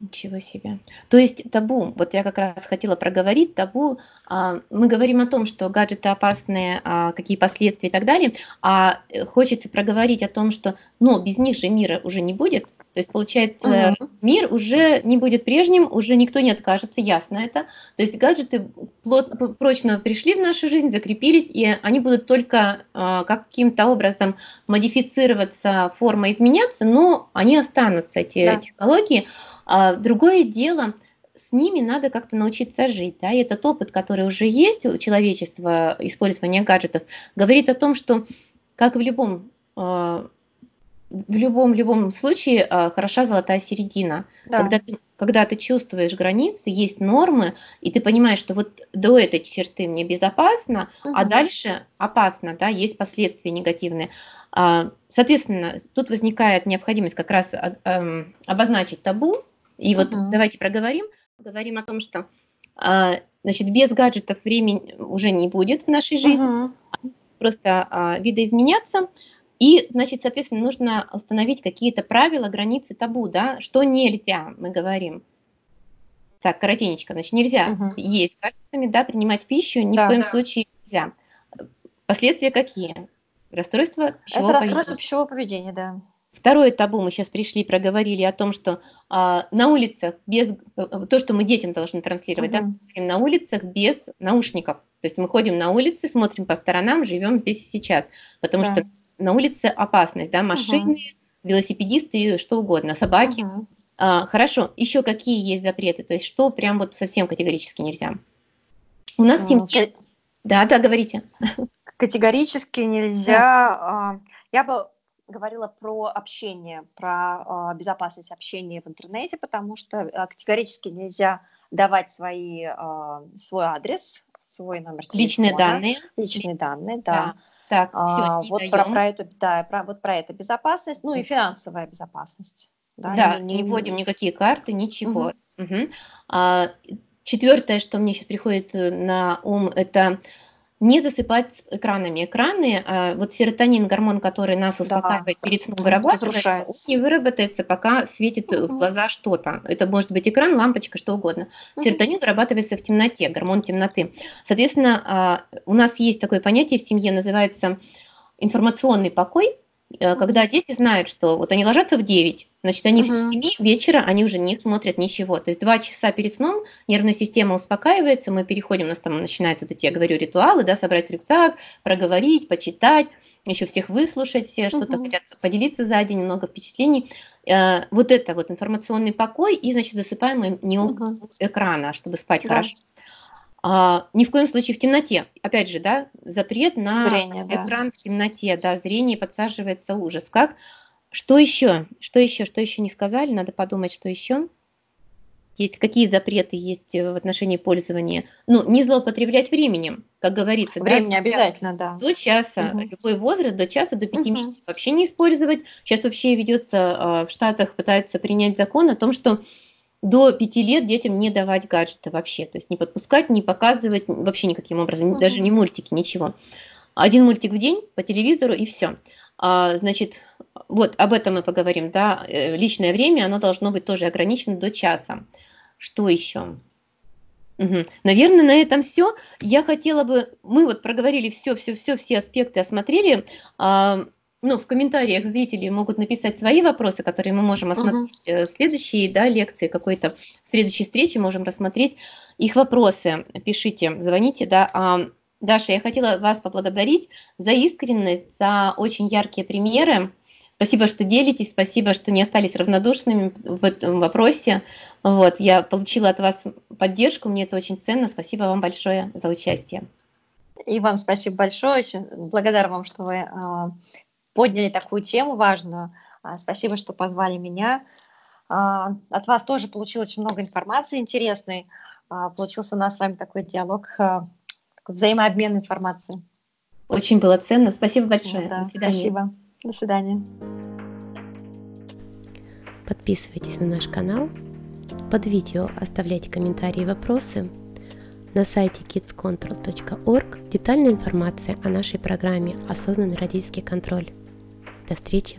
Ничего себе. То есть табу, вот я как раз хотела проговорить табу. А, мы говорим о том, что гаджеты опасные, а, какие последствия и так далее, а э, хочется проговорить о том, что, ну, без них же мира уже не будет. То есть, получается, угу. мир уже не будет прежним, уже никто не откажется, ясно это. То есть гаджеты плотно, прочно пришли в нашу жизнь, закрепились, и они будут только а, каким-то образом модифицироваться, форма изменяться, но они останутся, эти да. технологии. А другое дело, с ними надо как-то научиться жить. Да? И этот опыт, который уже есть у человечества, использования гаджетов, говорит о том, что, как в любом а, в любом любом случае а, хороша золотая середина. Да. Когда, ты, когда ты чувствуешь границы, есть нормы, и ты понимаешь, что вот до этой черты мне безопасно, угу. а дальше опасно, да, есть последствия негативные. Соответственно, тут возникает необходимость как раз обозначить табу, И вот uh-huh. давайте проговорим. Говорим о том, что а, значит, без гаджетов времени уже не будет в нашей жизни. Uh-huh. Просто а, видоизменяться. И, значит, соответственно, нужно установить какие-то правила, границы, табу, да, что нельзя, мы говорим. Так, коротенечко, значит, нельзя угу. есть качествами, да, принимать пищу ни да, в коем да. случае нельзя. Последствия какие? Расстройство пищевого Это расстройство поведения. пищевого поведения, да. Второе табу мы сейчас пришли, проговорили о том, что а, на улицах без то, что мы детям должны транслировать, угу. да, на улицах без наушников. То есть мы ходим на улицы, смотрим по сторонам, живем здесь и сейчас, потому да. что на улице опасность, да, машины, угу. велосипедисты, что угодно, собаки. Угу. А, хорошо, еще какие есть запреты? То есть что прям вот совсем категорически нельзя? У нас в семье... Да, да, говорите. Категорически нельзя. Да. Я бы говорила про общение, про а, безопасность общения в интернете, потому что а, категорически нельзя давать свои, свой адрес, свой номер телефона. Личные данные. Личные данные, да. да. Так, а, все, вот про, про эту, да, про, вот про это безопасность, ну и финансовая безопасность. Да, да не, не вводим никакие карты, ничего. Угу. Угу. А, четвертое, что мне сейчас приходит э, на ум, это не засыпать экранами. Экраны, а, вот серотонин, гормон, который нас успокаивает да. перед сном вырабатывается, не выработается, пока светит угу. в глаза что-то. Это может быть экран, лампочка, что угодно. Угу. Серотонин вырабатывается в темноте, гормон темноты. Соответственно, а, у нас есть такое понятие в семье, называется информационный покой, Э, когда дети знают, что вот они ложатся в 9, значит, они uh-huh. в 7 вечера, они уже не смотрят ничего. То есть два часа перед сном нервная система успокаивается, мы переходим, у нас там начинаются вот эти, я говорю, ритуалы, да, собрать рюкзак, проговорить, почитать, еще всех выслушать, все что-то uh-huh. хотят поделиться за день, много впечатлений. Э, вот это вот информационный покой, и, значит, засыпаем мы не uh-huh. экрана, чтобы спать да. хорошо. А, ни в коем случае в темноте. Опять же, да, запрет на зрение, экран да. в темноте, да, зрение подсаживается ужас. Как? Что еще? Что еще? Что еще не сказали? Надо подумать, что еще. Есть какие запреты есть в отношении пользования? Ну, не злоупотреблять временем, как говорится. Времени да, обязательно, да. До часа, угу. любой возраст, до часа, до пяти угу. месяцев вообще не использовать. Сейчас вообще ведется а, в Штатах, пытаются принять закон о том, что до пяти лет детям не давать гаджеты вообще, то есть не подпускать, не показывать вообще никаким образом, угу. даже не мультики, ничего. Один мультик в день по телевизору и все. А, значит, вот об этом мы поговорим, да, э, личное время, оно должно быть тоже ограничено до часа. Что еще? Угу. Наверное, на этом все. Я хотела бы, мы вот проговорили все, все, все, все аспекты осмотрели. А, ну, в комментариях зрители могут написать свои вопросы, которые мы можем осмотреть uh-huh. в следующей да, лекции, какой-то в следующей встрече можем рассмотреть их вопросы. Пишите, звоните, да. А, Даша, я хотела вас поблагодарить за искренность, за очень яркие примеры. Спасибо, что делитесь, спасибо, что не остались равнодушными в этом вопросе. Вот, я получила от вас поддержку, мне это очень ценно. Спасибо вам большое за участие. И вам спасибо большое. Очень благодарна вам, что вы а, подняли такую тему важную. А, спасибо, что позвали меня. А, от вас тоже получилось очень много информации интересной. А, получился у нас с вами такой диалог, такой взаимообмен информацией. Очень было ценно. Спасибо большое. Да, До свидания. Спасибо. До свидания. Подписывайтесь на наш канал. Под видео оставляйте комментарии и вопросы. На сайте kidscontrol.org детальная информация о нашей программе «Осознанный родительский контроль». До встречи!